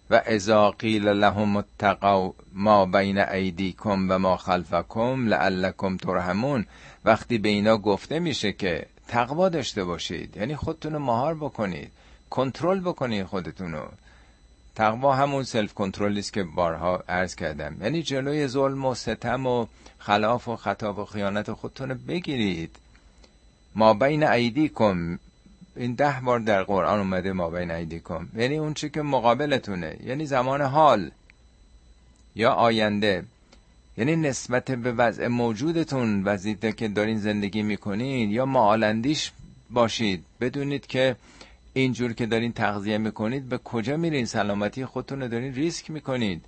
و اذا قیل لهم اتقوا ما بین ایدیکم و ما خلفکم لعلکم ترحمون. وقتی به اینا گفته میشه که تقوا داشته باشید یعنی خودتون رو مهار بکنید کنترل بکنید خودتون رو. تقوا همون سلف کنترل است که بارها عرض کردم. یعنی جلوی ظلم و ستم و خلاف و خطا و خیانت خودتون رو بگیرید. ما بین ایدیکم این ده بار در قرآن اومده ما بین ایدیکم. یعنی اون چی که مقابلتونه. یعنی زمان حال. یا آینده. یعنی نسبت به وضع موجودتون وضعیت که دارین زندگی می‌کنین یا معالندیش باشید. بدونید که اینجور که دارین تغذیه می‌کنید به کجا میرین؟ سلامتی خودتون رو دارین ریسک می‌کنید.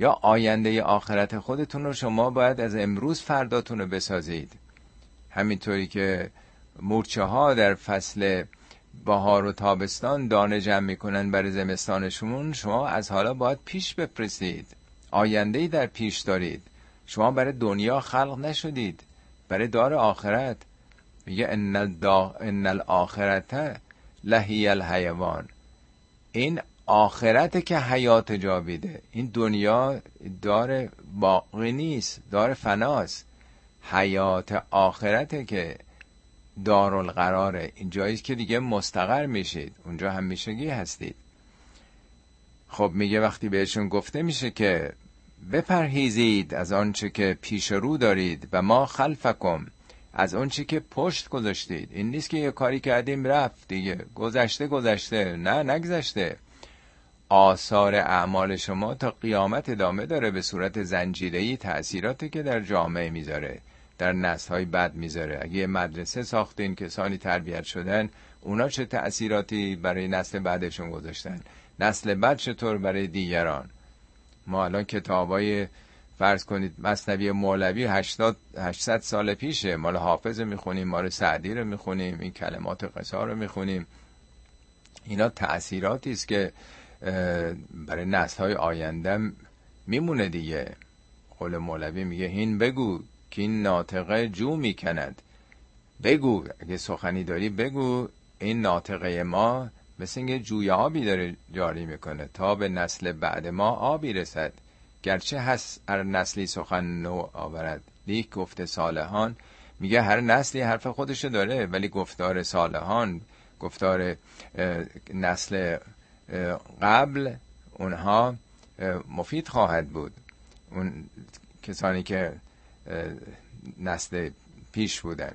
یا آینده آخرت خودتون رو شما باید از امروز فرداتون رو بسازید. همینطوری که مورچه ها در فصل بهار و تابستان دانه جمع می‌کنن برای زمستانشون. شما از حالا باید پیش بپرسید. آینده ای در پیش دارید. شما برای دنیا خلق نشدید. برای دار آخرت. میگه ان, الدا... ان الاخرت لهی الحیوان. این آخرت که حیات جاویده. این دنیا دار باقی نیست دار فناست. حیات آخرته که دارالقراره. این جایی که دیگه مستقر میشید. اونجا همیشگی هستید. خب میگه وقتی بهشون گفته میشه که بپرهیزید از آنچه که پیش رو دارید و ما خلفکم از آنچه که پشت گذاشتید. این نیست که یه کاری کردیم رفت دیگه. گذشته گذشته. نه نگذشته. آثار اعمال شما تا قیامت ادامه داره به صورت زنجیره‌ای تأثیراتی که در جامعه می‌ذاره. در نسل های بد می‌ذاره. اگه یه مدرسه ساختین کسانی تربیت شدن اونا چه تأثیراتی برای نسل بعدشون گذاشتن؟ نسل بعد چطور برای دیگران؟ ما الان کتابای فرض کنید مصنوی مولوی 80 800 سال پیشه. مال حافظ می‌خونیم مال سعدی رو می‌خونیم این کلمات قصار رو می‌خونیم. اینا تأثیراتی است که برای نسل های آینده میمونه دیگه. قول مولوی میگه هین بگو که این ناطقه جو می‌کند. بگو اگه سخنی داری بگو. این ناطقه ما مثل اینکه جوی آبی داره جاری می‌کنه تا به نسل بعد ما آبی رسد. گرچه هست هر نسلی سخن نو آورد. لیک گفته صالحان. میگه هر نسلی حرف خودشو داره ولی گفتار صالحان گفتار نسل قبل اونها مفید خواهد بود. اون کسانی که نسل پیش بودن.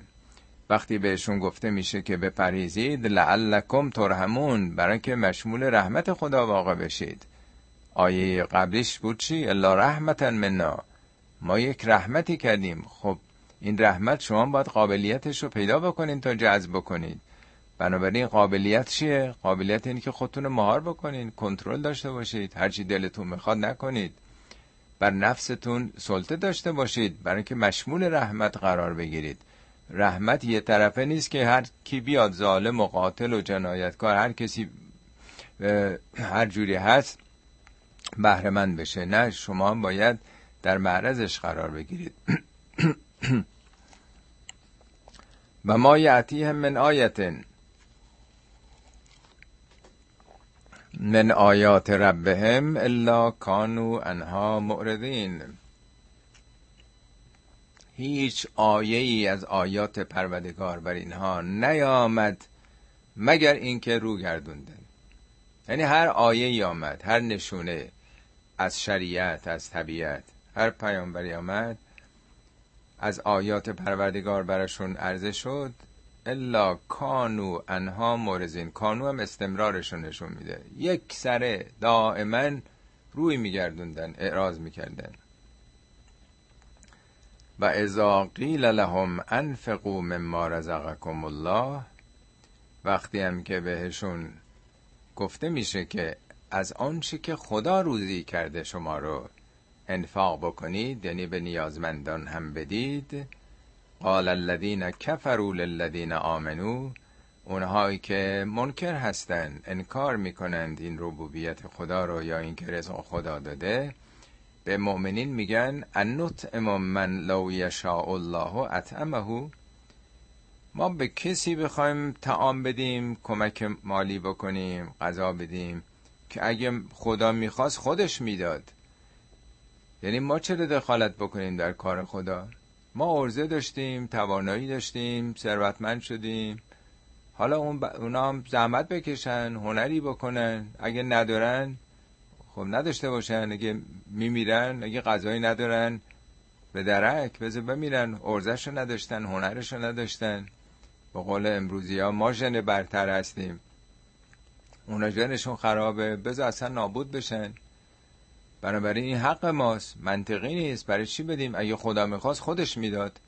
وقتی بهشون گفته میشه که بپریزید لعلکم ترحمون برای که مشمول رحمت خدا واقع بشید. آیه قبلیش بود چی؟ الا رحمتا منا. ما یک رحمتی کردیم. خب این رحمت شما باید قابلیتش رو پیدا بکنین تا جذب بکنید بنابراین قابلیت چیه؟ قابلیت اینه که خودتون رو مهار بکنین کنترل داشته باشید. هرچی دلتون می‌خواد نکنید. بر نفستون سلطه داشته باشید. برای که مشمول رحمت قرار بگیرید. رحمت یه طرفه نیست که هر کی بیاد ظالم و قاتل و جنایتکار هر کسی هر جوری هست بهرهمند بشه. نه شما هم باید در معرضش قرار بگیرید. و ما یعتیهم من آیتن من آیات ربهم الا کانو انها معرضین. هیچ آیه ای از آیات پروردگار بر اینها نیامد مگر اینکه رو گردوندن یعنی هر آیه ای آمد هر نشونه از شریعت از طبیعت هر پیامبری آمد از آیات پروردگار براشون عرضه شد. الا کانو انها مورزین. کانو هم نشون میده. یک سره دائما روی میگردوندن اعراض می‌کردن. و اذا قیل لهم انفقوا مما رزقکم الله وقتی هم که بهشون گفته میشه که از آنچه که خدا روزی کرده شما رو انفاق بکنید یعنی به نیازمندان هم بدید قال الذين كفروا للذين آمنوا اونهایی که منکر هستند انکار می‌کنند این ربوبیت خدا رو یا این که رزق خدا داده. به مؤمنین میگن انطعم من لو یشاء الله اطعمه. ما به کسی بخوایم تعام بدیم کمک مالی بکنیم غذا بدیم که اگه خدا می‌خواست خودش می‌داد. یعنی ما چرا دخالت بکنیم در کار خدا؟ ما ارزه داشتیم توانایی داشتیم ثروتمند شدیم. حالا اون ب... اونا هم زحمت بکشن هنری بکنن. اگه ندارن خب نداشته باشن. اگه میمیرن اگه غذایی ندارن به درک بذار بمیرن. ارزش رو نداشتن هنرش رو نداشتن. به قول امروزی ها ما ژن برتر هستیم. اونا ژنشون خرابه. بذار اصلا نابود بشن. بنابراین این حق ماست. منطقی نیست. برای چی بدیم؟ اگه خدا می‌خواست خودش می‌داد.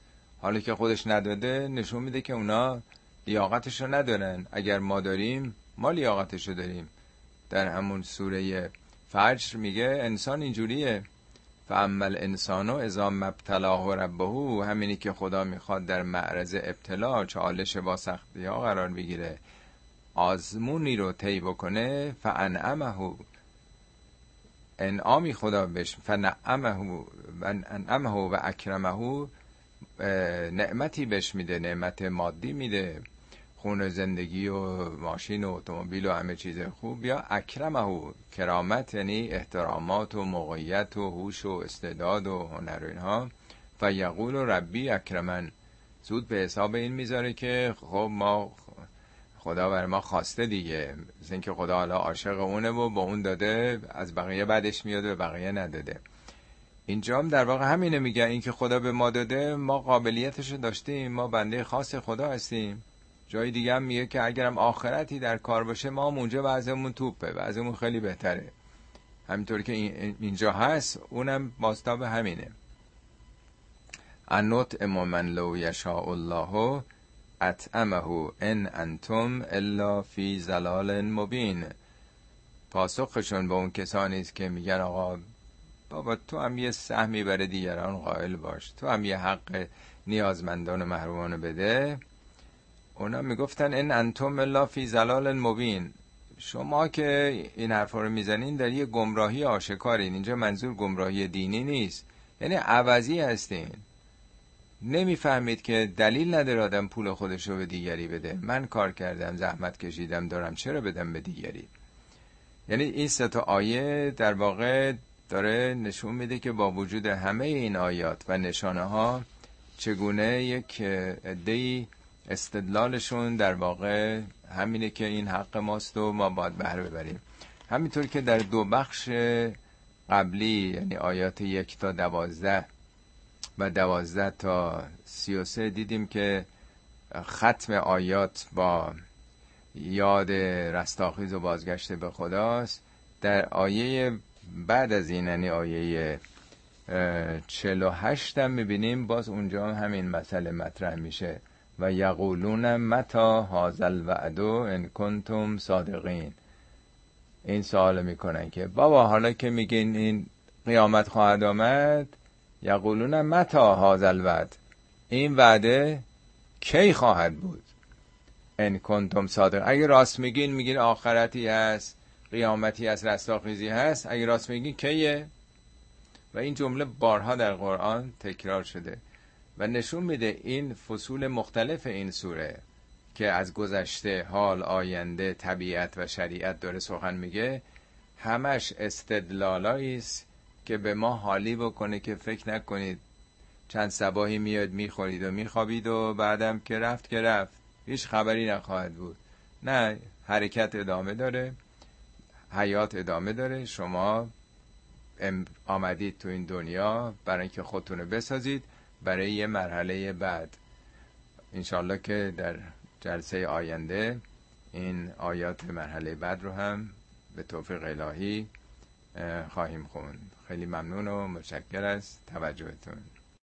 حالا که خودش نداده نشون میده که اونا لیاقتش رو ندارن. اگر ما داریم ما لیاقتش رو داریم. در همون سوره فجر میگه انسان اینجوریه. فعمل انسانو ازا مبتلاه ربه همینی که خدا می‌خواد در معرض ابتلا چالش با سختی ها قرار بگیره آزمونی رو طی بکنه فانعمه انعامی خدا بهش فنعمه و انعمه و اکرمه نعمتی بهش میده نعمت مادی میده. خون زندگی و ماشین و اتومبیل و همه چیز خوب. یا اکرمه کرامت یعنی احترامات و موقعیت و هوش و استعداد و هنر و اینها. و یقول ربی اکرمن. زود به حساب این می‌ذاره که خب ما خدا بر ما خواسته دیگه. مثل اینکه خدا حالا عاشق اونه و با اون داده از بقیه بعدش میاد و بقیه نداده. اینجا هم در واقع همینه میگه اینکه خدا به ما داده ما قابلیتش رو داشتیم ما بنده خاص خدا هستیم. جای دیگه هم میگه که اگرم آخرتی در کار باشه ما هم اونجا بعضمون توپه بعضمون خیلی بهتره. همینطور که اینجا هست اونم باستاب همینه. انوت امامن لو یشاء الله. اطعمه ان انتم الا فی زلال مبین پاسخشون به اون کسانی است که میگن آقا بابا تو هم یه سهمی برای دیگران قائل باش. تو هم یه حق نیازمندان و محرومان بده. اونا می‌گفتن این انتم الا فی زلال مبین. شما که این حرفا رو می‌زنین در یه گمراهی آشکارین اینجا منظور گمراهی دینی نیست. یعنی عوضی هستین. نمی‌فهمید که دلیل نداره آدم پول خودش رو به دیگری بده. من کار کردم زحمت کشیدم دارم چرا بدم به دیگری؟ یعنی این سه تا آیه در واقع داره نشون میده که با وجود همه این آیات و نشانه ها چگونه یک عده‌ای استدلالشون در واقع همینه که این حق ماست و ما باید بهره ببریم. همینطور که در دو بخش قبلی یعنی آیات یک تا دوازده و دوازده تا سی و سه دیدیم که ختم آیات با یاد رستاخیز و بازگشت به خداست. در آیه بعد از این یعنی آیه چل و هشتم می‌بینیم باز اونجا همین مسئله مطرح میشه. و یقولون متا هازل وعدو ان کنتم صادقین. این سوال می‌کنن که بابا حالا که میگین این قیامت خواهد آمد یقولون متا هازل وعد این وعده کی خواهد بود؟ ان کنتم صادق. اگه راست میگین میگین آخرتی هست قیامتی هست رستاخیزی هست. اگه راست میگین کیه؟ و این جمله بارها در قرآن تکرار شده و نشون میده این فصول مختلف این سوره که از گذشته حال آینده طبیعت و شریعت داره سخن میگه. همش استدلالایی است که به ما حالی بکنه که فکر نکنید چند سباهی میاد می‌خورید و میخوابید و بعدم که رفت که رفت. هیچ خبری نخواهد بود. نه حرکت ادامه داره حیات ادامه داره. شما آمدید تو این دنیا برای اینکه خودتون رو بسازید برای یه مرحله بعد. انشالله که در جلسه آینده این آیات مرحله بعد رو هم به توفیق الهی خواهیم خوند. خیلی ممنون و متشکر از توجهتون.